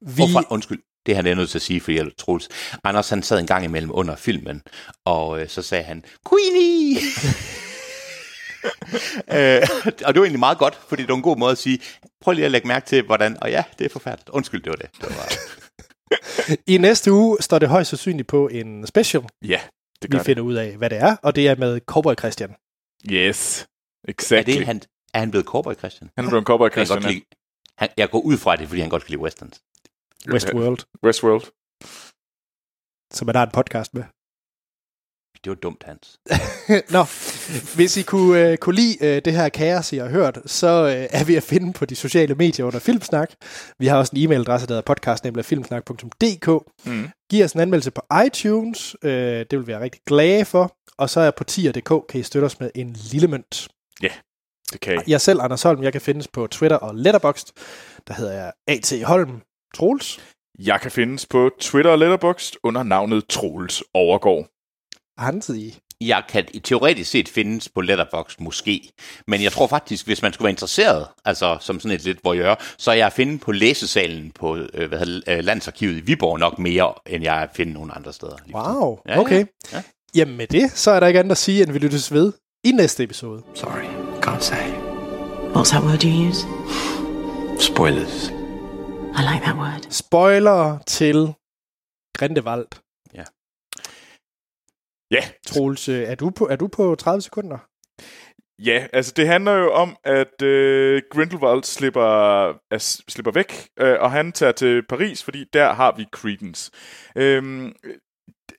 Vi, Hvorfor? Undskyld, det har jeg nødt til at sige, fordi jeg Troels. Anders han sad en gang imellem under filmen, og øh, så sagde han, Queenie! øh, og det var egentlig meget godt, fordi det var en god måde at sige, prøv lige at lægge mærke til, hvordan... Og ja, det er forfærdeligt. Undskyld, det var det. det var, I næste uge står det højst sandsynligt på en special. Ja, det Vi gør det. finder ud af, hvad det er, og det er med Cowboy Christian. Yes, er, exactly. det, han, er han blevet cowboy, Christian? Han er blevet en cowboy, han Christian. godt lide, han, jeg går ud fra det, fordi han godt kan lide westerns. Westworld, Westworld. som er der er en podcast med. Det var dumt, Hans. Nå, hvis I kunne, øh, kunne lide øh, det her kaos, I har hørt, så øh, er vi at finde på de sociale medier under Filmsnak. Vi har også en e-mailadresse, der hedder podcast.filmsnak.dk. Mm. Giv os en anmeldelse på iTunes. Øh, det vil vi være rigtig glade for. Og så er på tier.dk, kan I støtte os med en lille mønt. Det kan I. Jeg selv, Anders Holm, jeg kan findes på Twitter og Letterboxd. Der hedder jeg A.T. Holm Troels. Jeg kan findes på Twitter og Letterboxd under navnet Troels Overgaard. Hansi. Jeg kan teoretisk set findes på Letterboxd måske, men jeg tror faktisk, hvis man skulle være interesseret, altså som sådan et lidt voyeur, så er jeg at finde på læsesalen på øh, hvad hedder, øh, Landsarkivet i Viborg nok mere, end jeg er at finde nogle andre steder. lige. Wow, Ja, ja. okay. Ja. Jamen med det, så er der ikke andet at sige, end vi lyttes ved i næste episode. Sorry, can't say. What's that word you use? Spoilers. I like that word. Spoiler til Grindewald. Ja, Troels, øh, er du på, er du på 30 sekunder? Ja, altså det handler jo om, at øh, Grindelwald slipper, er, slipper væk, øh, og han tager til Paris, fordi der har vi Credence. Øhm,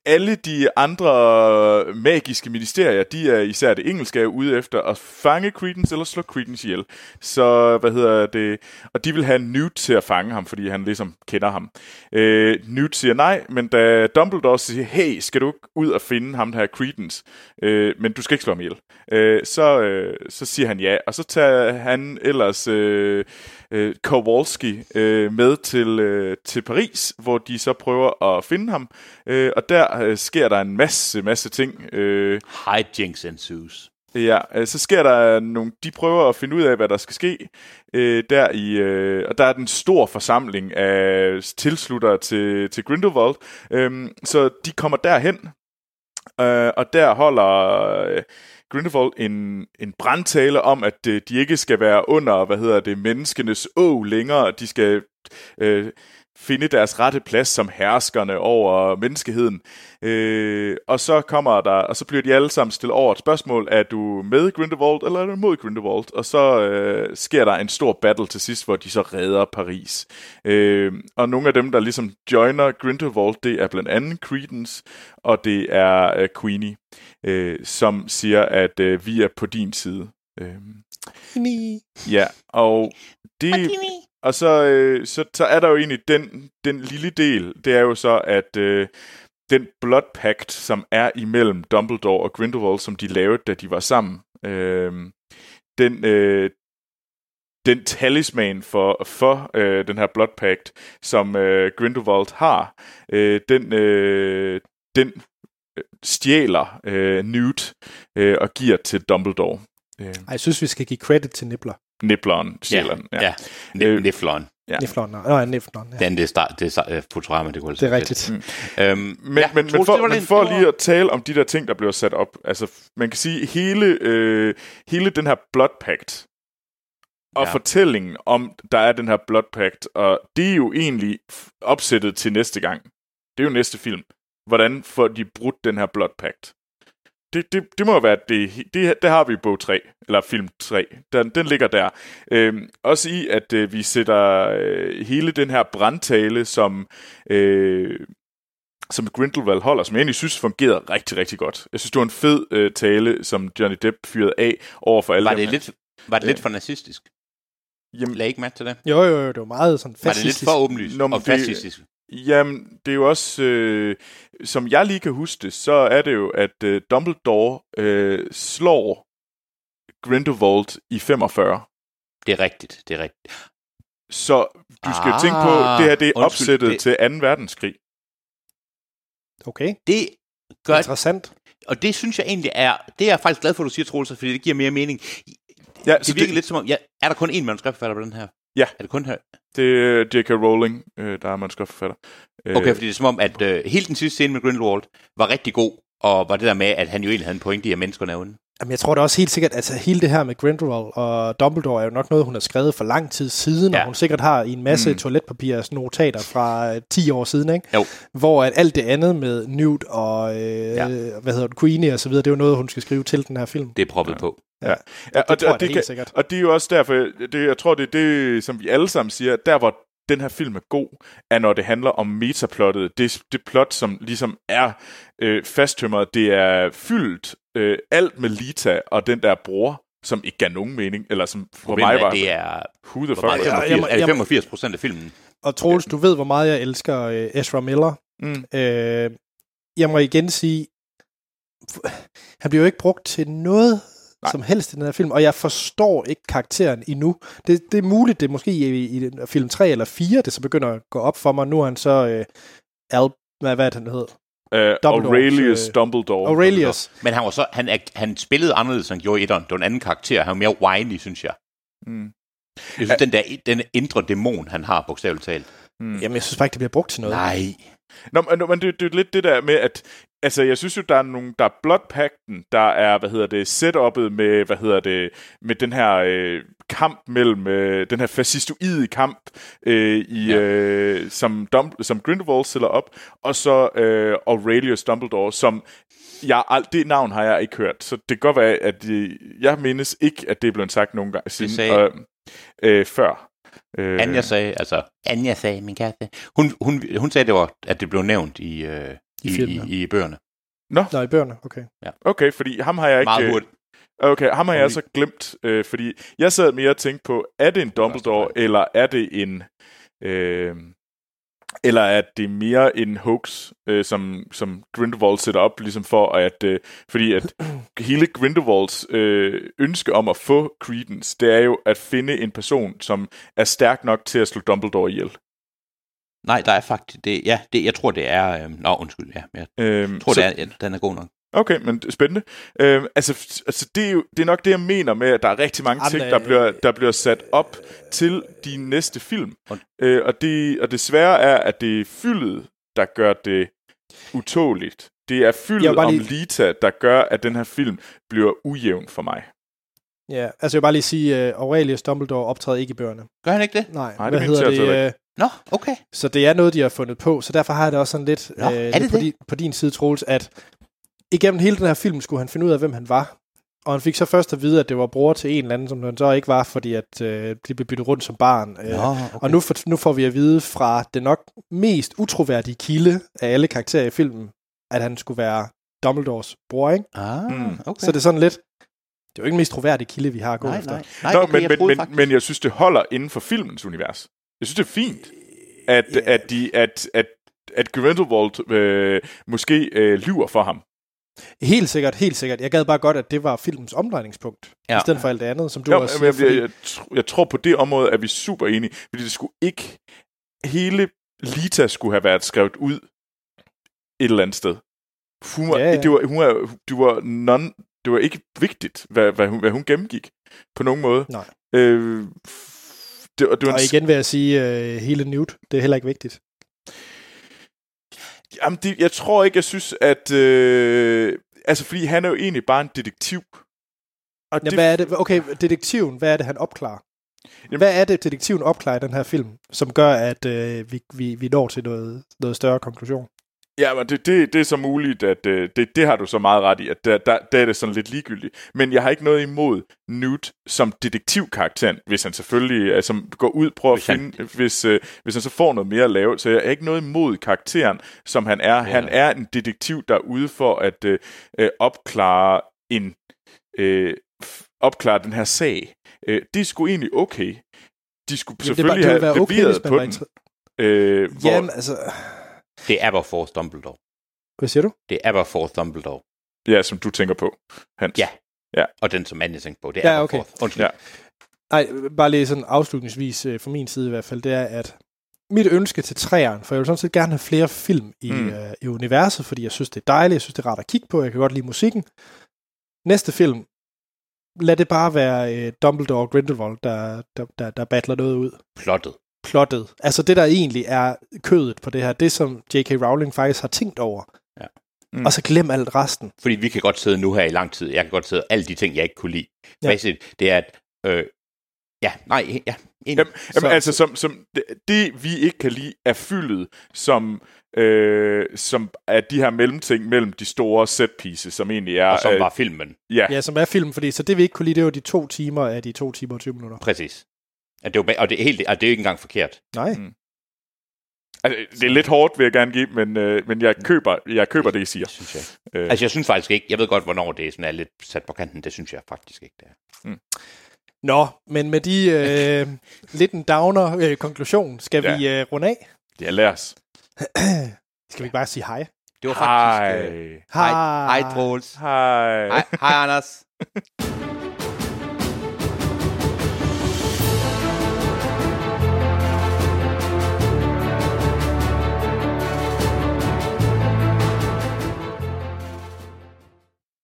alle de andre magiske ministerier, de er især det engelske, er ude efter at fange Credence eller slå Credence ihjel. Så, hvad hedder det? Og de vil have Newt til at fange ham, fordi han ligesom kender ham. Øh, Newt siger nej, men da Dumbledore siger, hey, skal du ikke ud og finde ham der Credence? Øh, men du skal ikke slå ham ihjel. Øh, så, øh, så siger han ja, og så tager han ellers øh, øh, Kowalski øh, med til, øh, til Paris, hvor de så prøver at finde ham. Øh, og der øh, sker der en masse, masse ting. Øh, Hijinks ensues. Ja, øh, så sker der nogle... De prøver at finde ud af, hvad der skal ske. Øh, der i, øh, og der er den stor forsamling af tilslutter til, til Grindelwald. Øh, så de kommer derhen, øh, og der holder øh, Grindelwald en, en brandtale om, at øh, de ikke skal være under, hvad hedder det, menneskenes å længere. De skal... Øh, finde deres rette plads som herskerne over menneskeheden. Øh, og så kommer der, og så bliver de alle sammen stillet over et spørgsmål, er du med Grindelwald, eller er du mod Grindelwald? Og så øh, sker der en stor battle til sidst, hvor de så redder Paris. Øh, og nogle af dem, der ligesom joiner Grindelwald, det er blandt andet Credence, og det er øh, Queenie, øh, som siger, at øh, vi er på din side. Øh, ja, og det... Og så, øh, så, så er der jo egentlig den, den lille del, det er jo så, at øh, den blood pact, som er imellem Dumbledore og Grindelwald, som de lavede, da de var sammen, øh, den, øh, den talisman for, for øh, den her blood pact, som øh, Grindelwald har, øh, den, øh, den øh, stjæler øh, Newt øh, og giver til Dumbledore. Øh, Ej, jeg synes, vi skal give credit til Nibbler. Nibleren Ja, stjæler den. ja. ja. Øh, Niflon. Ja. Niflon. Nå, ja, Niflon. Ja. Den, det er, start, det er uh, Futurama, det kunne Det er rigtigt. Øhm, Men, ja, ja, men, men, for, men for lige at tale om de der ting, der bliver sat op, altså man kan sige, hele, øh, hele den her Blood Pact, og Ja. ja. fortællingen om, der er den her Blood Pact, og det er jo egentlig opsættet til næste gang. Det er jo næste film. Hvordan får de brudt den her Blood Pact? Det, det, det må jo være, det, det, det har vi i bog 3, eller film 3. Den, den ligger der. Øhm, også i, at øh, vi sætter øh, hele den her brandtale, som øh, som Grindelwald holder, som jeg egentlig synes fungerede rigtig, rigtig godt. Jeg synes, det var en fed øh, tale, som Johnny Depp fyrede af over for alle Var det lidt, var det lidt Ja. for nazistisk? Jamen, Lad ikke mærke til det. Jo, jo, jo, det var meget sådan Var det lidt fascistisk. for åbenlyst Nå, og det- fascistisk? Jamen, det er jo også, øh, som jeg lige kan huske det, så er det jo, at øh, Dumbledore øh, slår Grindelwald i 45. Det er rigtigt, det er rigtigt. Så du skal jo Ah, tænke på, det her det er undskyld, opsættet det- til 2. verdenskrig. Okay, Det gør, interessant. og det synes jeg egentlig er, det er jeg faktisk glad for, at du siger, Troels, fordi det giver mere mening. Ja, Det virker lidt som om, ja, er der kun én manuskriptforfatter på den her? Ja. Er det kun her? Det er J.K. Rowling, øh, der er manuskriptforfatter. Øh, Okay, fordi det er som om, at øh, hele den sidste scene med Grindelwald var rigtig god, og var det der med, at han jo egentlig havde en pointe i, at menneskerne er onde. Jamen, jeg tror da også helt sikkert, altså hele det her med Grindelwald og Dumbledore er jo nok noget, hun har skrevet for lang tid siden, ja. Ja. og hun sikkert har i en masse mm. Toiletpapir og sådan notater fra øh, 10 år siden, ikke? Jo. Hvor at alt det andet med Newt og, øh, ja. Ja. hvad hedder det, Queenie og så videre, det er jo noget, hun skal skrive til den her film. Det er proppet ja. på. Ja, det og, tror jeg og, da det kan, sikkert. og det er jo også derfor, det, jeg tror, det er det, som vi alle sammen siger, der hvor den her film er god, er når det handler om metaplottet. Det, det plot, som ligesom er øh, fasttømret, det er fyldt øh, alt med Lita og den der bror, som ikke gav nogen mening, eller som for Problemet mig er, var... det er, Who the fuck? 85, er det jeg må- 85 procent af filmen. Og Troels, du ved, hvor meget jeg elsker øh, Ezra Miller. Mm. Øh, jeg må igen sige, han bliver jo ikke brugt til noget Nej. som helst i den her film, og jeg forstår ikke karakteren endnu. Det, det er muligt, det er måske i, i film 3 eller 4, det så begynder at gå op for mig. Nu er han så øh, Al, hvad, hvad er det, han hedder? Uh, Aurelius øh, Dumbledore. Aurelius. Men han, var så, han, han spillede anderledes, end han gjorde i etteren. Det var en anden karakter. Han var mere whiny, synes jeg. Mm. Jeg synes, den der den indre dæmon, han har, bogstaveligt talt. Mm. Jamen, jeg synes bare ikke, det bliver brugt til noget. Nej. Nå, men, men det, det er lidt det der med, at altså, jeg synes jo, der er nogle, der er Bloodpacten, der er, hvad hedder det, setup'et med, hvad hedder det, med den her øh, kamp mellem, øh, den her fascistoide kamp, øh, i, Ja. øh, som, Dum, som Grindelwald stiller op, og så øh, Aurelius Dumbledore, som jeg, ald- det navn har jeg ikke hørt, så det kan godt være, at øh, jeg mindes ikke, at det er blevet sagt nogle gange siden, sagde- øh, øh, før. Øh, Anja sagde, altså, Anja sagde, min kæreste. Hun, hun, hun sagde, det var, at det blev nævnt i, øh, I i, filmen. i, i bøgerne. Nå, i bøgerne, okay. Okay, fordi ham har jeg ikke... Meget øh, hurtigt. Okay, ham har jeg så glemt, øh, fordi jeg sad mere og tænkte på, er det en Dumbledore, eller er det en... Øh, eller er det mere en hoax, øh, som, som Grindelwald sætter op, ligesom for at... Øh, fordi at hele Grindelwalds øh, ønske om at få Credence, det er jo at finde en person, som er stærk nok til at slå Dumbledore ihjel. Nej, der er faktisk, det, ja, det, jeg tror, det er, øh, nå, undskyld, ja, jeg Øh, tror, det er, ja, den er god nok. Okay, men det spændende. Øh, altså, altså det, er jo, det er nok det, jeg mener med, at der er rigtig mange Jamen, ting, der øh, bliver, der bliver sat op til de næste film. Og- Øh, og, det, og det svære er, at det er fyldet, der gør det utåligt. Det er fyldet om lige- Lita, der gør, at den her film bliver ujævn for mig. Ja, altså jeg vil bare lige sige, uh, Aurelius Dumbledore optræder ikke i bøgerne. Gør han ikke det? Nej, Nej, det hvad hedder jeg altså det? øh, Nå, okay. Så det er noget, de har fundet på, så derfor har jeg det også sådan lidt, Nå, er det på, det? din, på din side, Troels, at igennem hele den her film skulle han finde ud af, hvem han var. Og han fik så først at vide, at det var bror til en eller anden, som han så ikke var, fordi at øh, de blev byttet rundt som barn. Øh, Nå, okay. Og nu, for, nu får vi at vide fra det nok mest utroværdige kilde af alle karakterer i filmen, at han skulle være Dumbledores bror, ikke? Ah, Mm. okay. Så det er sådan lidt... Det er jo ikke den mest troværdige kilde, vi har at gå nej, efter. nej. nej Nå, okay, men, jeg men, men, faktisk... men jeg synes, det holder inden for filmens univers. Jeg synes, det er fint, at, Ja. at, de, at, at, at Grindelwald øh, måske øh, lyver for ham. Helt sikkert, helt sikkert. Jeg gad bare godt, at det var filmens omdrejningspunkt, ja. I stedet for alt det andet, som du Jo, også siger. jeg, jeg, Fordi, jeg, tr- jeg tror på det område, at vi er super enige, fordi det skulle ikke hele Lita skulle have været skrevet ud et eller andet sted. Hun var, Ja, ja. Det, var, hun var, det, var non, det var ikke vigtigt, hvad, hvad, hun, hvad hun gennemgik på nogen måde. Nej. Øh, det, var- det var og en, igen vil jeg sige, uh, hele Newt, det er heller ikke vigtigt. Jamen, det, jeg tror ikke, jeg synes, at... Øh, altså, fordi han er jo egentlig bare en detektiv. Og Ja, hvad er det? Okay, detektiven, hvad er det, han opklarer? Jamen- Hvad er det, detektiven opklarer i den her film, som gør, at øh, vi, vi, vi når til noget, noget større konklusion? Ja, men det, det, det er så muligt, at øh, det, det har du så meget ret i, at der, der, der er det sådan lidt ligegyldigt. Men jeg har ikke noget imod Newt som detektivkarakteren, hvis han selvfølgelig altså, går ud prøver Hvis at han- finde, hvis, øh, hvis han så får noget mere at lave. Så jeg har ikke noget imod karakteren, som han er. Han er en detektiv, der er ude for at øh, øh, opklare en øh, opklare den her sag. Øh, det er sgu egentlig okay. De skulle Jamen, det, bare- selvfølgelig det have leveret på den. inter- Øh, hvor, Jamen, altså... Det er Aberforth Dumbledore. Hvad siger du? Det er Aberforth Dumbledore. ja, som du tænker på, Hans. Ja. Ja. Og den, som Anja tænkte på, det er Ja, okay. Aberforth. Undskyld. Ja. Nej, bare lige sådan afslutningsvis øh, fra min side i hvert fald, det er, at mit ønske til træeren, for jeg vil sådan set gerne have flere film i, mm. øh, i universet, fordi jeg synes, det er dejligt, jeg synes, det er rart at kigge på, jeg kan godt lide musikken. Næste film, lad det bare være øh, Dumbledore og Grindelwald, der, der, der, der battler noget ud. Plottet. Plottet. Altså det, der egentlig er kødet på det her, det som J.K. Rowling faktisk har tænkt over. Ja. Mm. Og så glem alt resten. Fordi vi kan godt sidde nu her i lang tid. Jeg kan godt sidde alle de ting, jeg ikke kunne lide. Ja. Ja. Basic, det er, at... Øh, ja, nej, ja. Enig. Jamen, Så- jamen altså, som, som det, det, vi ikke kan lide, er fyldet, som, øh, som er de her mellemting mellem de store set pieces, som egentlig er... og som øh, var filmen. Ja, Ja, som er film, fordi så det vi ikke kunne lide, det var de to timer af de to timer og 20 minutter. Præcis. At det var, og det er, helt, og det er jo ikke engang forkert. Nej. Mm. altså, det er lidt hårdt, vil jeg gerne give, men, øh, men jeg køber, jeg køber det, I siger. Det synes jeg. Øh, Altså, jeg synes faktisk ikke... Jeg ved godt, hvornår det er, sådan er lidt sat på kanten. Det synes jeg faktisk ikke, det er. Nå, men med de øh, lidt en downer øh, konklusion, skal Ja. vi øh, runde af? ja, lad os. Skal vi ikke bare sige hej? Det var faktisk... Øh, Hej. hej, hej, Troels. Hej. Hej, hej, Anders.